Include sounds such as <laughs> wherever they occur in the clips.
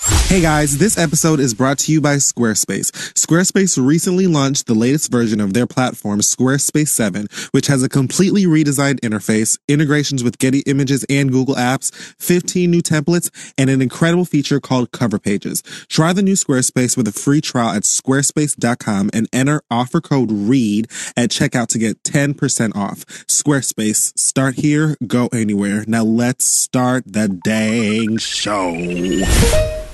Hey guys, this episode is brought to you by Squarespace. Squarespace recently launched the latest version of their platform, Squarespace 7, which has a completely redesigned interface, integrations with Getty Images and Google Apps, 15 new templates, and an incredible feature called Cover Pages. Try the new Squarespace with a free trial at squarespace.com and enter offer code READ at checkout to get 10% off. Squarespace, start here, go anywhere. Now let's start the dang show.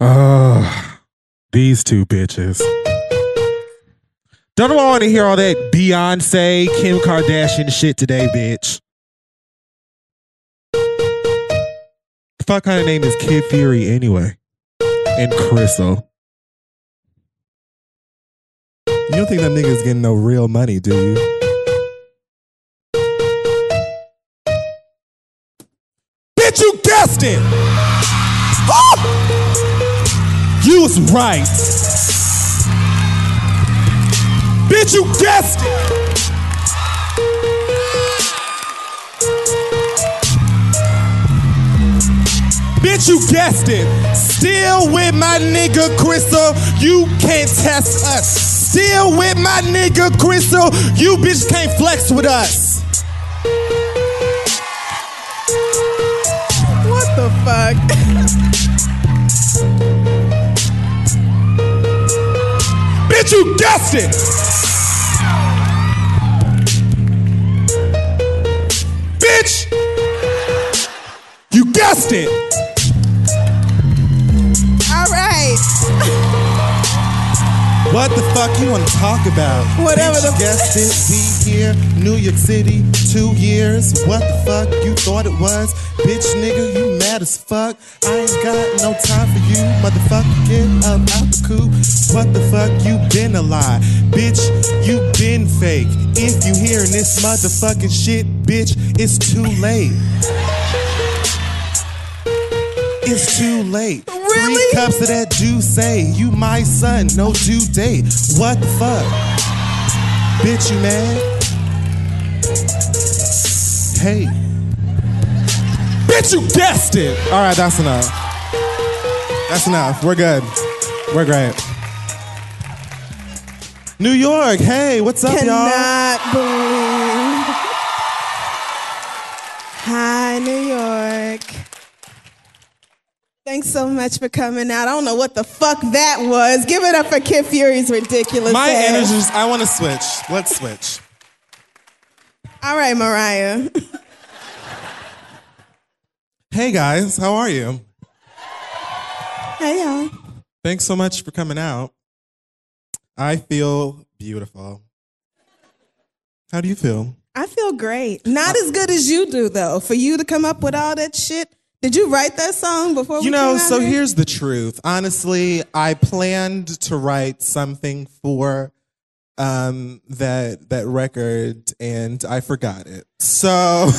Oh, these two bitches. Don't want to hear all that Beyonce, Kim Kardashian shit today, bitch. Fuck kind of name is Kid Fury anyway? And Crissle. You don't think that nigga's getting no real money, do you? Bitch, you guessed it! Oh! You was right. Bitch, you guessed it. Bitch, you guessed it. Still with my nigga Crissle, you can't test us. Still with my nigga Crissle, you bitch can't flex with us. What the fuck? <laughs> Bitch, you guessed it. Bitch, you guessed it. What the fuck you want to talk about? Whatever Bitch, the- guessed it. We here, New York City, two years. What the fuck you thought it was? Bitch, nigga, you mad as fuck. I ain't got no time for you, motherfucker. Get up out the coop. What the fuck you been a lie, bitch? You been fake. If you hearing this motherfucking shit, bitch, it's too late. It's too late. Really? Three cups of that juice say you my son, no due date. What the fuck? Bitch, you mad? Hey. Bitch, you guessed it. All right, that's enough. That's enough. We're good. We're great. New York, hey, what's up, y'all? Cannot believe. Hi, New York. Thanks so much for coming out. I don't know what the fuck that was. Give it up for Kid Fury's ridiculous. My ass. energy's, I want to switch. Let's switch. All right, Mariah. Hey, guys, how are you? Hey, y'all. Thanks so much for coming out. I feel beautiful. How do you feel? I feel great. Not as good as you do, though. For you to come up with all that shit. Did you write that song before we You know, so here? here's the truth. Honestly, I planned to write something for um, that that record, and I forgot it. So <laughs>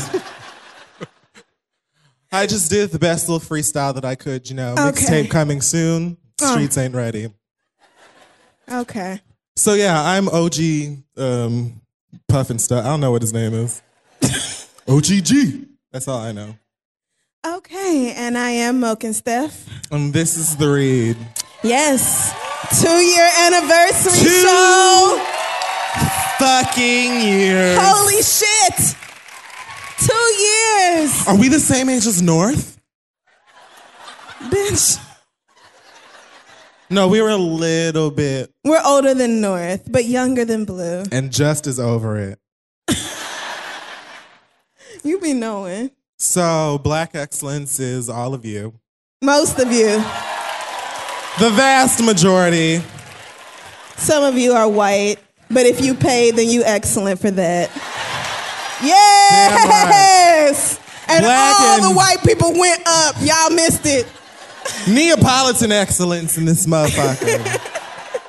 I just did the best little freestyle that I could. You know, Okay. mixtape coming soon. Oh. Streets ain't ready. Okay. So yeah, I'm OG um, Puffin stuff. I don't know what his name is. <laughs> OGG. That's all I know. Okay, and I am Moke and Steph. And this is the read. Yes. Two year anniversary Two show. Fucking years. Holy shit. Two years. Are we the same age as North? Bitch. No, we were a little bit We're older than North, but younger than Blue. and just as over it. <laughs> You be knowing. So, Black Excellence is all of you. Most of you. The vast majority. Some of you are white, but if you pay, then you excellent for that. Yes! And Black all and- the white people went up. Y'all missed it. Neapolitan excellence in this motherfucker.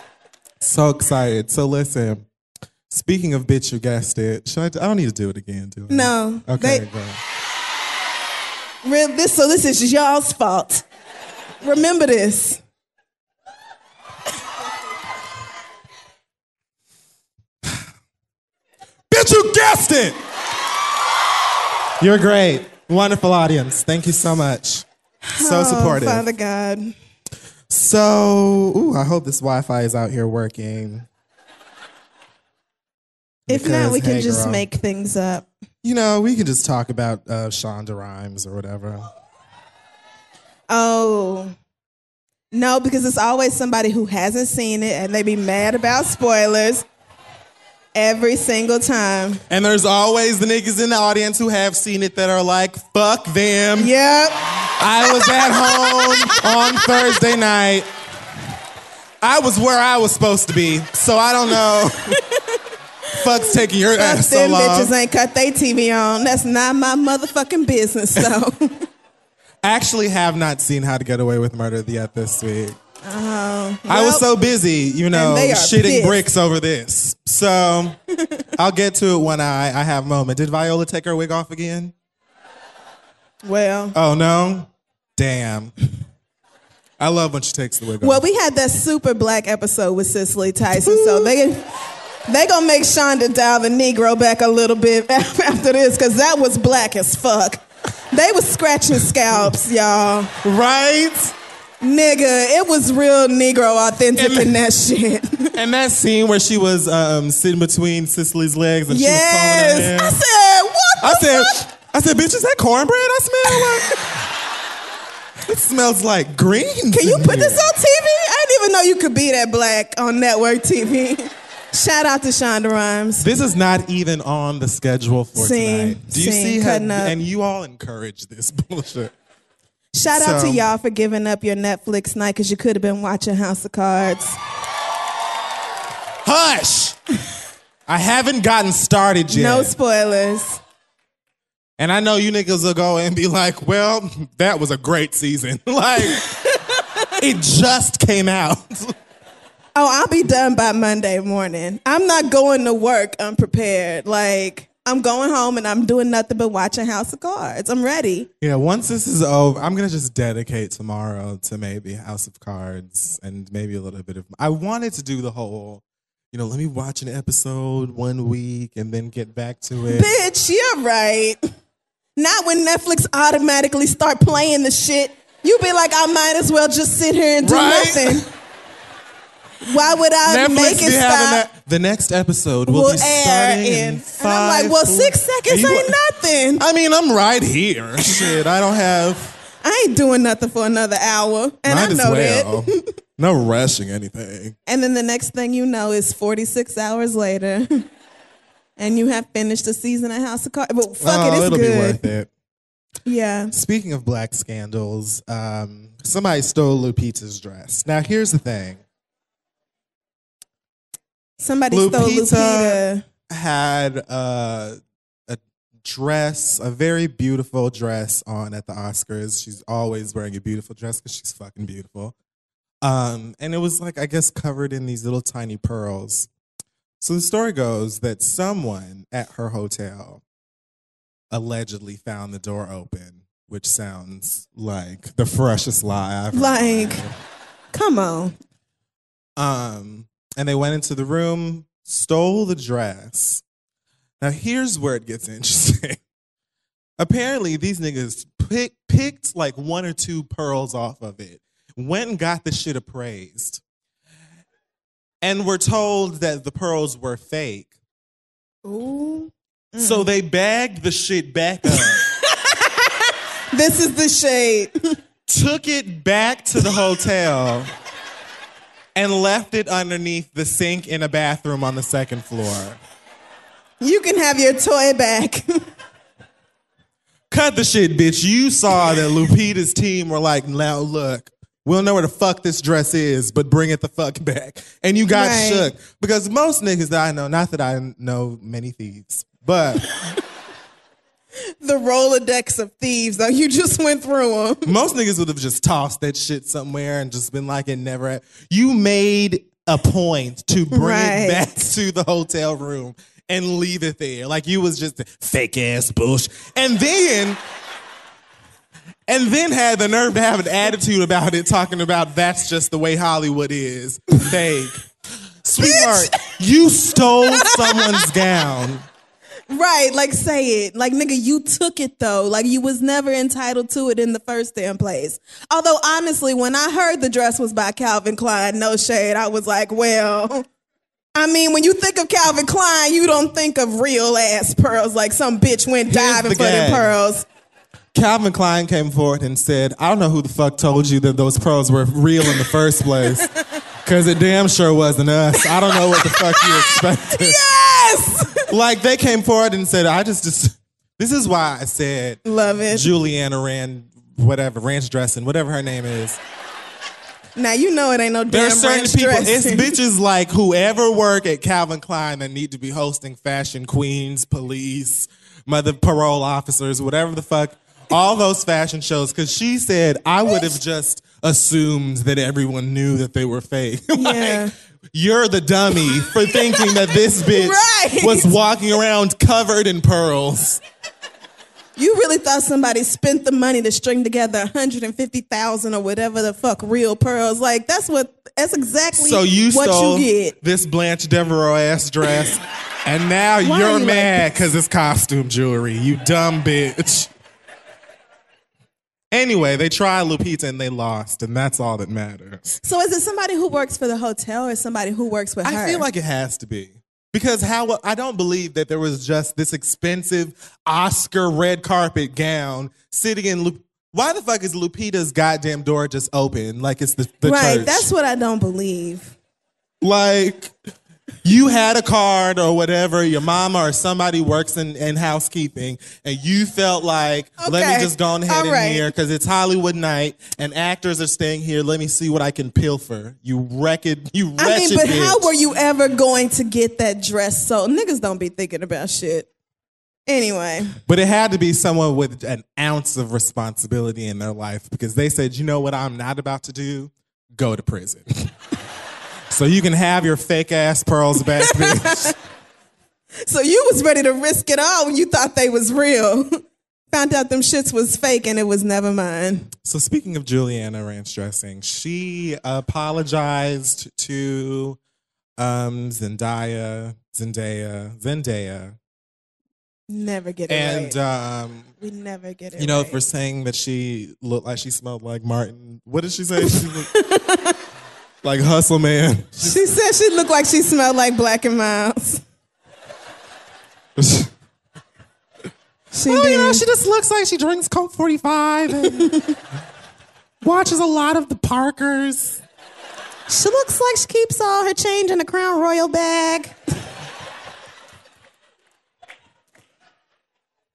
so excited. So, listen. Speaking of bitch, you guessed it. Should I, I don't need to do it again, do I? No. Okay, they- this, so this is y'all's fault. Remember this. Bitch, you guessed it! You're great. Wonderful audience. Thank you so much. So oh, supportive. Oh, Father God. So, ooh, I hope this Wi Fi is out here working. If not, we can hey, just girl. make things up. You know, we can just talk about uh, Shonda Rhimes or whatever. Oh. No, because it's always somebody who hasn't seen it and they be mad about spoilers every single time. And there's always the niggas in the audience who have seen it that are like, fuck them. Yep. I was at home on Thursday night. I was where I was supposed to be, so I don't know. <laughs> Fuck's taking your Fuck ass so them long. bitches ain't cut they TV on. That's not my motherfucking business, so. <laughs> I actually have not seen How to Get Away with Murder yet this week. Oh, I was so busy, you know, and they are shitting pissed. bricks over this. So <laughs> I'll get to it when I, I have a moment. Did Viola take her wig off again? well. Oh no? Damn. I love when she takes the wig Well, off. Well, we had that super black episode with Cicely Tyson, so they <laughs> they gonna make Shonda dial the Negro back a little bit <laughs> after this, cause that was black as fuck. They was scratching scalps, y'all. Right? Nigga, it was real Negro authentic in that shit. <laughs> And that scene where she was um, sitting between Cicely's legs and yes. she was combing her I said, what the I said, fuck? I said, bitch, is that cornbread I smell? Like, <laughs> it smells like greens. Can you put here. this on TV? I didn't even know you could be that black on network TV. Shout out to Shonda Rhimes. This is not even on the schedule for Scene, tonight. Do you scene, see how? cutting up. And you all encourage this <laughs> bullshit. Shout out to y'all for giving up your Netflix night because you could have been watching House of Cards. Hush! I haven't gotten started yet. No spoilers. and I know you niggas will go and be like, well, that was a great season. <laughs> like, it just came out. <laughs> Oh, I'll be done by Monday morning. I'm not going to work unprepared. Like, I'm going home and I'm doing nothing but watching House of Cards. I'm ready. Yeah, once this is over, I'm gonna just dedicate tomorrow to maybe House of Cards and maybe a little bit of. I wanted to do the whole, you know, let me watch an episode one week and then get back to it. Bitch, you're right. Not when Netflix automatically start playing the shit. You be like, I might as well just sit here and do Right? nothing. <laughs> Why would I Netflix make it having stop? that. The next episode will, Will be air starting in, in. And. I'm like, well, four- six seconds you- ain't nothing. I mean, I'm right here. Shit, I don't have. I ain't doing nothing for another hour. And might I as know well. that. no rushing anything. And then the next thing you know is 46 hours later. <laughs> and you have finished the season of House of Cards. But fuck oh, it, it's it'll good. be worth it. Yeah. Speaking of black scandals, um, somebody stole Lupita's dress. Now, here's the thing. Somebody stole Lupita- Lupita. had uh, a dress, a very beautiful dress on at the Oscars. She's always wearing a beautiful dress because she's fucking beautiful. Um, and it was like, I guess, covered in these little tiny pearls. So the story goes that someone at her hotel allegedly found the door open, which sounds like the freshest lie I've heard. Like, come on. Um, and they went into the room, stole the dress. Now here's where it gets <laughs> interesting. Apparently, these niggas pick, picked like one or two pearls off of it, went and got the shit appraised, and were told that the pearls were fake. Ooh. So they bagged the shit back up, <laughs> This is the shade. took it back to the hotel, and left it underneath the sink in a bathroom on the second floor. You can have your toy back. Cut the shit, bitch. You saw that Lupita's team were like, now look, we don't know where the fuck this dress is, but bring it the fuck back. And you got Right. shook. Because most niggas that I know, not that I know many thieves, but the Rolodex of thieves, though. You just went through them. most niggas would have just tossed that shit somewhere and just been like, it never. You made a point to bring Right. it back <laughs> to the hotel room and leave it there. Like you was just fake ass bullshit. And then. And then had the nerve to have an attitude about it, talking about that's just the way Hollywood is. Fake. Sweetheart, <laughs> you stole someone's gown. Right, like say it. Like nigga, you took it though. Like you was never entitled to it in the first damn place. Although honestly, when I heard the dress was by Calvin Klein, no shade, I was like, well, I mean, when you think of Calvin Klein, you don't think of real ass pearls like some bitch went diving the for gag. pearls. Calvin Klein came forward and said, I don't know who the fuck told you that those pearls were real in the first place. Cause it damn sure wasn't us. I don't know what the fuck you <laughs> expected. Yes! Like they came forward and said, I just, just this is why I said Love it. Giuliana ran whatever, ranch dressing, whatever her name is. Now you know it ain't no There damn are certain ranch people, dressing. it's bitches like whoever work at Calvin Klein that need to be hosting fashion queens, police, mother parole officers, whatever the fuck, all those fashion shows. Cause she said, I would have just assumed that everyone knew that they were fake. <laughs> like, Yeah. You're the dummy for thinking that this <laughs> bitch Right. was walking around covered in pearls. You really thought somebody spent the money to string together 150,000 or whatever the fuck real pearls. Like that's what that's exactly So you what stole you get. this Blanche Devereaux ass dress, and now <laughs> Why you're you mad because it's costume jewelry. You dumb bitch. Anyway, they tried Lupita and they lost, and that's all that matters. So is it somebody who works for the hotel or somebody who works with her? I feel like it has to be. Because how I don't believe that there was just this expensive Oscar red carpet gown sitting in Lu- why the fuck is Lupita's goddamn door just open like it's the, the right. church? That's what I don't believe. like you had a card or whatever, your mama or somebody works in, in housekeeping, and you felt like, let me just go ahead All in right. here because it's Hollywood night and actors are staying here. Let me see what I can pilfer. You wretched, you wretched I mean, but bitch. how were you ever going to get that dress? So niggas don't be thinking about shit. Anyway, But it had to be someone with an ounce of responsibility in their life because they said, you know what I'm not about to do? Go to prison. <laughs> so you can have your fake ass pearls back, <laughs> bitch. so you was ready to risk it all when you thought they was real. <laughs> Found out them shits was fake and it was never mine. So speaking of Giuliana ranch dressing, she apologized to um, Zendaya, Zendaya, Zendaya, Never get it and right. um, we never get it you know right. for saying that she looked like she smelled like Martin. What did she say? She looked <laughs> like Hustle Man. She said she looked like she smelled like Black and Milds. She Well, you know, she just looks like she drinks Colt 45 and <laughs> watches a lot of the Parkers. She looks like she keeps all her change in a Crown Royal bag.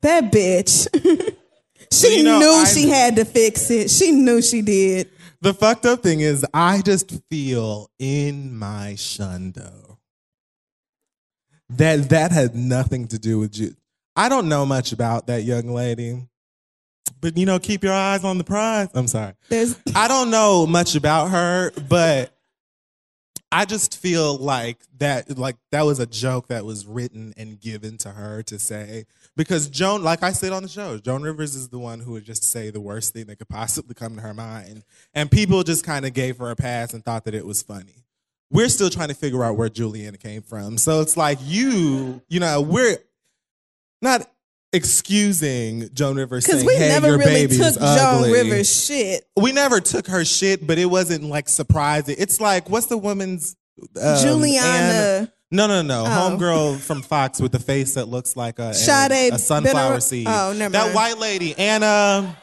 that bitch. <laughs> she you know, knew I- she had to fix it. She knew she did. The fucked up thing is, I just feel in my shundo that that had nothing to do with you. I don't know much about that young lady, but you know, keep your eyes on the prize. I'm sorry. There's I don't know much about her, but I just feel like that like that was a joke that was written and given to her to say because Joan like I said on the show, Joan Rivers is the one who would just say the worst thing that could possibly come to her mind and people just kind of gave her a pass and thought that it was funny. We're still trying to figure out where Giuliana came from. So it's like you, you know, we're not excusing Joan Rivers because we hey, never really took is Joan Rivers shit. we never took her shit, but it wasn't like surprising. It's like what's the woman's um, Juliana. Anna- No, no, no. Oh. Homegirl from Fox with the face that looks like a, Sade a sunflower seed. Oh, never That mind. white lady, Anna.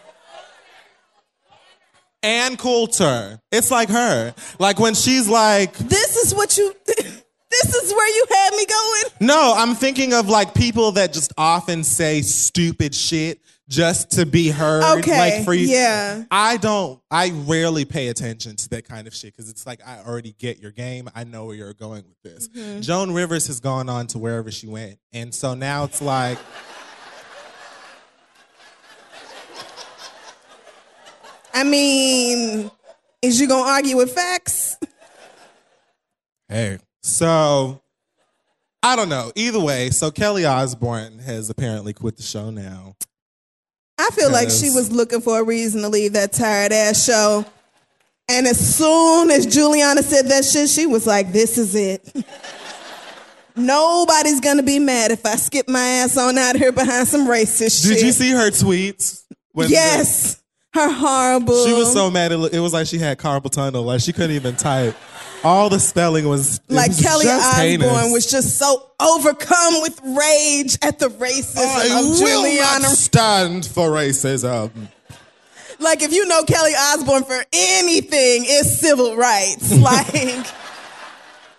Ann Coulter. It's like her. Like when she's like, This is what you. <laughs> This is where you had me going. no, I'm thinking of like people that just often say stupid shit just to be heard. Okay, Like for you. yeah. I don't, I rarely pay attention to that kind of shit because it's like I already get your game. I know where you're going with this. Mm-hmm. Joan Rivers has gone on to wherever she went. And so now it's like, I mean, is you gonna argue with facts? Hey. So I don't know. Either way, so Kelly Osbourne has apparently quit the show now. I feel like she was looking for a reason to leave that tired ass show. And as soon as Giuliana said that shit, she was like, this is it. <laughs> Nobody's gonna be mad if I skip my ass on out here behind some racist shit. Did you see her tweets? When Yes. Her horrible. She was so mad. It, it was like she had carpal tunnel. Like she couldn't even type. All the spelling was like was Kelly heinous. was just so overcome with rage at the racism I of will Giuliana. not stand for racism. Like if you know Kelly Osbourne for anything, it's civil rights. <laughs> Like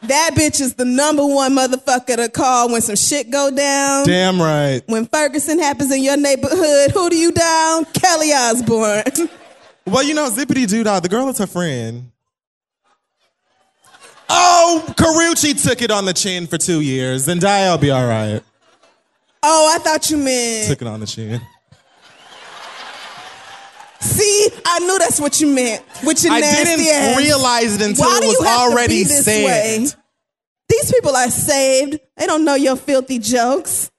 that bitch is the number one motherfucker to call when some shit go down. Damn right. When Ferguson happens in your neighborhood, who do you down? Kelly Osbourne. <laughs> Well, you know, Zippity Doo Dah, the girl is her friend. Oh, Carucci took it on the chin for two years. and will be all right. oh, I thought you meant. Took it on the chin. See, I knew that's what you meant. With your I nasty didn't ass. realize it until Why it was you have to already said. way? These people are saved. They don't know your filthy jokes.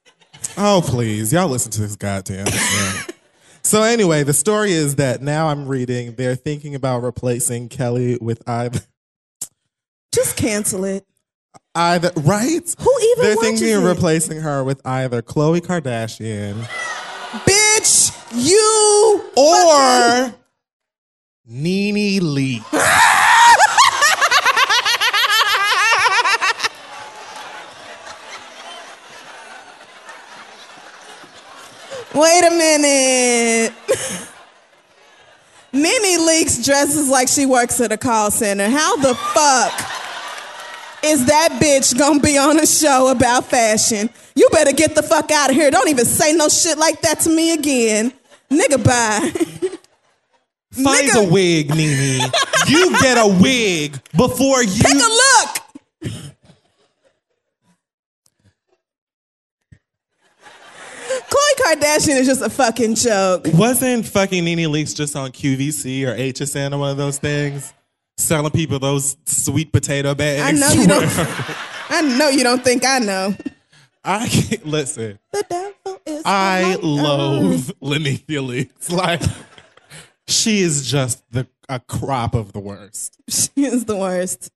Oh, please. Y'all listen to this goddamn thing. <laughs> So, anyway, the story is that now I'm reading they're thinking about replacing Kelly with either. Just cancel it. Either right? Who even They're watches thinking of it? replacing her with either Khloe Kardashian Bitch, you or Nene Lee. <laughs> Wait a minute. <laughs> Nene Leakes dresses like she works at a call center. How the fuck is that bitch gonna be on a show about fashion? You better get the fuck out of here. Don't even say no shit like that to me again. Nigga, bye. <laughs> Find Nigga. a wig, Nene. you get a wig before you. Take a look. Khloe Kardashian is just a fucking joke. Wasn't fucking Nene Leakes just on QVC or HSN or one of those things? Selling people those sweet potato bags. I know you don't. <laughs> I know you don't think I know. I can't listen. The devil is. I loathe <laughs> Linnea Leakes. Like she is just the a crop of the worst. She is the worst.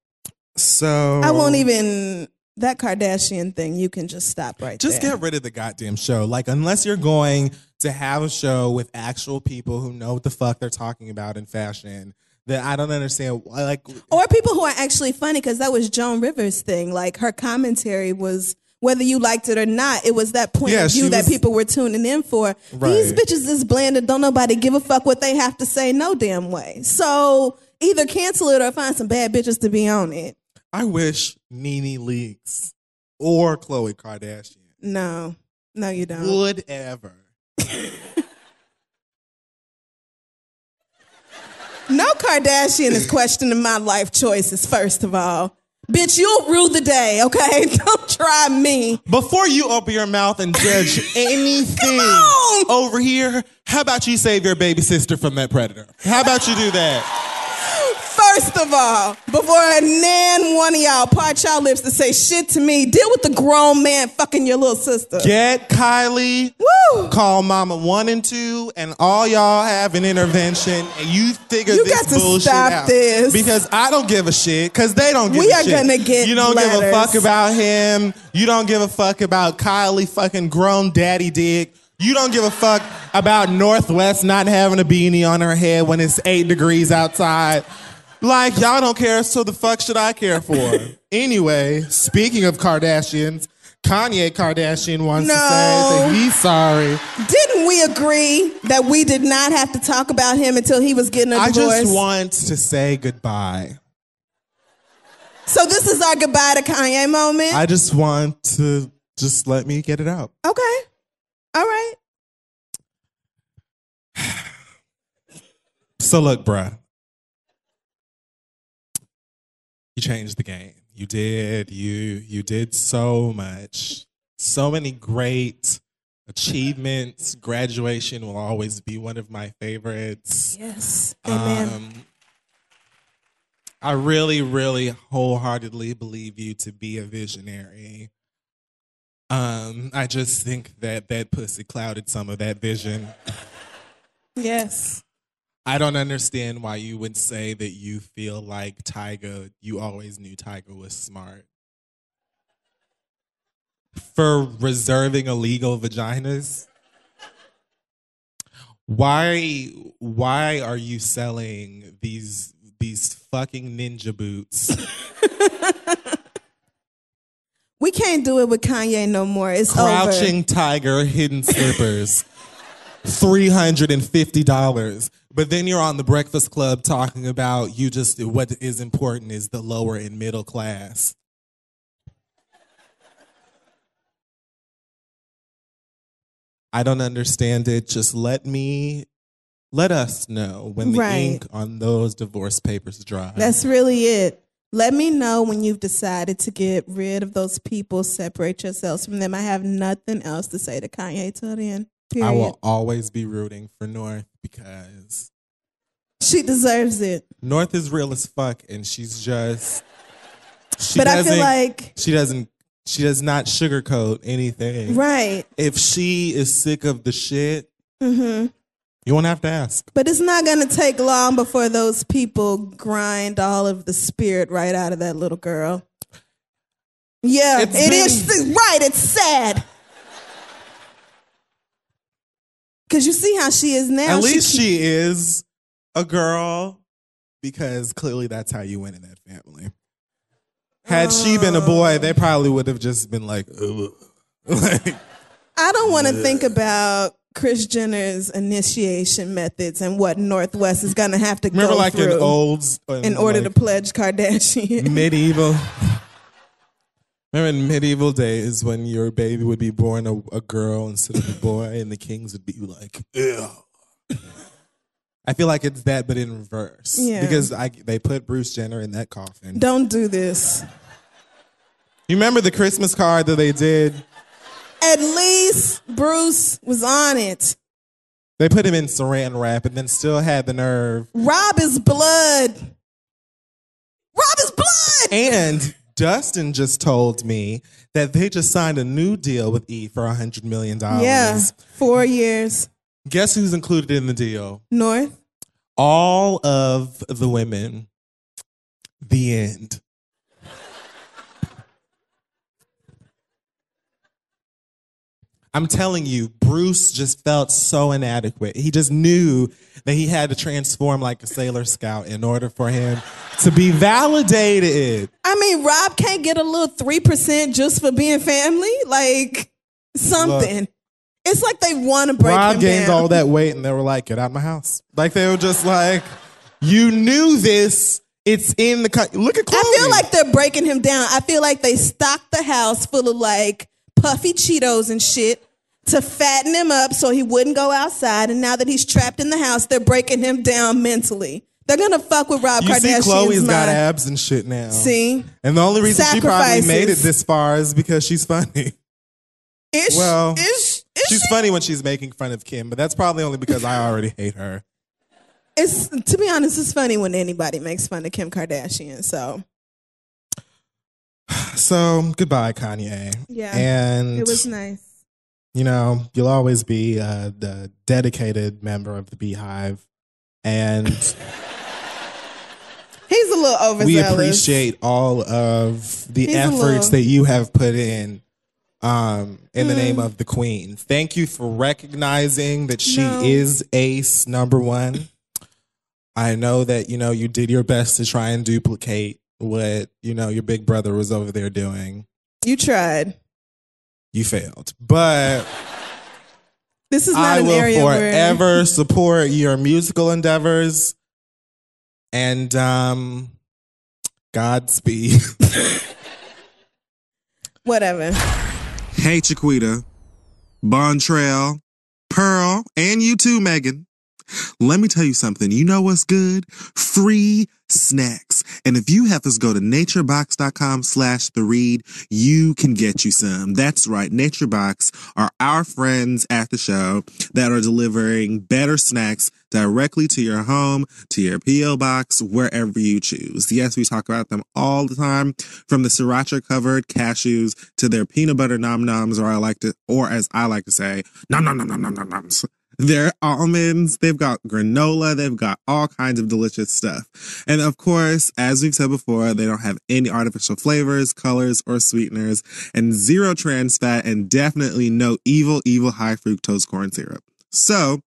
So I won't even. That Kardashian thing, you can just stop right now. just there. get rid of the goddamn show. Like unless you're going to have a show with actual people who know what the fuck they're talking about in fashion, then I don't understand. why- Like or people who are actually funny because that was Joan Rivers' thing. Like her commentary was whether you liked it or not, it was that point Yeah, of view that people were tuning in for. These bitches is bland and don't nobody give a fuck what they have to say no damn way. So either cancel it or find some bad bitches to be on it. I wish Nene Leakes or Khloe Kardashian No, no, you don't. would ever. <laughs> No Kardashian is questioning my life choices, first of all. Bitch, you'll rue the day, okay? <laughs> Don't try me. Before you open your mouth and judge <laughs> anything over here, how about you save your baby sister from that predator? How about you do that? First of all, before a nan one of y'all part y'all lips to say shit to me, deal with the grown man fucking your little sister. Get Kylie, Woo! call Mama One and Two, and all y'all have an intervention, and you figure You this got to bullshit stop out. this. because I don't give a shit. Because they don't give We a are gonna get You don't give a fuck about him. You don't give a fuck about Kylie fucking grown daddy dick. You don't give a fuck about North West not having a beanie on her head when it's eight degrees outside. Like y'all don't care, so the fuck should I care for? <laughs> anyway, speaking of Kardashians, Kanye Kardashian wants No. to say that he's sorry. Didn't we agree that we did not have to talk about him until he was getting a divorce? I just want to say goodbye. so this is our goodbye to Kanye moment. I just want to just let me get it out. okay. All right. <sighs> So look, bruh. You changed the game. You did. You you did so much. So many great achievements. Graduation will always be one of my favorites. Yes. Amen. Um, I really, really wholeheartedly believe you to be a visionary. Um, I just think that that pussy clouded some of that vision. yes. I don't understand why you would say that you feel like Tyga, you always knew Tyga was smart. For reserving illegal vaginas? Why why are you selling these these fucking ninja boots? <laughs> We can't do it with Kanye no more. It's Crouching Tiger hidden slippers. <laughs> $350. But then you're on the Breakfast Club talking about you just what is important is the lower and middle class. I don't understand it. Just let me let us know when the Right. ink on those divorce papers dry. That's really it. Let me know when you've decided to get rid of those people, separate yourselves from them. I have nothing else to say to Kanye till then. Period. I will always be rooting for North because She deserves it. North is real as fuck, and she's just. She But I feel like- she doesn't. She does not sugarcoat anything. Right. If she is sick of the shit, hmm you won't have to ask. But it's not going to take long before those people grind all of the spirit right out of that little girl. Yeah, It's it been- is right. It's sad. Because you see how she is now. At least keep- she is a girl, because clearly that's how you win in that family. Had she been a boy, they oh. probably would have just been like, "Ugh." <laughs> like I don't want to think about Kris Jenner's initiation methods and what North West is going to have to remember go like through in old in order to pledge Kardashian. medieval. <laughs> Remember in medieval days when your baby would be born a, a girl instead of a boy, and the kings would be like, "Ew." I feel like it's that, but in reverse. Yeah. Because I, they put Bruce Jenner in that coffin. don't do this. You remember the Christmas card that they did? At least Bruce was on it. They put him in saran wrap and then still had the nerve. Rob is blood. Rob is blood. And Dustin just told me that they just signed a new deal with E for $100 million. Yeah, four years Guess who's included in the deal? north. All of the women. The end. I'm telling you, Bruce just felt so inadequate. He just knew that he had to transform like a Sailor Scout in order for him to be validated. I mean, Rob can't get a little three percent just for being family, like something. it's like they want to break Rob him gained down. all that weight and they were like, get out of my house. Like they were just like, you knew this. It's in the, co- look at Khloe. I feel like they're breaking him down. I feel like they stocked the house full of like puffy Cheetos and shit to fatten him up so he wouldn't go outside. And now that he's trapped in the house, they're breaking him down mentally. They're gonna fuck with Rob you see, Kardashian's Khloe's got abs and shit now. See? And the only reason she probably made it this far is because she's funny. Ish, Well, is She's she? funny when she's making fun of Kim, but that's probably only because I already hate her. It's to be honest, it's funny when anybody makes fun of Kim Kardashian. So So goodbye, Kanye. Yeah, and it was nice. you know you'll always be uh, the dedicated member of the BeyHive, and <laughs> He's a little overzealous. we appreciate all of the He's efforts little- that you have put in um, in the Mm. name of the Queen. Thank you for recognizing that she No. is ace number one. I know that, you know, you did your best to try and duplicate what, you know, your big brother was over there doing. You tried. You failed. But This is not I an will area where forever support your musical endeavors. And um Godspeed. <laughs> whatever. Hey, Chiquita, Bontrail, Pearl, and you too, Megan. Let me tell you something. You know what's good? Free snacks. And if you have us go to naturebox.com slash the read, you can get you some. That's right. Naturebox are our friends at the show that are delivering better snacks directly to your home, to your P.O. box, wherever you choose. Yes, we talk about them all the time, from the sriracha covered cashews to their peanut butter nom noms, or I like to, or as I like to say, nom nom nom nom nom nom noms. They're almonds. They've got granola. They've got all kinds of delicious stuff. And of course, as we've said before, they don't have any artificial flavors, colors, or sweeteners, and zero trans fat, and definitely no evil, evil high fructose corn syrup. So,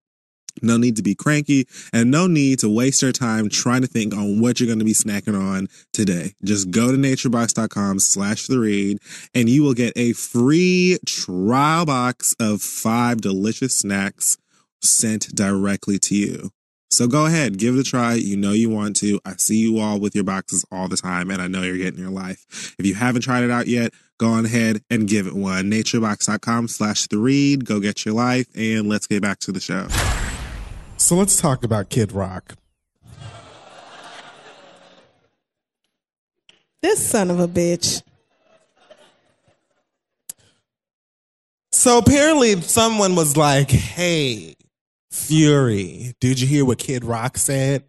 no need to be cranky and no need to waste your time trying to think on what you're going to be snacking on today. Just go to naturebox.com slash the read and you will get a free trial box of five delicious snacks sent directly to you. So go ahead, give it a try. You know you want to. I see you all with your boxes all the time, and I know you're getting your life. If you haven't tried it out yet, go on ahead and give it one. Naturebox.com slash the read. Go get your life, and let's get back to the show. so let's talk about Kid Rock. This son of a bitch. So apparently someone was like, hey, Fury, did you hear what Kid Rock said?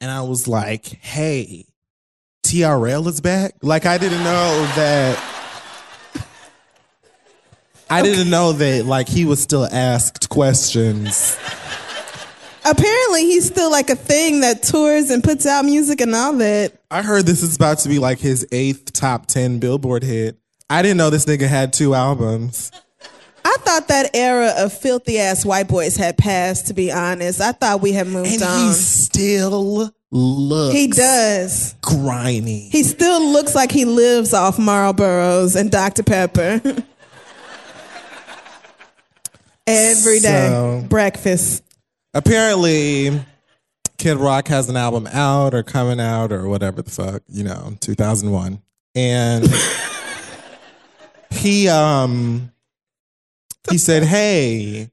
And I was like, hey, TRL is back? Like I didn't know that I didn't know that like he was still asked questions. Apparently, he's still like a thing that tours and puts out music and all that. I heard this is about to be like his eighth top 10 Billboard hit. I didn't know this nigga had two albums. I thought that era of filthy ass white boys had passed, to be honest. I thought we had moved And on. he still looks He does. grimy. He still looks like he lives off Marlboros and Dr. Pepper. <laughs> Every day. So- Breakfast. Apparently, Kid Rock has an album out or coming out or whatever the fuck, you know, 2001. And <laughs> he um he said, "Hey,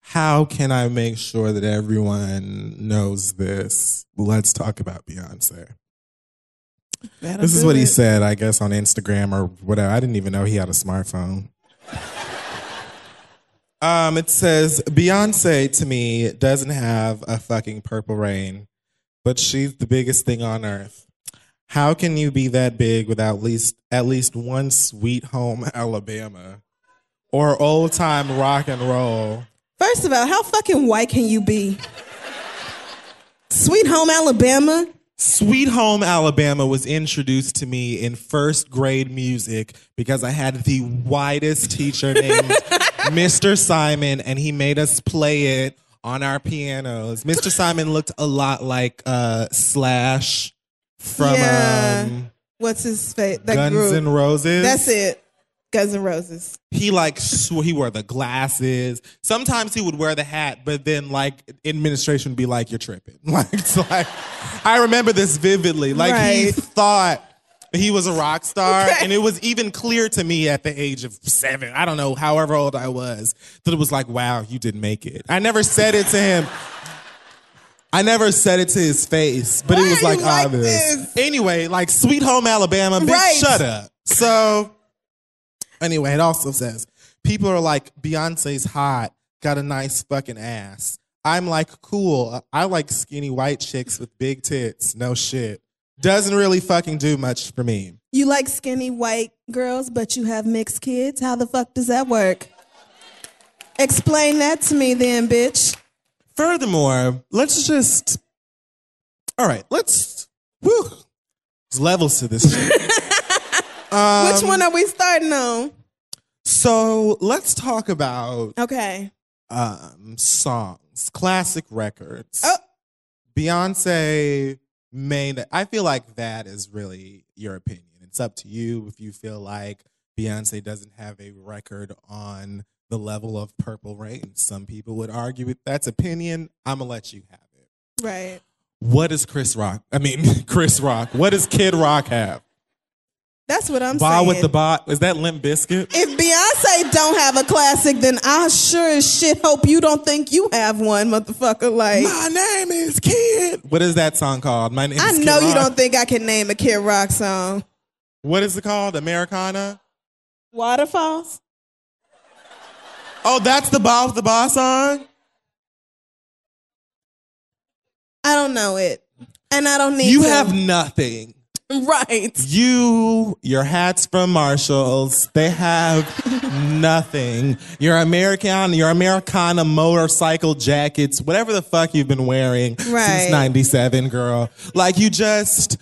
how can I make sure that everyone knows this? Let's talk about Beyonce." This is what he said, I guess, on Instagram or whatever. I didn't even know he had a smartphone. Um, it says Beyonce to me doesn't have a fucking purple rain, but she's the biggest thing on earth. How can you be that big without least at least one sweet home <laughs> Alabama or old time rock and roll? First of all, how fucking white can you be? Sweet Home Alabama? Sweet Home Alabama was introduced to me in first grade music because I had the whitest teacher named <laughs> Mr. Simon, and he made us play it on our pianos. Mr. Simon looked a lot like uh, Slash from Yeah. um, What's his face? Guns group. N' Roses. That's it. Guns N' Roses. He like sw- he wore the glasses. Sometimes he would wear the hat, but then like administration would be like, "You're tripping." <laughs> Like it's like I remember this vividly. Like he Right. thought he was a rock star, Okay. and it was even clear to me at the age of seven. I don't know, however old I was, that it was like, "Wow, you didn't make it." I never said it to him. I never said it to his face, but Why it was are like you like obvious. this? Anyway, like Sweet Home Alabama, bitch, Right. shut up. So Anyway, it also says people are like Beyonce's hot, got a nice fucking ass. I'm like cool. I like skinny white chicks with big tits. No shit. Doesn't really fucking do much for me. You like skinny white girls, but you have mixed kids? How the fuck does that work? Explain that to me then, bitch. Furthermore, let's just all right. Let's woo. There's levels to this <laughs> shit. Which one are we starting on? so let's talk about Okay. um, songs, classic records. Oh. Beyonce made. I feel like that is really your opinion. It's up to you if you feel like Beyonce doesn't have a record on the level of Purple Rain. Some people would argue with that's opinion. I'm gonna let you have it. Right. What does Chris Rock? I mean, <laughs> Chris Rock. What does Kid Rock have? That's what I'm Ball saying. with the bot. Is that Limp Bizkit? if Beyonce don't have a classic, then I sure as shit hope you don't think you have one, motherfucker. Like, My name is Kid. What is that song called? My name. I is Kid I know you Rock. don't think I can name a Kid Rock song. What is it called? Americana. Waterfalls? Oh, that's the Ball with the Ball song. I don't know it. And I don't need You to. have nothing. <laughs> Right. You, your hats from Marshalls, they have <laughs> nothing. Your American, your Americana motorcycle jackets, whatever the fuck you've been wearing Right. since 97, girl. Like you just,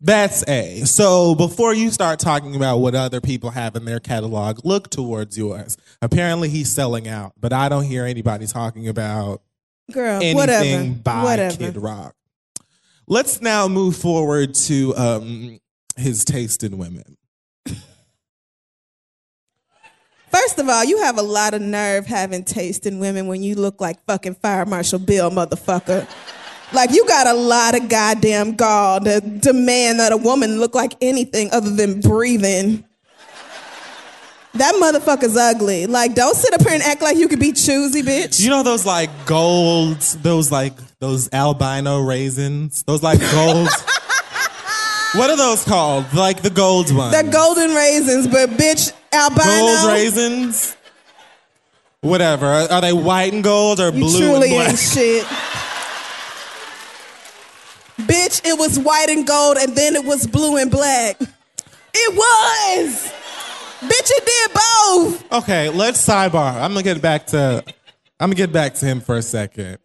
that's A. So before you start talking about what other people have in their catalog, look towards yours. Apparently he's selling out, but I don't hear anybody talking about Girl, anything whatever. by whatever. Kid Rock. Let's now move forward to um, his taste in women. First of all, you have a lot of nerve having taste in women when you look like fucking Fire Marshal Bill, motherfucker. Like you got a lot of goddamn gall to demand that a woman look like anything other than breathing. That motherfucker's ugly. Like, don't sit up here and act like you could be choosy, bitch. You know those like golds, those like those albino raisins, those like golds. <laughs> what are those called? Like the gold ones. They're golden raisins, but bitch, albino. Gold raisins. Whatever. Are, are they white and gold or You blue truly and black? ain't <laughs> shit. Bitch, it was white and gold and then it was blue and black. It was. Bitch, it did both. Okay, let's sidebar. I'm gonna get back to I'm gonna get back to him for a second.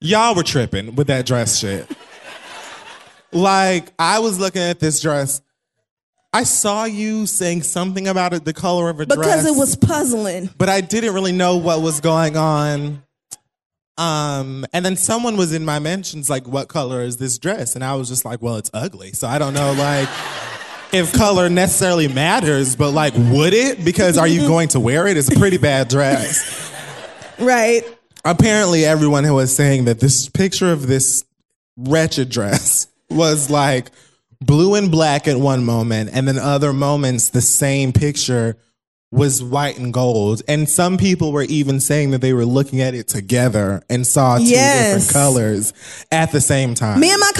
Y'all were tripping with that dress shit. Like, I was looking at this dress. I saw you saying something about it, the color of a dress. Because it was puzzling. but I didn't really know what was going on. Um, and then someone was in my mentions like, "What color is this dress?" And I was just like, "Well, it's ugly." So I don't know, like, if color necessarily matters, but like, would it? Because are you mm-hmm. going to wear it? It's a pretty bad dress. Right. Apparently, everyone who was saying that this picture of this wretched dress was like blue and black at one moment, and then other moments the same picture was white and gold. And some people were even saying that they were looking at it together and saw two Yes. different colors at the same time. Me and my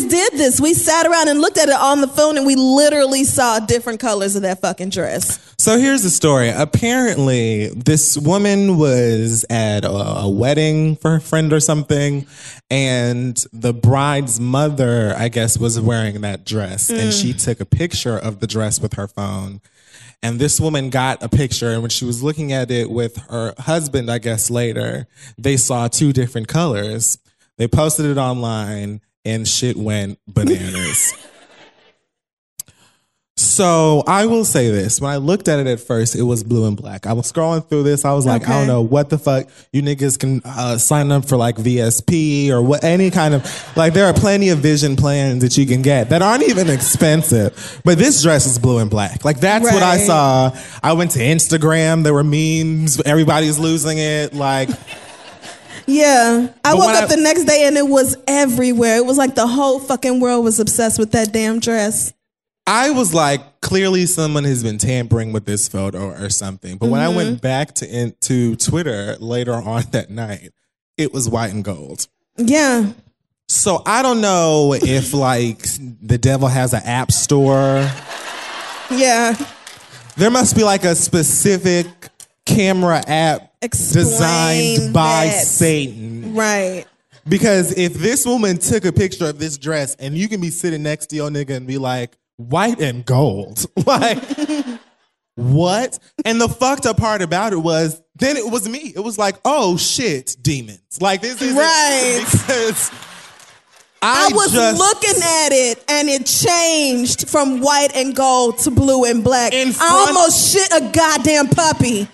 did this. We sat around and looked at it on the phone and we literally saw different colors of that fucking dress. So here's the story. Apparently, this woman was at a, a wedding for a friend or something, and the bride's mother, I guess, was wearing that dress, and she mm. took a picture of the dress with her phone. And this woman got a picture, and when she was looking at it with her husband, I guess later, they saw two different colors. They posted it online, and shit went bananas. So I will say this: when I looked at it at first, it was blue and black. I was scrolling through this. I was like, I don't know what the fuck you niggas can uh, sign up for like VSP or what any kind of like. There are plenty of vision plans that you can get that aren't even expensive. But this dress is blue and black. Like that's what I saw. I went to Instagram. There were memes. Everybody's losing it. Like. Yeah. I But woke up I- the next day and it was everywhere. It was like the whole fucking world was obsessed with that damn dress. I was like, clearly someone has been tampering with this photo or something. But when I went mm-hmm. back to into Twitter later on that night, it was white and gold. Yeah. So I don't know if like the devil has an app store. Yeah. There must be like a specific camera app Explain designed by that. Satan. Right. Because if this woman took a picture of this dress and you can be sitting next to your nigga and be like, white and gold. <laughs> Like, what? And the fucked up part about it was then it was me. It was like, oh shit, demons. Like this is Right. <laughs> because I, I, was just, looking at it and it changed from white and gold to blue and black. In I almost shit a goddamn puppy.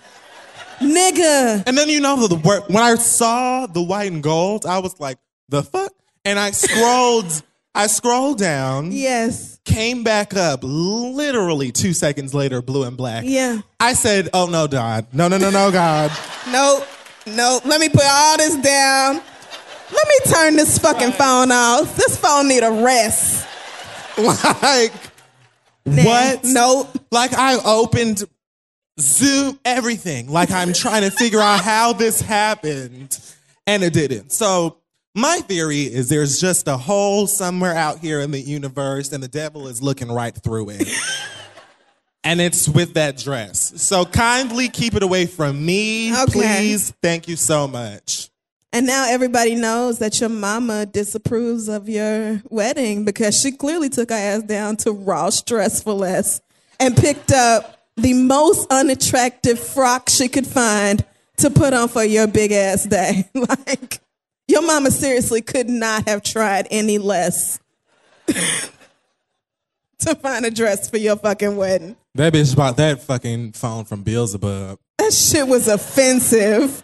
Nigga. And then you know the word when I saw the white and gold, I was like, the fuck? And I scrolled, I scrolled down, Yes. came back up literally two seconds later, blue and black. Yeah. I said, oh no, God. No, no, no, no, God. <laughs> Nope. Nope. Let me put all this down. Let me turn this fucking phone off. This phone need a rest. <laughs> like, what? Nope. Like I opened Zoom, everything. Like I'm trying to figure out how this happened, and it didn't. So my theory is there's just a hole somewhere out here in the universe, and the devil is looking right through it. <laughs> And it's with that dress. So kindly keep it away from me, Okay. please. Thank you so much. And now everybody knows that your mama disapproves of your wedding because she clearly took her ass down to Ross Dress for Less and picked up the most unattractive frock she could find to put on for your big ass day. <laughs> like, your mama seriously could not have tried any less <laughs> to find a dress for your fucking wedding. That bitch bought that fucking phone from Beelzebub. That shit was offensive.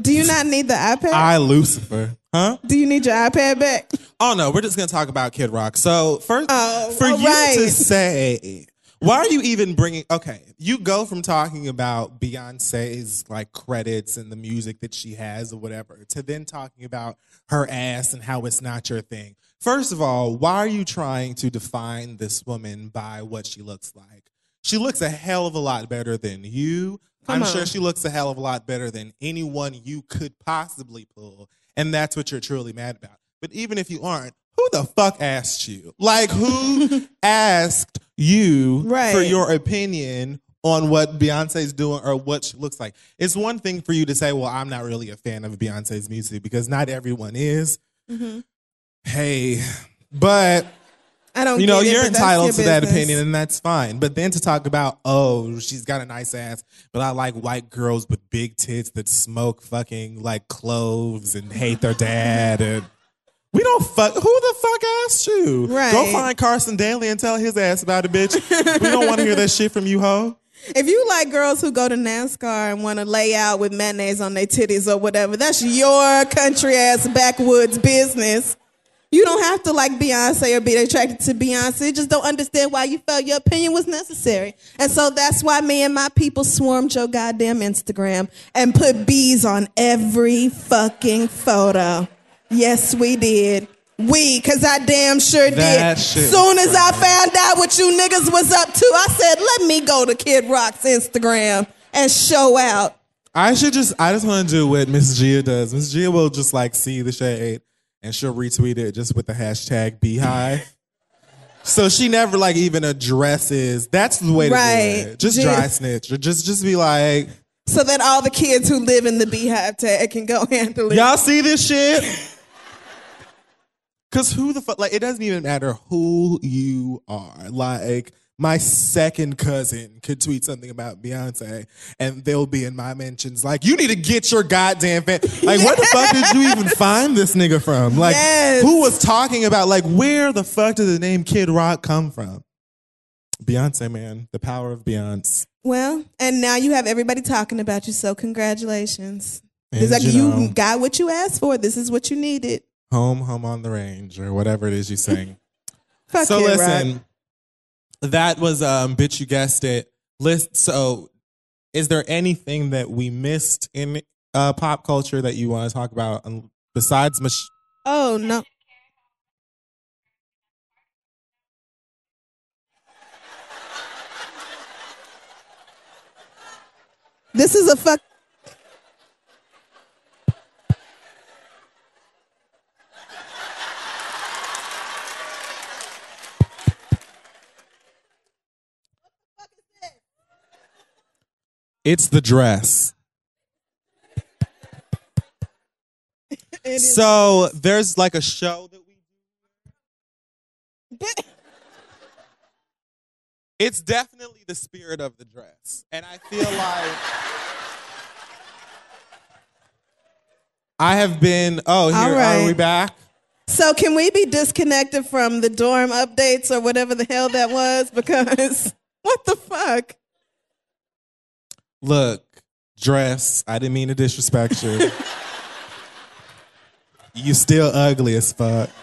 Do you not need the iPad? I Lucifer. Huh? Do you need your iPad back? Oh no, we're just gonna talk about Kid Rock. So first, Oh, for you right. to say, why are you even bringing? Okay, you go from talking about Beyonce's like credits and the music that she has or whatever, to then talking about her ass and how it's not your thing. First of all, why are you trying to define this woman by what she looks like? She looks a hell of a lot better than you. Come I'm sure she looks a hell of a lot better than anyone you could possibly pull. And that's what you're truly mad about. But even if you aren't, who the fuck asked you? Like, who <laughs> asked you right. for your opinion on what Beyonce's doing or what she looks like? It's one thing for you to say, well, I'm not really a fan of Beyonce's music because not everyone is. Mm-hmm. Hey, but I don't. you know, you're that's entitled your to that opinion, and that's fine. But then to talk about, oh, she's got a nice ass, but I like white girls with big tits that smoke fucking like cloves and hate their dad, and we don't fuck. Who the fuck asked you? Right. Go find Carson Daly and tell his ass about it, bitch. we don't want to hear that shit from you, hoe. If you like girls who go to NASCAR and want to lay out with mayonnaise on their titties or whatever, that's your country ass backwoods business. You don't have to like Beyonce or be attracted to Beyonce. You just don't understand why you felt your opinion was necessary. And so that's why me and my people swarmed your goddamn Instagram and put bees on every fucking photo. Yes, we did. We, cause I damn sure That did. Soon as I found out what you niggas was up to, I said, let me go to Kid Rock's Instagram and show out. I should just, I just want to do what Miss Gia does. Miss Gia will just like see the shade and she'll retweet it just with the hashtag BeyHive. So she never like even addresses. That's the way to Right. do it. Just Gia- dry snitch or just just be like, So that all the kids who live in the BeyHive tag can go <laughs> handle it. y'all see this shit? Cause who the fuck? Like it doesn't even matter who you are. Like my second cousin could tweet something about Beyonce, and they'll be in my mentions like, "You need to get your goddamn fan." Like, where the fuck did you even find this nigga from? Like, Yes. who was talking about? Like, where the fuck did the name Kid Rock come from? Beyonce, man, the power of Beyonce. Well, and now you have everybody talking about you, so congratulations. And, It's like you you, got what you asked for. This is what you needed. Home, home on the range, or whatever it is you sing. <laughs> Fuck so Kid listen, Rock. that was um, bitch. You guessed it. List. So, is there anything that we missed in uh, pop culture that you want to talk about um, besides? Mich- Oh no. This is a fuck. It's the dress. So there's like a show that we. Do. <laughs> it's definitely the spirit of the dress, and I feel like. I have been. Oh, here right. are we back? So can we be disconnected from the dorm updates or whatever the hell that was? Because <laughs> what the fuck? Look, dress. I didn't mean to disrespect you. <laughs> You still ugly as fuck. Is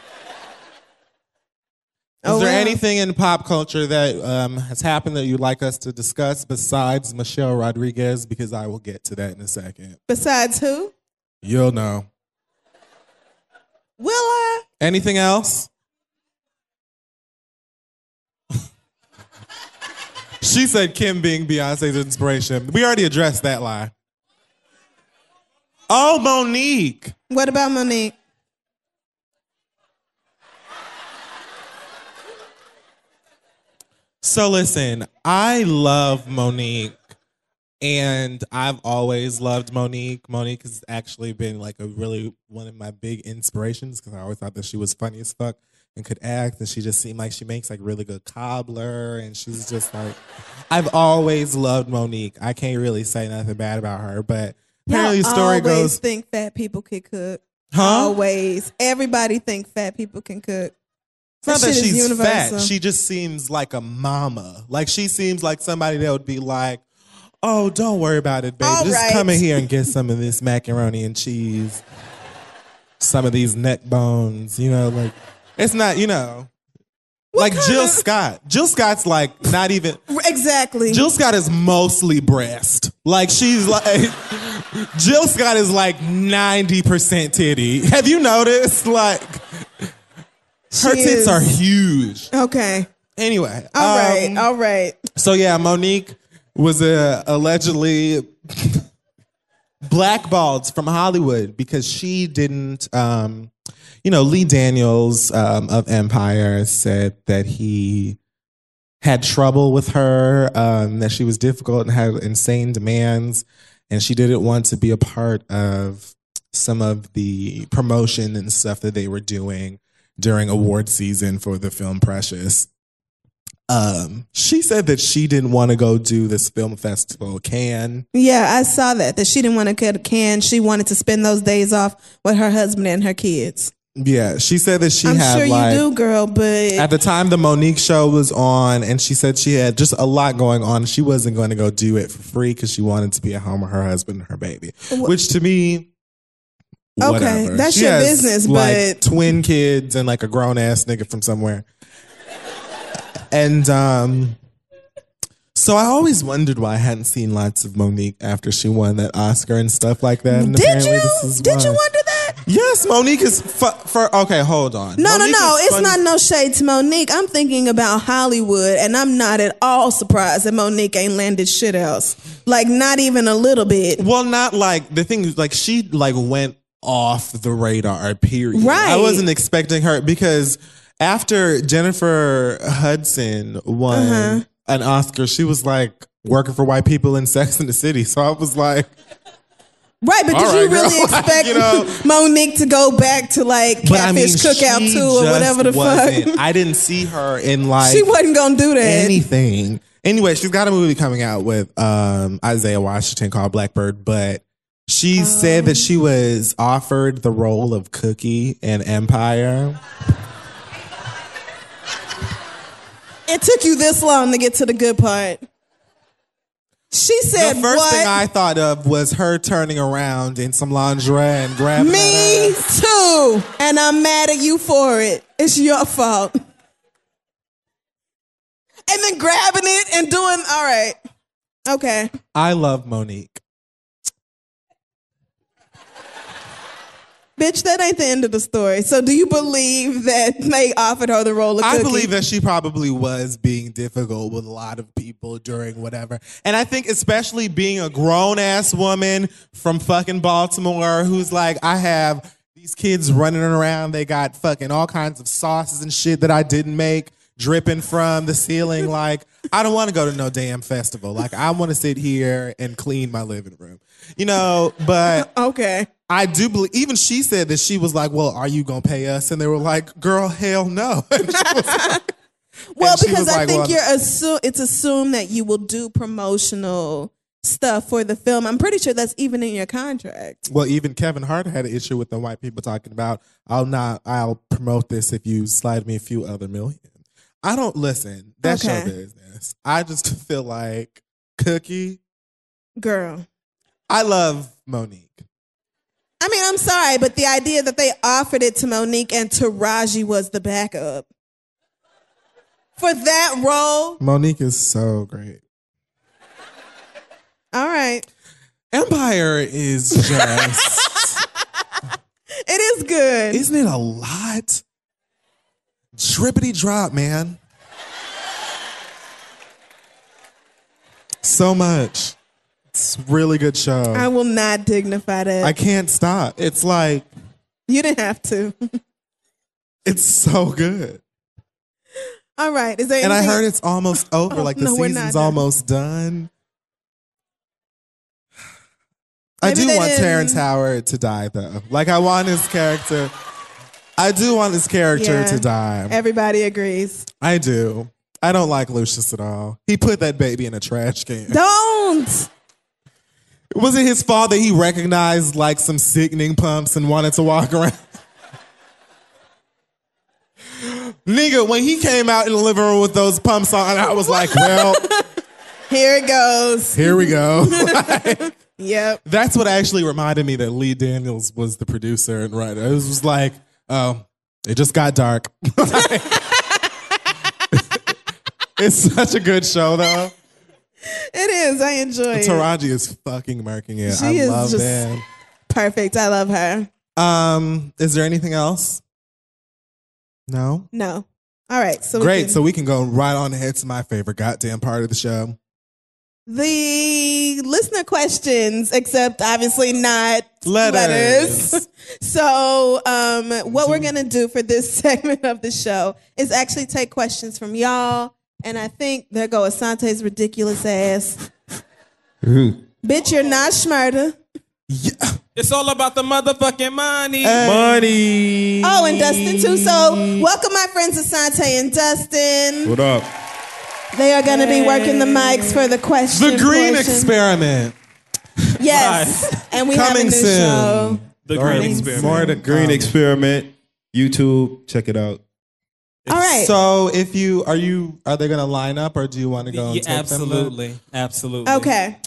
Oh, there well. anything in pop culture that um, has happened that you'd like us to discuss besides Michelle Rodriguez? Because I will get to that in a second. Besides who? You'll know. Will I? Anything else? She said Kim being Beyonce's inspiration. We already addressed that lie. Oh, Mo'Nique. What about Mo'Nique? So listen, I love Mo'Nique. And I've always loved Mo'Nique. Mo'Nique has actually been like a really one of my big inspirations because I always thought that she was funny as fuck and could act. And she just seemed like she makes like really good cobbler. And she's just like, I've always loved Mo'Nique. I can't really say nothing bad about her. But apparently, the story always goes, think fat people can cook. huh? Always. Everybody think fat people can cook. It's not That that shit is she's fat. She just seems like a mama. Like she seems like somebody that would be like, "Oh, don't worry about it, babe. All just right. come in here and get some of this macaroni and cheese, some of these neck bones." You know, like it's not. You know, like Jill of- Scott. Jill Scott's like not even. Exactly. Jill Scott is mostly breast. Like she's like <laughs> Jill Scott is like ninety percent titty. Have you noticed? Like her She tits is- are huge. okay. Anyway, All right. um, All right. so yeah, Mo'Nique was uh, allegedly <laughs> blackballed from Hollywood because she didn't. Um, you know, Lee Daniels um, of Empire said that he had trouble with her, um, that she was difficult and had insane demands, and she didn't want to be a part of some of the promotion and stuff that they were doing during award season for the film Precious. Um, she said that she didn't want to go do this film festival, Cannes Yeah, I saw that. That she didn't want to cut a can. She wanted to spend those days off with her husband and her kids. Yeah, she said that she I'm had sure like you do, girl, but at the time the Mo'Nique show was on, and she said she had just a lot going on. She wasn't going to go do it for free because she wanted to be at home with her husband and her baby. Which to me, Okay, whatever. that's She your has, business, like but- twin kids and like a grown ass nigga from somewhere. And um, so I always wondered why I hadn't seen lots of Mo'Nique after she won that Oscar and stuff like that. And did you? this is Did you wonder that? Yes, Mo'Nique is fu- for okay. Hold on. No, Mo'Nique no, no. It's funny. not no shade to Mo'Nique. I'm thinking about Hollywood, and I'm not at all surprised that Mo'Nique ain't landed shit else. Like, not even a little bit. Well, not like the thing is like she like went off the radar. Period. Right. I wasn't expecting her because after Jennifer Hudson won Uh-huh. an Oscar, she was like working for white people in Sex in the City. So I was like, Right, but All did you right, girl. <laughs> really Like, expect you know. Mo'Nique to go back to like but I mean, Catfish Cookout 2 or whatever the wasn't- fuck? I didn't see her in like she wasn't gonna do that. anything. Anyway, she's got a movie coming out with um, Isaiah Washington called Blackbird, but she said that she was offered the role of Cookie in Empire. It took you this long to get to the good part. She said, the first "What? thing I thought of was her turning around in some lingerie and grabbing Me too, and I'm mad at you for it. It's your fault." And then grabbing it and doing all right. Okay. I love Mo'Nique. Bitch, that ain't the end of the story. So do you believe that they offered her the role of I Cookie? believe that she probably was being difficult with a lot of people during whatever. And I think especially being a grown ass woman from fucking Baltimore who's like, I have these kids running around, they got fucking all kinds of sauces and shit that I didn't make dripping from the ceiling. <laughs> Like, I don't want to go to no damn festival. Like, I want to sit here and clean my living room. You know, but <laughs> Okay. I do believe, even she said that she was like, Well, are you going to pay us? And they were like, Girl, hell no. <laughs> And she was like- Well, because I like, think well, you're assume it's assumed that you will do promotional stuff for the film. I'm pretty sure that's even in your contract. Well, even Kevin Hart had an issue with the white people talking about, I'll not, I'll promote this if you slide me a few other million. I don't listen. That's Okay. your business. I just <laughs> feel like Cookie. Girl. I love Mo'Nique. I mean, I'm sorry, but the idea that they offered it to Mo'Nique and Taraji was the backup for that role. Mo'Nique is so great. All right, Empire is <laughs> just, it is good. isn't it a lot? Drippity drop, man. So much. It's really good show. I will not dignify that. I can't stop. It's like, you didn't have to. it's so good. All right, is there? And I heard it's almost <laughs> over. Oh, like the no, season's done. almost done. I Maybe do want didn't- Terrence Howard to die though. Like I want his character. I do want his character Yeah. to die. Everybody agrees. I do. I don't like Lucious at all. He put that baby in a trash can. Don't. Was it his fault that he recognized like some sickening pumps and wanted to walk around? <laughs> Nigga, when he came out in the living room with those pumps on, I was like, well, <laughs> Here it goes. here we go. <laughs> Yep. That's what actually reminded me that Lee Daniels was the producer and writer. It was like, oh, it just got dark. it's such a good show, though. <laughs> It is. I enjoy it. Taraji is fucking murking it. She I is love just- that. Perfect. I love her. Um, is there anything else? No. No. All right. So we Great. can- So we can go right on ahead to my favorite goddamn part of the show. the listener questions, except obviously not Letters. letters. <laughs> so, um, what we're gonna do for this <laughs> segment of the show is actually take questions from y'all, and I think there go Asante's ridiculous ass. Bitch, you're not schmurder. It's all about the motherfucking money. Uh, money. Oh, and Dustin too. So, welcome my friends Asante and Dustin. What up? They are going to be working the mics for the question. The Green portion. Experiment. Yes, and we have a Coming new soon. show. the Or green experiment. More to Green. Um, experiment. YouTube. Check it out. All right. So if you are you are they gonna line up or do you want to go and Yeah, take them absolutely, absolutely. Okay.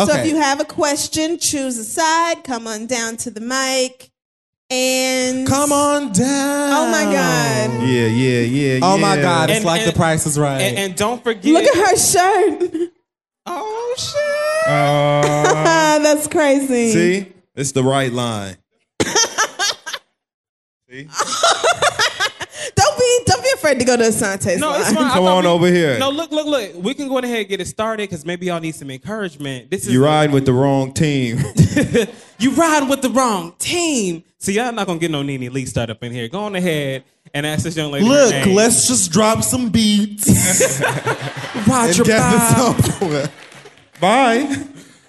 So if you have a question, choose a side, come on down to the mic, and Come on down. Oh my God. Yeah, yeah, yeah. Oh my. God! It's And- like and- the Price is Right. And, and don't forget. Look at her shirt. <laughs> Oh shit! Uh, <laughs> That's crazy. see, it's the right line. <laughs> see? Don't be don't be afraid to go to Asante's No, it's fine. I Come thought on we- over here. No, look, look, look. We can go ahead and get it started because maybe y'all need some encouragement. This is You riding with the wrong team. <laughs> you riding with the wrong team. So y'all not gonna get no Nene Lee start up in here. Go on ahead and ask this young lady. her Look, name. let's just drop some beats <laughs> Roger and get Bob. this over. Bye.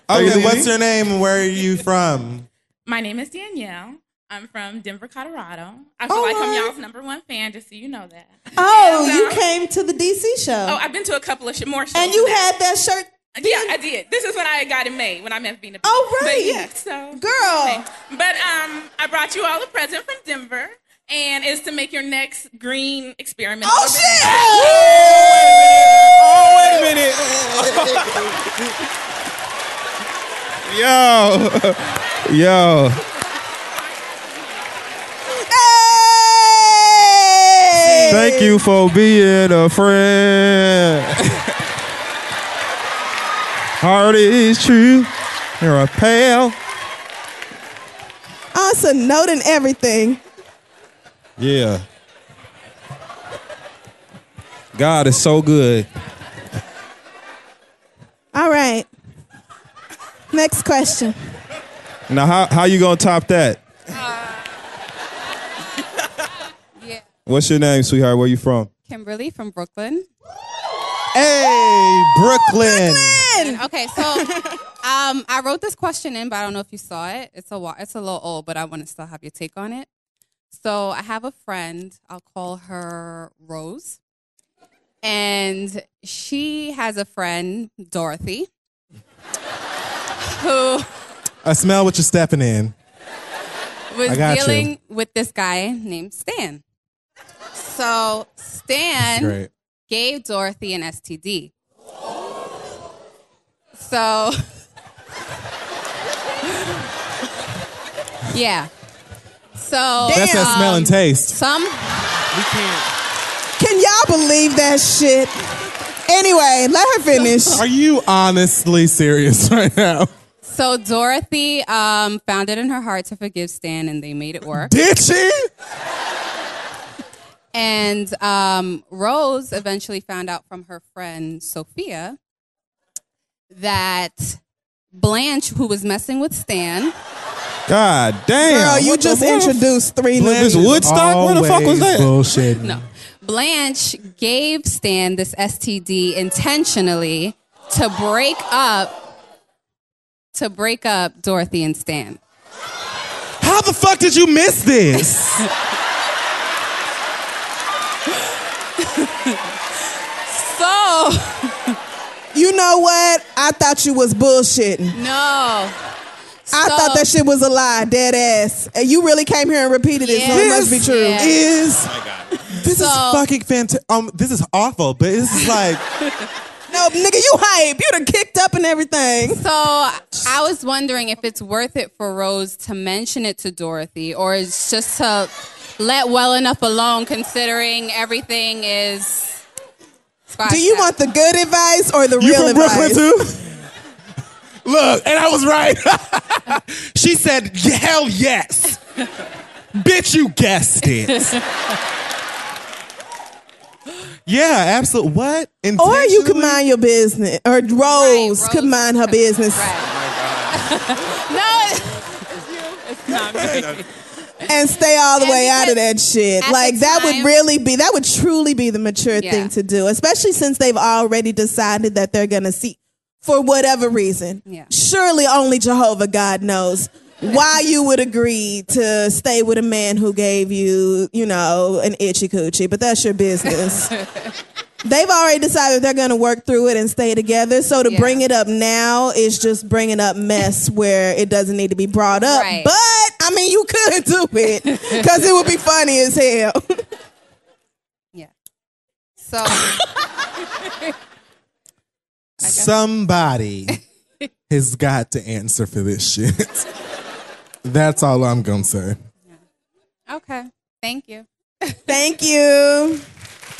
Okay, what's your name and where are you from? My name is Danielle. I'm from Denver, Colorado. I feel All like I'm y'all's number one fan, just so you know that. Oh, And, you uh, came to the DC show. Oh, I've been to a couple of sh- more shows. and you had that shirt. Yeah, I did. This is when I got it made when I met Vina. Oh, But right. yeah, so Girl. But um, I brought you all a present from Denver, and it's to make your next green experiment. a Oh little bit- shit! Oh wait a minute. <laughs> Yo. <laughs> Yo. Hey! Thank you for being a friend. Heart is true. You're a pal. Awesome note and everything. Yeah. God is so good. All right. Next question. Now, how how you gonna top that? What's your name, sweetheart? Where are you from? Kimberly from Brooklyn. Hey, Brooklyn. Brooklyn. Okay, so um, I wrote this question in, but I don't know if you saw it. It's a it's a little old, but I want to still have your take on it. So I have a friend. I'll call her Rose, and she has a friend Dorothy, who I smell what you're stepping in. was I got you. with this guy named Stan. So Stan gave Dorothy an STD. So <laughs> Yeah. So That's that smell and taste. Some We can't. Can y'all believe that shit? Anyway, let her finish. <laughs> Are you honestly serious <laughs> right now? so Dorothy um, found it in her heart to forgive Stan, and they made it work. Did she? And um, Rose eventually found out from her friend Sophia that Blanche, who was messing with Stan, God damn. Girl, you just introduced three This names. Woodstock? Where the fuck was that? Bullshit. no, Blanche gave Stan this STD intentionally to break up to break up Dorothy and Stan. How the fuck did you miss this? <laughs> So <laughs> You know what? I thought you was bullshitting. no. I thought that shit was a lie, dead ass. And you really came here and repeated it, so it must be true. Yeah. Is this is So- fucking fantastic? Um, this is awful, but this is like <laughs> No, nigga, you hype. You done kicked up and everything. So I was wondering if it's worth it for Rose to mention it to Dorothy, or it's just to let well enough alone, considering everything is. Do you want the good advice or the you real from Brooklyn advice? too. <laughs> Look, and I was right. <laughs> she said, "Hell yes, bitch, you guessed it." <laughs> yeah, absolutely. What? Or you could mind your business. Or Rose, could mind her business. Oh no, it's you. it's not me. <laughs> And stay all the way out of that shit. Like the that would really be that would truly be the mature Yeah. thing to do, especially since they've already decided that they're gonna see for whatever reason. Yeah. Surely only Jehovah God knows why you would agree to stay with a man who gave you, you know, an itchy coochie, but that's your business. <laughs> They've already decided they're going to work through it and stay together. So to Yeah. bring it up now is just bringing up mess where it doesn't need to be brought up. Right. But I mean, you could do it because it would be funny as hell. <laughs> Yeah. So <laughs> Somebody <laughs> has got to answer for this shit. That's all I'm gonna say. okay, thank you. Thank you.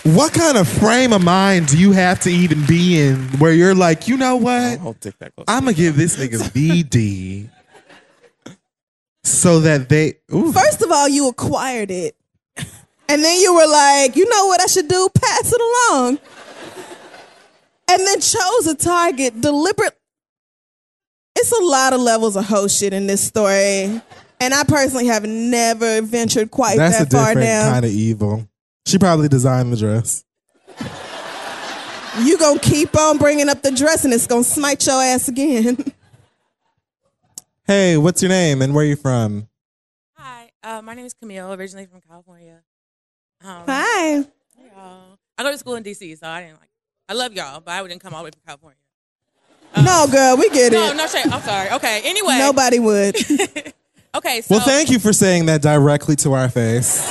What kind of frame of mind do you have to even be in where you're like, you know what? I'll take that I'm gonna give this nigga VD so that they. Ooh. First of all, you acquired it. And then you were like, you know what I should do? Pass it along. And then chose a target deliberate. It's a lot of levels of hoe shit in this story. And I personally have never ventured quite That's a that far different down. kind of evil. She probably designed the dress. you gonna keep on bringing up the dress and it's gonna smite your ass again. <laughs> Hey, what's your name and where are you from? Hi, uh, my name is Camille, originally from California. Um, Hi. hey, y'all. I go to school in DC, so I didn't like. I love y'all, but I wouldn't come all the way from California. no, girl, we get No, it. No, no shade. I'm sorry. Okay. Anyway. Nobody would. <laughs> <laughs> Okay. So. Well, thank you for saying that directly to our face.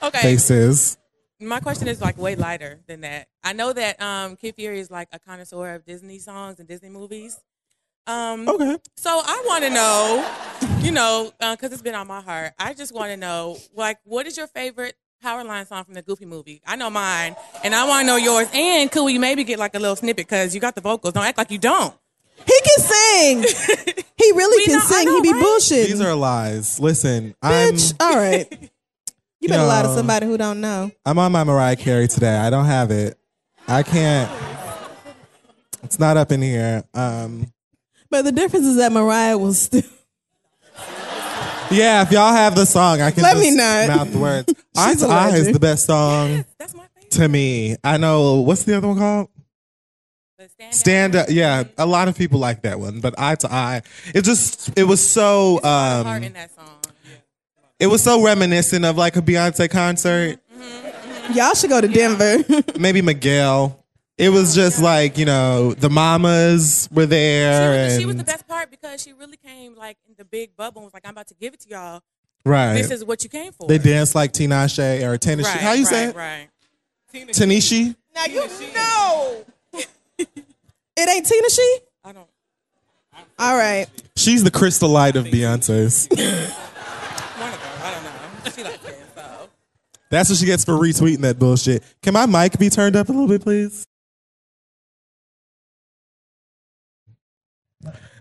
Okay. Faces. My question is like way lighter than that. I know that um, Kid Fury is like a connoisseur of Disney songs and Disney movies. Um, okay. So I want to know, you know, because it's been on my heart. I just want to know, like, what is your favorite Powerline song from the Goofy movie? I know mine, and I want to know yours. And could we maybe get like a little snippet because you got the vocals? Don't act like you don't. He can sing. He really can sing. he be bullshit. These are lies. Listen, I'm All right. <laughs> You better lie to somebody who don't know. I'm on my Mariah Carey today. I don't have it. I can't. It's not up in here. Um, But the difference is that Mariah was still. <laughs> yeah, if y'all have the song, I can Let just me not. mouth the words. Eye <laughs> She's to a Eye is legend. the best song That's my favorite. to me. I know. What's the other one called? Stand up. Yeah, a lot of people like that one, but Eye to Eye, it just it was so um, it was so reminiscent of like a Beyonce concert. Y'all should go to Denver. <laughs> Maybe Miguel. It was just like you know the mamas were there She was the best part because she really came like in the big bubble and was like, I'm about to give it to y'all. right. This is what you came for. They danced like Tinashe or Tanashi. Right, How you say right, it? Right. Tanishi. Now you know. <laughs> it ain't Tina She. I don't. All right. She's the crystal light of Beyonce's. <laughs> I don't know. She likes it, so. That's what she gets for retweeting that bullshit. Can my mic be turned up a little bit, please?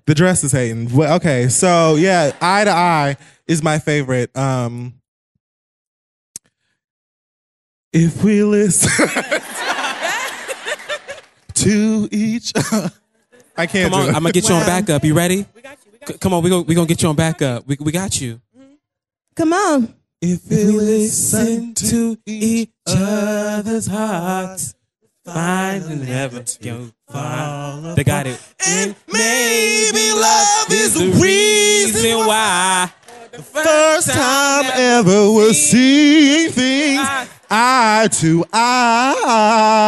The dress is hating. Well, okay, so yeah, eye to eye is my favorite. Um, if we listen <laughs> to each, I can't. Come on, do it. I'm gonna get you on backup. You ready? C- Come on, we gonna we gonna get you on backup. We we got you. Come on. If we listen to each other's hearts, find and never go far. They got it. And maybe love is the reason why. The First time ever we're seeing things eye to eye.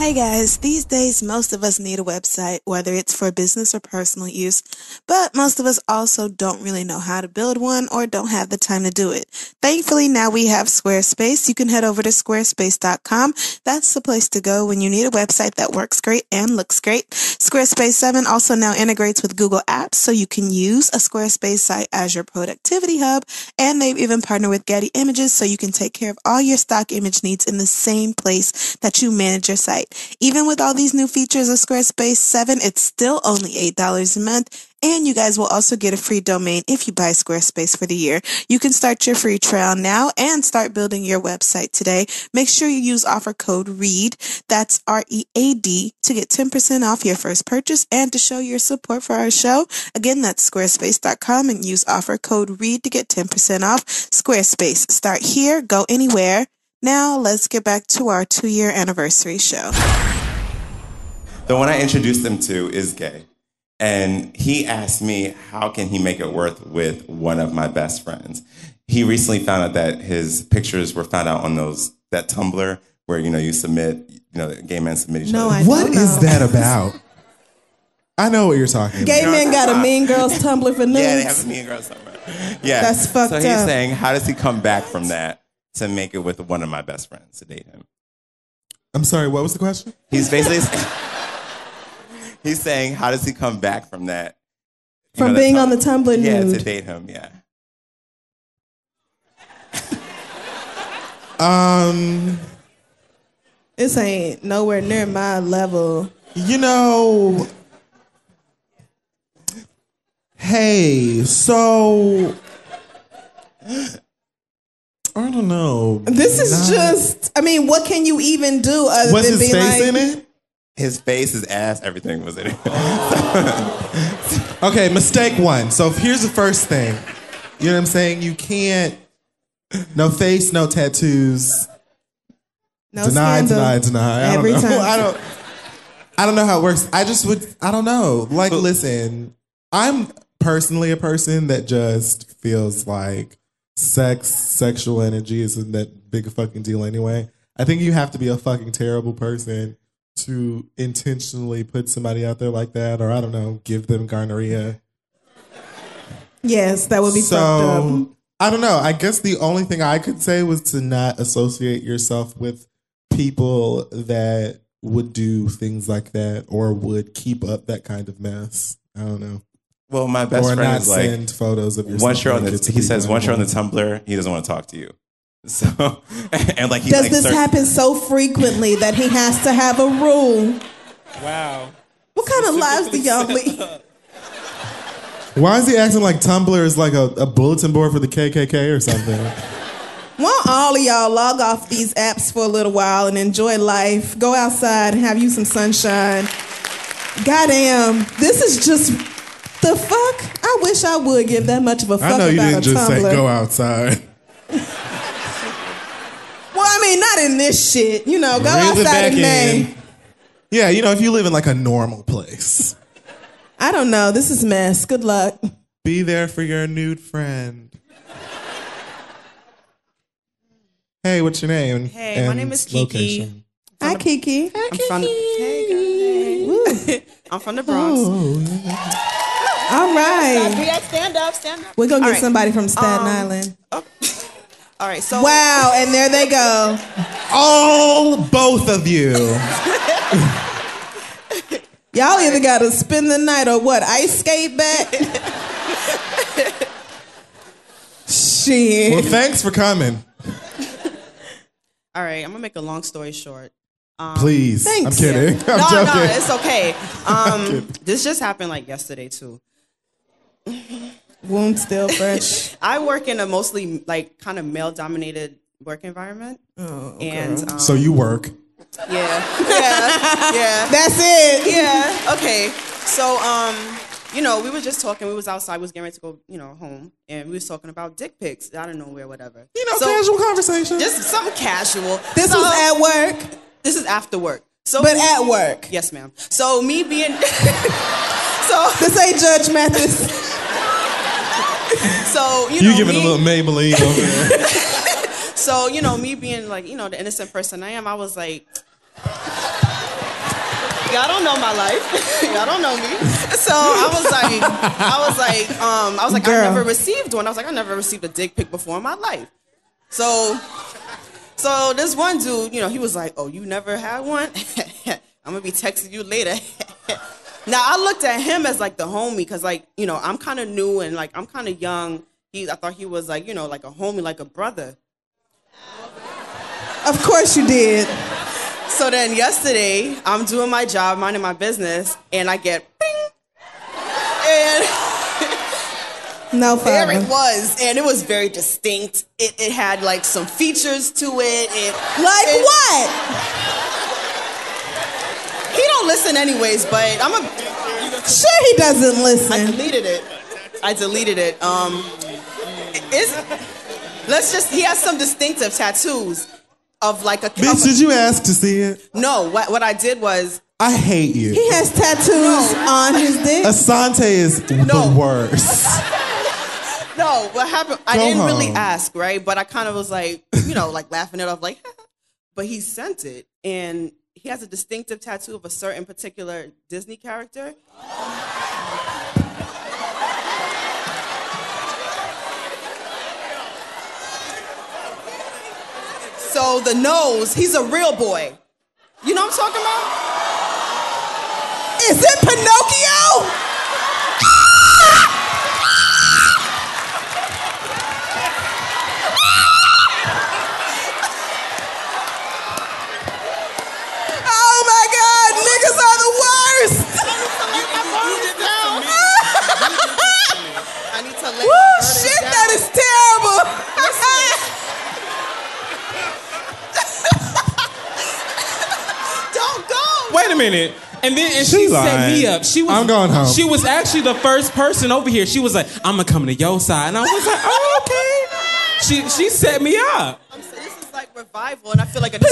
Hey guys, these days most of us need a website, whether it's for business or personal use, but most of us also don't really know how to build one or don't have the time to do it. Thankfully, now we have Squarespace. You can head over to squarespace.com. That's the place to go when you need a website that works great and looks great. Squarespace 7 also now integrates with Google Apps, so you can use a Squarespace site as your productivity hub, and they've even partnered with Getty Images so you can take care of all your stock image needs in the same place that you manage your site. Even with all these new features of Squarespace 7, it's still only $8 a month. And you guys will also get a free domain if you buy Squarespace for the year. You can start your free trial now and start building your website today. Make sure you use offer code READ, that's R-E-A-D, to get 10% off your first purchase and to show your support for our show. Again, that's squarespace.com and use offer code READ to get 10% off. Squarespace, start here, go anywhere. Now let's get back to our two year anniversary show. The one I introduced him to is gay. And he asked me, how can he make it work with one of my best friends? He recently found out that his pictures were found out on those that Tumblr where you know you submit, you know, gay men submit each No, other. I What don't is know. that about? I know what you're talking Gay about. men got a Mean Girls Tumblr for nudes. <laughs> Yeah, they have a mean girl somewhere. Yeah, That's fucked up. So he's up. saying, how does he come back from that to make it with one of my best friends to date him? I'm sorry, what was the question? He's basically <laughs> he's saying, how does he come back from that? You From know, being Tum- on the Tumblr Yeah, nude. to date him. Yeah. <laughs> Um, This ain't nowhere near my level. You know, hey, so I don't know. This is Not- just, I mean, what can you even do other Was than his be face like, in it? His face, his ass, everything was in it. <laughs> Okay, mistake one. So here's the first thing. You know what I'm saying? You can't. No face, no tattoos. No deny, scandal. deny, deny. I Every <laughs> don't know. time. I don't. I don't know how it works. I just would. I don't know. Like, listen, I'm personally a person that just feels like sex, sexual energy isn't that big a fucking deal anyway. I think you have to be a fucking terrible person to intentionally put somebody out there like that, or I don't know, give them gonorrhea. Yes, that would be. So I don't know. I guess the only thing I could say was to not associate yourself with people that would do things like that or would keep up that kind of mess. I don't know. Well, my best or friend not is like send photos of yourself. once you're on the, he says people once you're on the. Tumblr, he doesn't want to talk to you. <laughs> So and like he Does like this search- happen so frequently that he has to have a rule? Wow. What kind of lives do y'all <laughs> lead? Why is he acting like Tumblr is like a, a bulletin board for the KKK or something? <laughs> Won't all of y'all log off these apps for a little while and enjoy life? Go outside and have you some sunshine. Goddamn, this is just the fuck. I wish I would give that much of a fuck I know you about didn't a just Tumblr. say go outside. <laughs> Well, I mean, not in this shit. You know, go Reel it outside back in May. in. Yeah, you know, if you live in like a normal place, I don't know. This is mess. Good luck. be there for your nude friend. Hey, what's your name? Hey, my name is Kiki. location? Hi, Kiki. I'm from the, hey, guys. <laughs> I'm from the Bronx. Oh, All right. Briette, stand up, stand up. We're going to get right. somebody from Staten Um, Island. All right, so Wow, and there they go. All both of you. <laughs> Y'all either gotta spend the night or what? Ice skate back? <laughs> Shit. Well, thanks for coming. All right, I'm gonna make a long story short. Um, Please. I'm Thanks. kidding. <laughs> I'm no, joking. no, it's okay. Um, this just happened like yesterday too. Wound still fresh. <laughs> I work in a mostly like kind of male-dominated work environment, Oh, and um, so you work. yeah, yeah, <laughs> yeah. That's it. Yeah. Okay. So, um, you know, we were just talking. We was outside. We was getting ready to go, you know, home, and we was talking about dick pics out of nowhere, whatever. You know, so, casual conversation. Just something casual. This So- was at work. This is after work. So, But at work. Yes, ma'am. So me being. <laughs> so This ain't Judge Mathis. <laughs> So you know You giving me, a little Maybelline over there. <laughs> So you know me being like you know the innocent person I am, I was like, y'all don't know my life, <laughs> y'all don't know me. So I was like, I was like, um, I was like, Girl. I never received one. I was like, I never received a dick pic before in my life. So, so this one dude, you know, he was like, oh, you never had one? I'm gonna be texting you later. Now I looked at him as like the homie, cause like you know I'm kind of new and like I'm kind of young. He, I thought he was like you know like a homie, like a brother. Of course you did. So then yesterday, I'm doing my job, minding my business, and I get bing, and No <laughs> there it was, and it was very distinct. It, it had like some features to it. it Like it- what? He don't listen anyways, but I'm a. Sure he doesn't listen. I deleted it. I deleted it. Um, is let's just. He has some distinctive tattoos of like a. Bitch, did you ask to see it? No, what what I did was I hate you. He has tattoos on his dick. Asante is the worst. <laughs> No, what happened? I Go didn't really ask, right? But I kind of was like, you know, like laughing it off, like, <laughs> but he sent it, and he has a distinctive tattoo of a certain particular Disney character. So the nose, he's a real boy. You know what I'm talking about? Is it Pinocchio? Don't go. Wait a minute. And then and She she, set me up. She was I'm going home. She was actually the first person over here. She was like, I'm gonna come to your side. And I was like, oh, okay. She she set me up. I'm saying this is like revival, and I feel like a So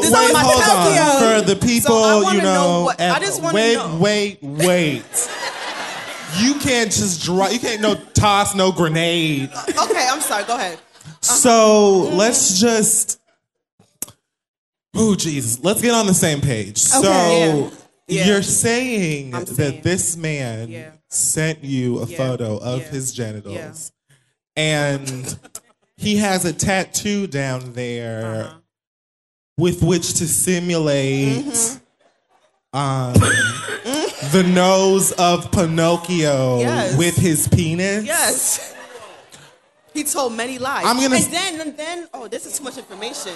this is wait, my hold on. For the people, So I wanna you know, know what- I at- just wanna wait, know. wait, wait. <laughs> You can't just drop. You can't no toss no grenade. Okay, I'm sorry. Go ahead. So let's just. Oh Jesus! Let's get on the same page. Okay, So Yeah. Yeah. you're saying, I'm that this man Yeah. sent you a Yeah. photo of Yeah. his genitals, and he has a tattoo down there Uh-huh. with which to simulate Mm-hmm. Um, the nose of Pinocchio Yes. with his penis. Yes. He told many lies. I'm gonna- And then, and then, oh, this is too much information.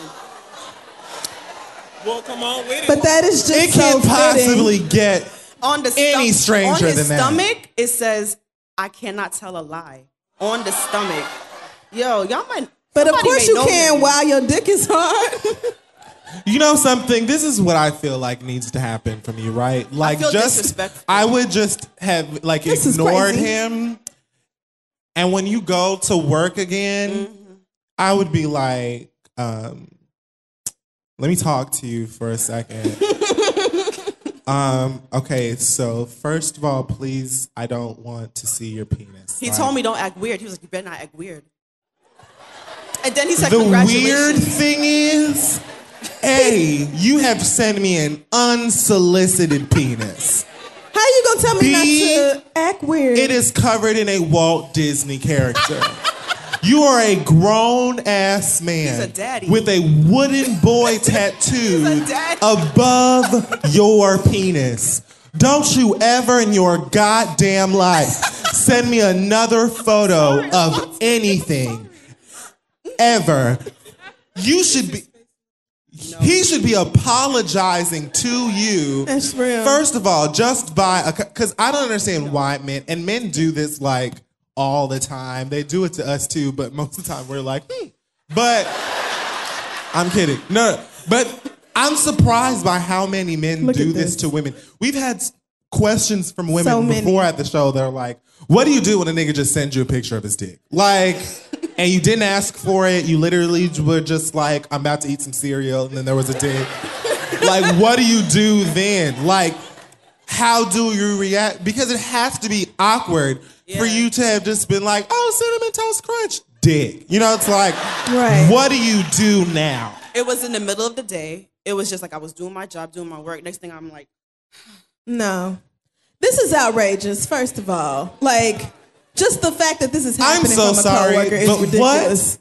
Well, come on with But that is just It so can't fitting. possibly get On the Any stom- stranger on his than that. stomach, it says, "I cannot tell a lie." On the stomach, yo, y'all might. But of course you can him. while your dick is hard. <laughs> You know something? This is what I feel like needs to happen from you, right? Like feel just. I would just have like This ignored him. And when you go to work again, Mm-hmm. I would be like, um, let me talk to you for a second. <laughs> um, okay, so first of all, please, I don't want to see your penis. He Like, told me don't act weird. He was like, "You better not act weird." And then he said, The "Congratulations." weird thing is, A, you have sent me an unsolicited penis. How you gonna tell me B, not to act weird? It is covered in a Walt Disney character. <laughs> You are a grown ass man a with a wooden boy <laughs> daddy. above your penis. Don't you ever in your goddamn life send me another photo of anything. Ever. You should be. He should be apologizing to you. That's real. First of all, just by because I don't understand why men and men do this like all the time. They do it to us too, but most of the time we're like, hmm. But I'm kidding. No, but I'm surprised by how many men Look do this. this. to women. We've had questions from women So before at the show. They're like, "What do you do when a nigga just sends you a picture of his dick?" Like, and you didn't ask for it. You literally were just like, "I'm about to eat some cereal," and then there was a dick. like, what do you do then? Like, how do you react? Because it has to be awkward for you to have just been like, "Oh, cinnamon toast crunch." Dick. You know, it's like, Right. what do you do now? It was in the middle of the day. It was just like I was doing my job, doing my work. Next thing I'm like, <sighs> No. This is outrageous, first of all. Like, just the fact that this is happening I'm so from a sorry, coworker is but ridiculous.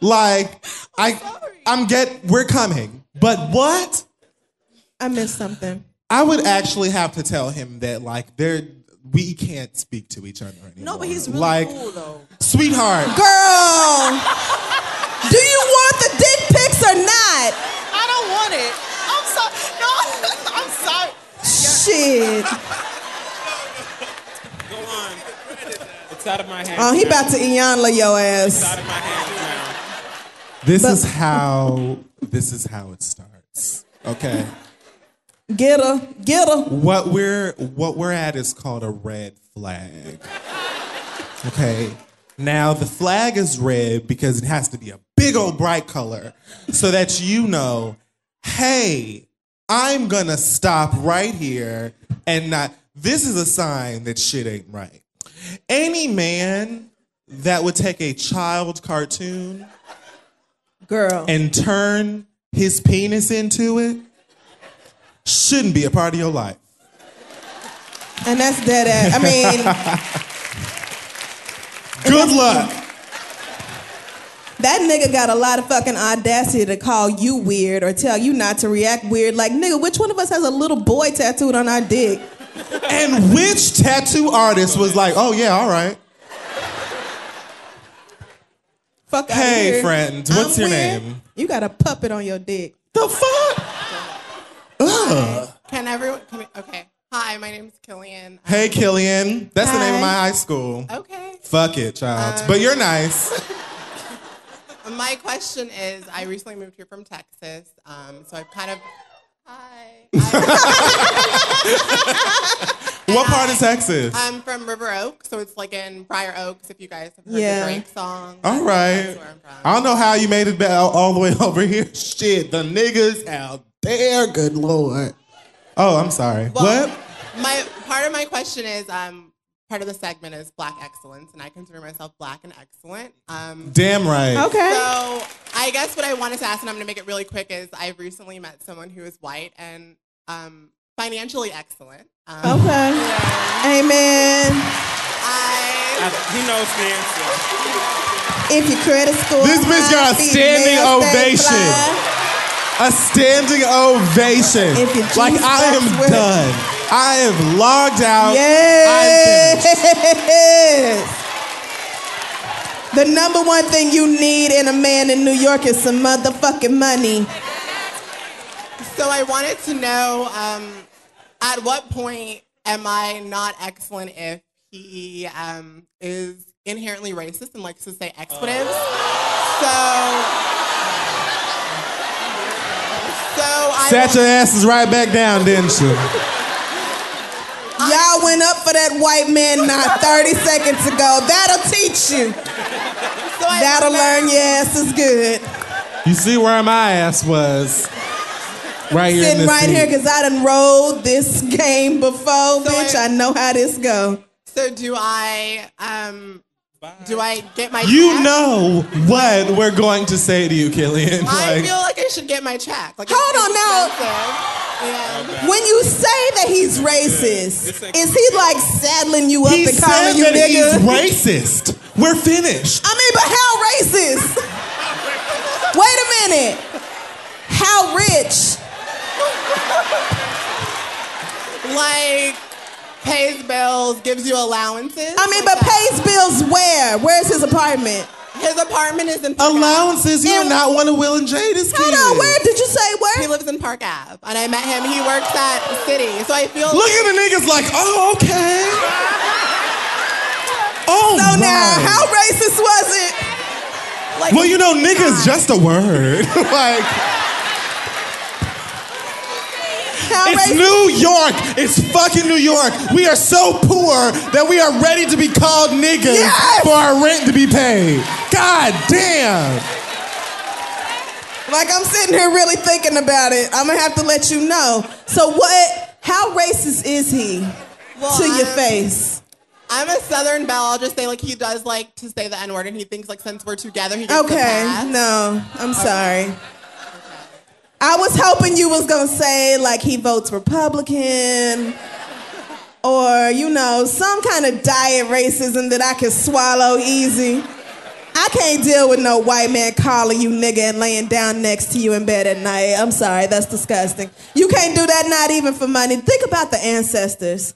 Like, I, I'm get, we're coming, but what? I missed something. I would actually have to tell him that, like, there, we can't speak to each other anymore. no, but he's really like, cool though. sweetheart. Girl, It's out of my hands. Oh, he now. about to Iyanla your It's ass. out of my hands now. This But- is how, this is how it starts. Okay. Get her, get her. What we're what we're at is called a red flag. Okay. Now the flag is red because it has to be a big old bright color so that you know, hey, I'm gonna stop right here and not this is a sign that shit ain't right. Any man that would take a child cartoon Girl. and turn his penis into it shouldn't be a part of your life. And that's dead ass. I mean, <laughs> Good luck. that nigga got a lot of fucking audacity to call you weird or tell you not to react weird. Like, nigga, which one of us has a little boy tattooed on our dick? And which tattoo artist was like, oh yeah, all right. Fuck Hey, friend, what's I'm your weird. name? You got a puppet on your dick. The fuck? Ugh. Can everyone? Can we, okay. Hi, my name is Killian. Hey, Killian. That's the name of Hi. my high school. Okay. Fuck it, child. Um, but you're nice. <laughs> My question is, I recently moved here from Texas, um, so I've kind of. Hi. What part of Texas? I'm from River Oaks, so it's like in Briar Oaks. If you guys have heard Yeah. the Drake song. all right. I don't know how you made it back all, all the way <laughs> over here. Shit, the niggas out there. Good lord. Oh, I'm sorry. Well, what? My part of my question is, um, part of the segment is Black excellence, and I consider myself Black and excellent. Um, Damn right. Okay. So I guess what I wanted to ask, and I'm going to make it really quick, is I've recently met someone who is white and um, financially excellent. Um, Okay. Amen. I, he knows the answer. If your credit score This bitch got a standing ovation. A standing ovation. Like I am with- done. I have logged out. Yes. The number one thing you need in a man in New York is some motherfucking money. So I wanted to know um, at what point am I not excellent if he um, is inherently racist and likes to say expletives? So. So I Sat your asses right back down, didn't you? Y'all went up for that white man not 30 seconds ago. That'll teach you. That'll learn your ass is good. You see where my ass was? <laughs> Right here Sitting right seat. here because I done rolled this <laughs> game before, bitch. I know how this go. So do I um do I get my You check? know what we're going to say to you, Killian. I Like, feel like I should get my check. Like Hold on now. expensive. Yeah. When you say that he's racist, is he like saddling you up he and calling said you that nigga? he's racist. We're finished. I mean, but how racist? <laughs> Wait a minute. How rich? Like pays bills, gives you allowances. I mean, but pays bills where? Where's his apartment? His apartment is in Allowances, you are not one of Will and Jada's kids. Hold on, where did you say where? He lives in Park Ave, and I met him. He works at City, so I feel. Look at the niggas like, oh, okay. Oh, So now, how racist was it? Like, well, you know, nigga's just a word. <laughs> like, how it's racist? New York. It's fucking New York. We are so poor that we are ready to be called niggas Yes! for our rent to be paid. God damn. Like I'm sitting here really thinking about it. I'm gonna have to let you know. So what? How racist is he Well, to your I'm- face? I'm a Southern belle. I'll just say like he does like to say the N word, and he thinks like since we're together, he gets the Okay, pass. no, I'm sorry. I was hoping you was gonna say like he votes Republican, or you know some kind of diet racism that I can swallow easy. I can't deal with no white man calling you nigga and laying down next to you in bed at night. I'm sorry, that's disgusting. You can't do that, not even for money. Think about the ancestors.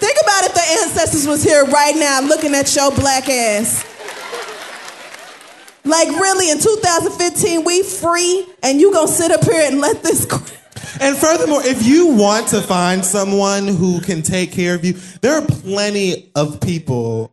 Think about if the ancestors was here right now looking at your black ass. Like really, in 2015, we free, and you gonna sit up here and let this? <laughs> And furthermore, if you want to find someone who can take care of you, there are plenty of people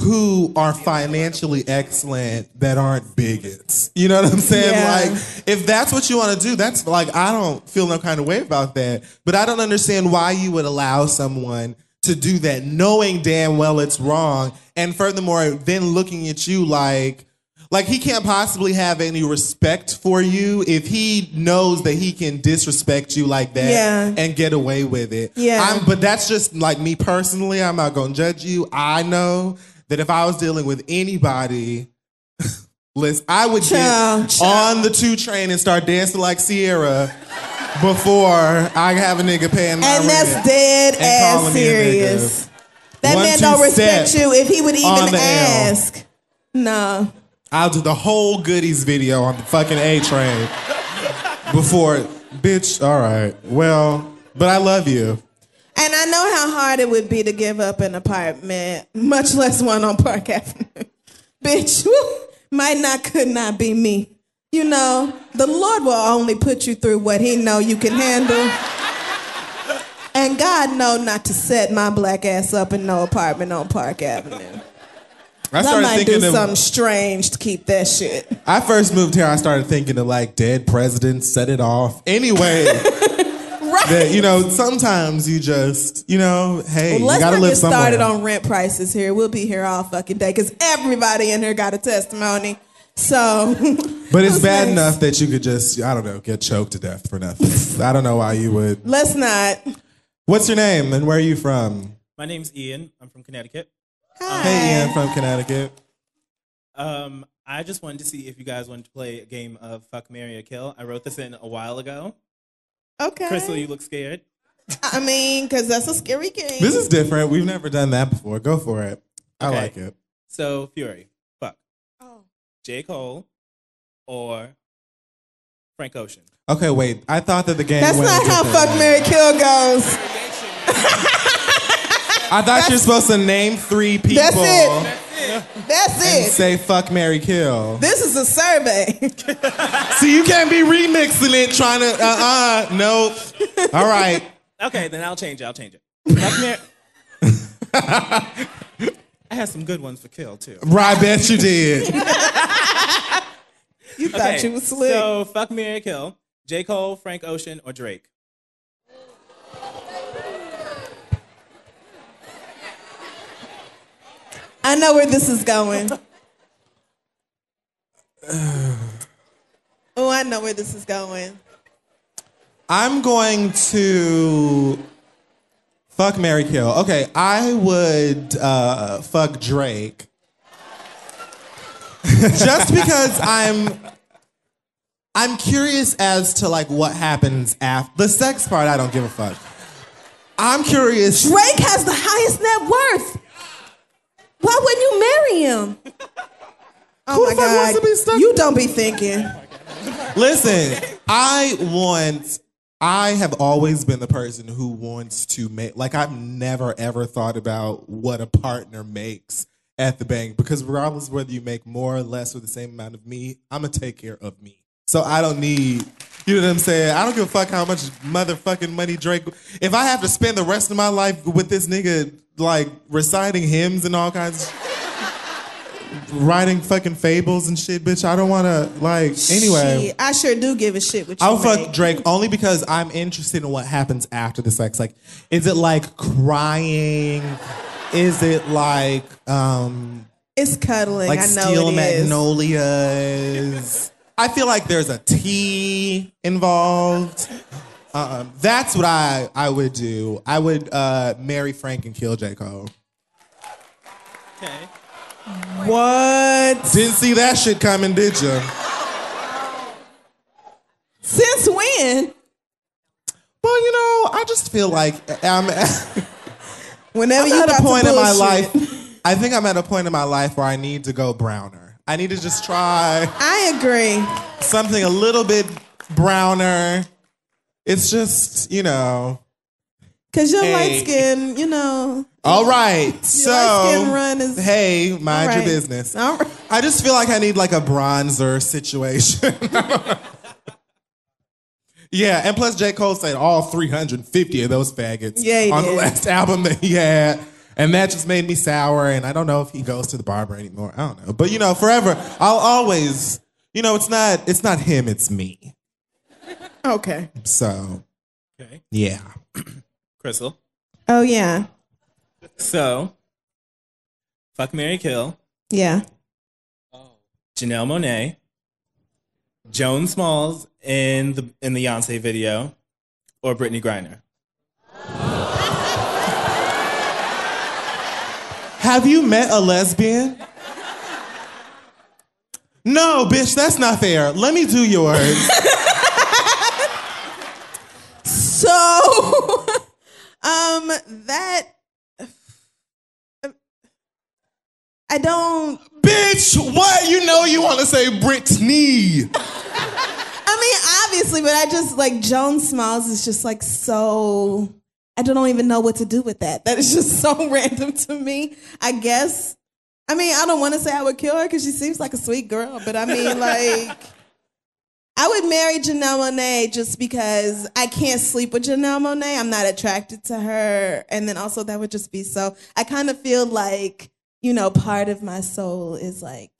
who are financially excellent that aren't bigots. You know what I'm saying? Yeah. Like, if that's what you want to do, that's like, I don't feel no kind of way about that. But I don't understand why you would allow someone to do that knowing damn well it's wrong. And furthermore, then looking at you like, like he can't possibly have any respect for you if he knows that he can disrespect you like that Yeah. and get away with it. Yeah. I'm, but that's just like me personally. I'm not gonna judge you. I know that if I was dealing with anybody, <laughs> listen, I would get on the two train and start dancing like Ciara before I have a nigga paying my And rent that's dead and ass calling me a nigga. serious. That One, man don't respect you if he would even ask. No. I'll do the whole goodies video on the fucking A train before, bitch. All right, well, but I love you. And I know how hard it would be to give up an apartment, much less one on Park Avenue. <laughs> Bitch, whew, might not, could not be me. You know, the Lord will only put you through what He know you can handle. And God know not to set my black ass up in no apartment on Park Avenue. I I, started might do thinking of. something strange to keep that shit. I first moved here. I started thinking of like dead presidents set it off. Anyway, <laughs> that you know sometimes you just you know hey Well, you let's gotta not live get somewhere. started on rent prices here. We'll be here all fucking day because everybody in here got a testimony. So, <laughs> but it's bad next? enough that you could just I don't know get choked to death for nothing. I don't know why you would. let's not. What's your name and where are you from? My name's Ian. I'm from Connecticut. Hey Ian from Connecticut. Um, I just wanted to see if you guys wanted to play a game of Fuck, Marry, or Kill. I wrote this in a while ago. Okay. Crissle, you look scared. I mean, because that's a scary game. This is different. We've never done that before. Go for it. I Okay. like it. So, Fury, fuck. Oh. J. Cole or Frank Ocean. Okay, wait. I thought that the game. Was. That's went not how fuck Mary Kill goes. I thought you were supposed to name three people. That's it. That's And it. say fuck Mary Kill. This is a survey. <laughs> See, you can't be remixing it, trying to. Uh uh Nope. All right. <laughs> Okay, then I'll change it. I'll change it. <laughs> Fuck, Mary. I had some good ones for Kill, too. Right, I bet you did. You thought you was slick. So, fuck, Mary, Kill. J. Cole, Frank Ocean, or Drake? I know where this is going. <sighs> Oh, I know where this is going. I'm going to fuck Mary Kill. Okay, I would uh, fuck Drake. <laughs> Just because I'm I'm curious as to like what happens after the sex part I don't give a fuck. I'm curious. Drake has the highest net worth. Why wouldn't you marry him? Oh Who my the fuck God. wants to be stuck- You don't be thinking. Listen, I want I have always been the person who wants to make like I've never ever thought about what a partner makes at the bank because regardless of whether you make more or less or the same amount of me, I'm gonna take care of me. So I don't need you know what I'm saying? I don't give a fuck how much motherfucking money Drake if I have to spend the rest of my life with this nigga like reciting hymns and all kinds writing fucking fables and shit, bitch. I don't wanna like anyway. Shit, I sure do give a shit what you I'll fuck Drake only because I'm interested in what happens after the sex. Like, is it like crying? Is it like um It's cuddling. like I know steel it is. magnolias? I feel like there's a T involved. Um, that's what I I would do. I would uh, marry Frank and kill J Cole. Okay. What? Didn't see that shit coming, did you? Since when? Well, you know, I just feel like I'm. <laughs> Whenever I'm you at got a point in my life, I think I'm at a point in my life where I need to go browner. I need to just try. I agree. Something a little bit browner. It's just, you know. Cause your Hey. light skin, you know. All right. So, light skin run is. hey, mind All your business. All right. I just feel like I need like a bronzer situation. <laughs> yeah, and plus J. Cole said all 350 of those faggots Yeah, on the last <laughs> album that he had. And that just made me sour, and I don't know if he goes to the barber anymore. I don't know. But you know, forever, I'll always, you know, it's not it's not him, it's me. Okay. So Okay. yeah. Crissle. Oh yeah. So, fuck Mary Kill, Yeah. Oh. Janelle Monáe, Joan Smalls in the in the Beyonce video, or Brittney Griner. Have you met a lesbian? No, bitch, that's not fair. Let me do yours. <laughs> So, <laughs> um, that I don't. Bitch, what? You know you want to say Brittney. I mean, obviously, but I just like Joan Smalls is just like so. I don't even know what to do with that. That is just <laughs> so random to me. I guess. I mean, I don't want to say I would kill her because she seems like a sweet girl, but I mean, <laughs> like, I would marry Janelle Monáe just because I can't sleep with Janelle Monáe. I'm not attracted to her, and then also that would just be so. I kind of feel like you know, part of my soul is like,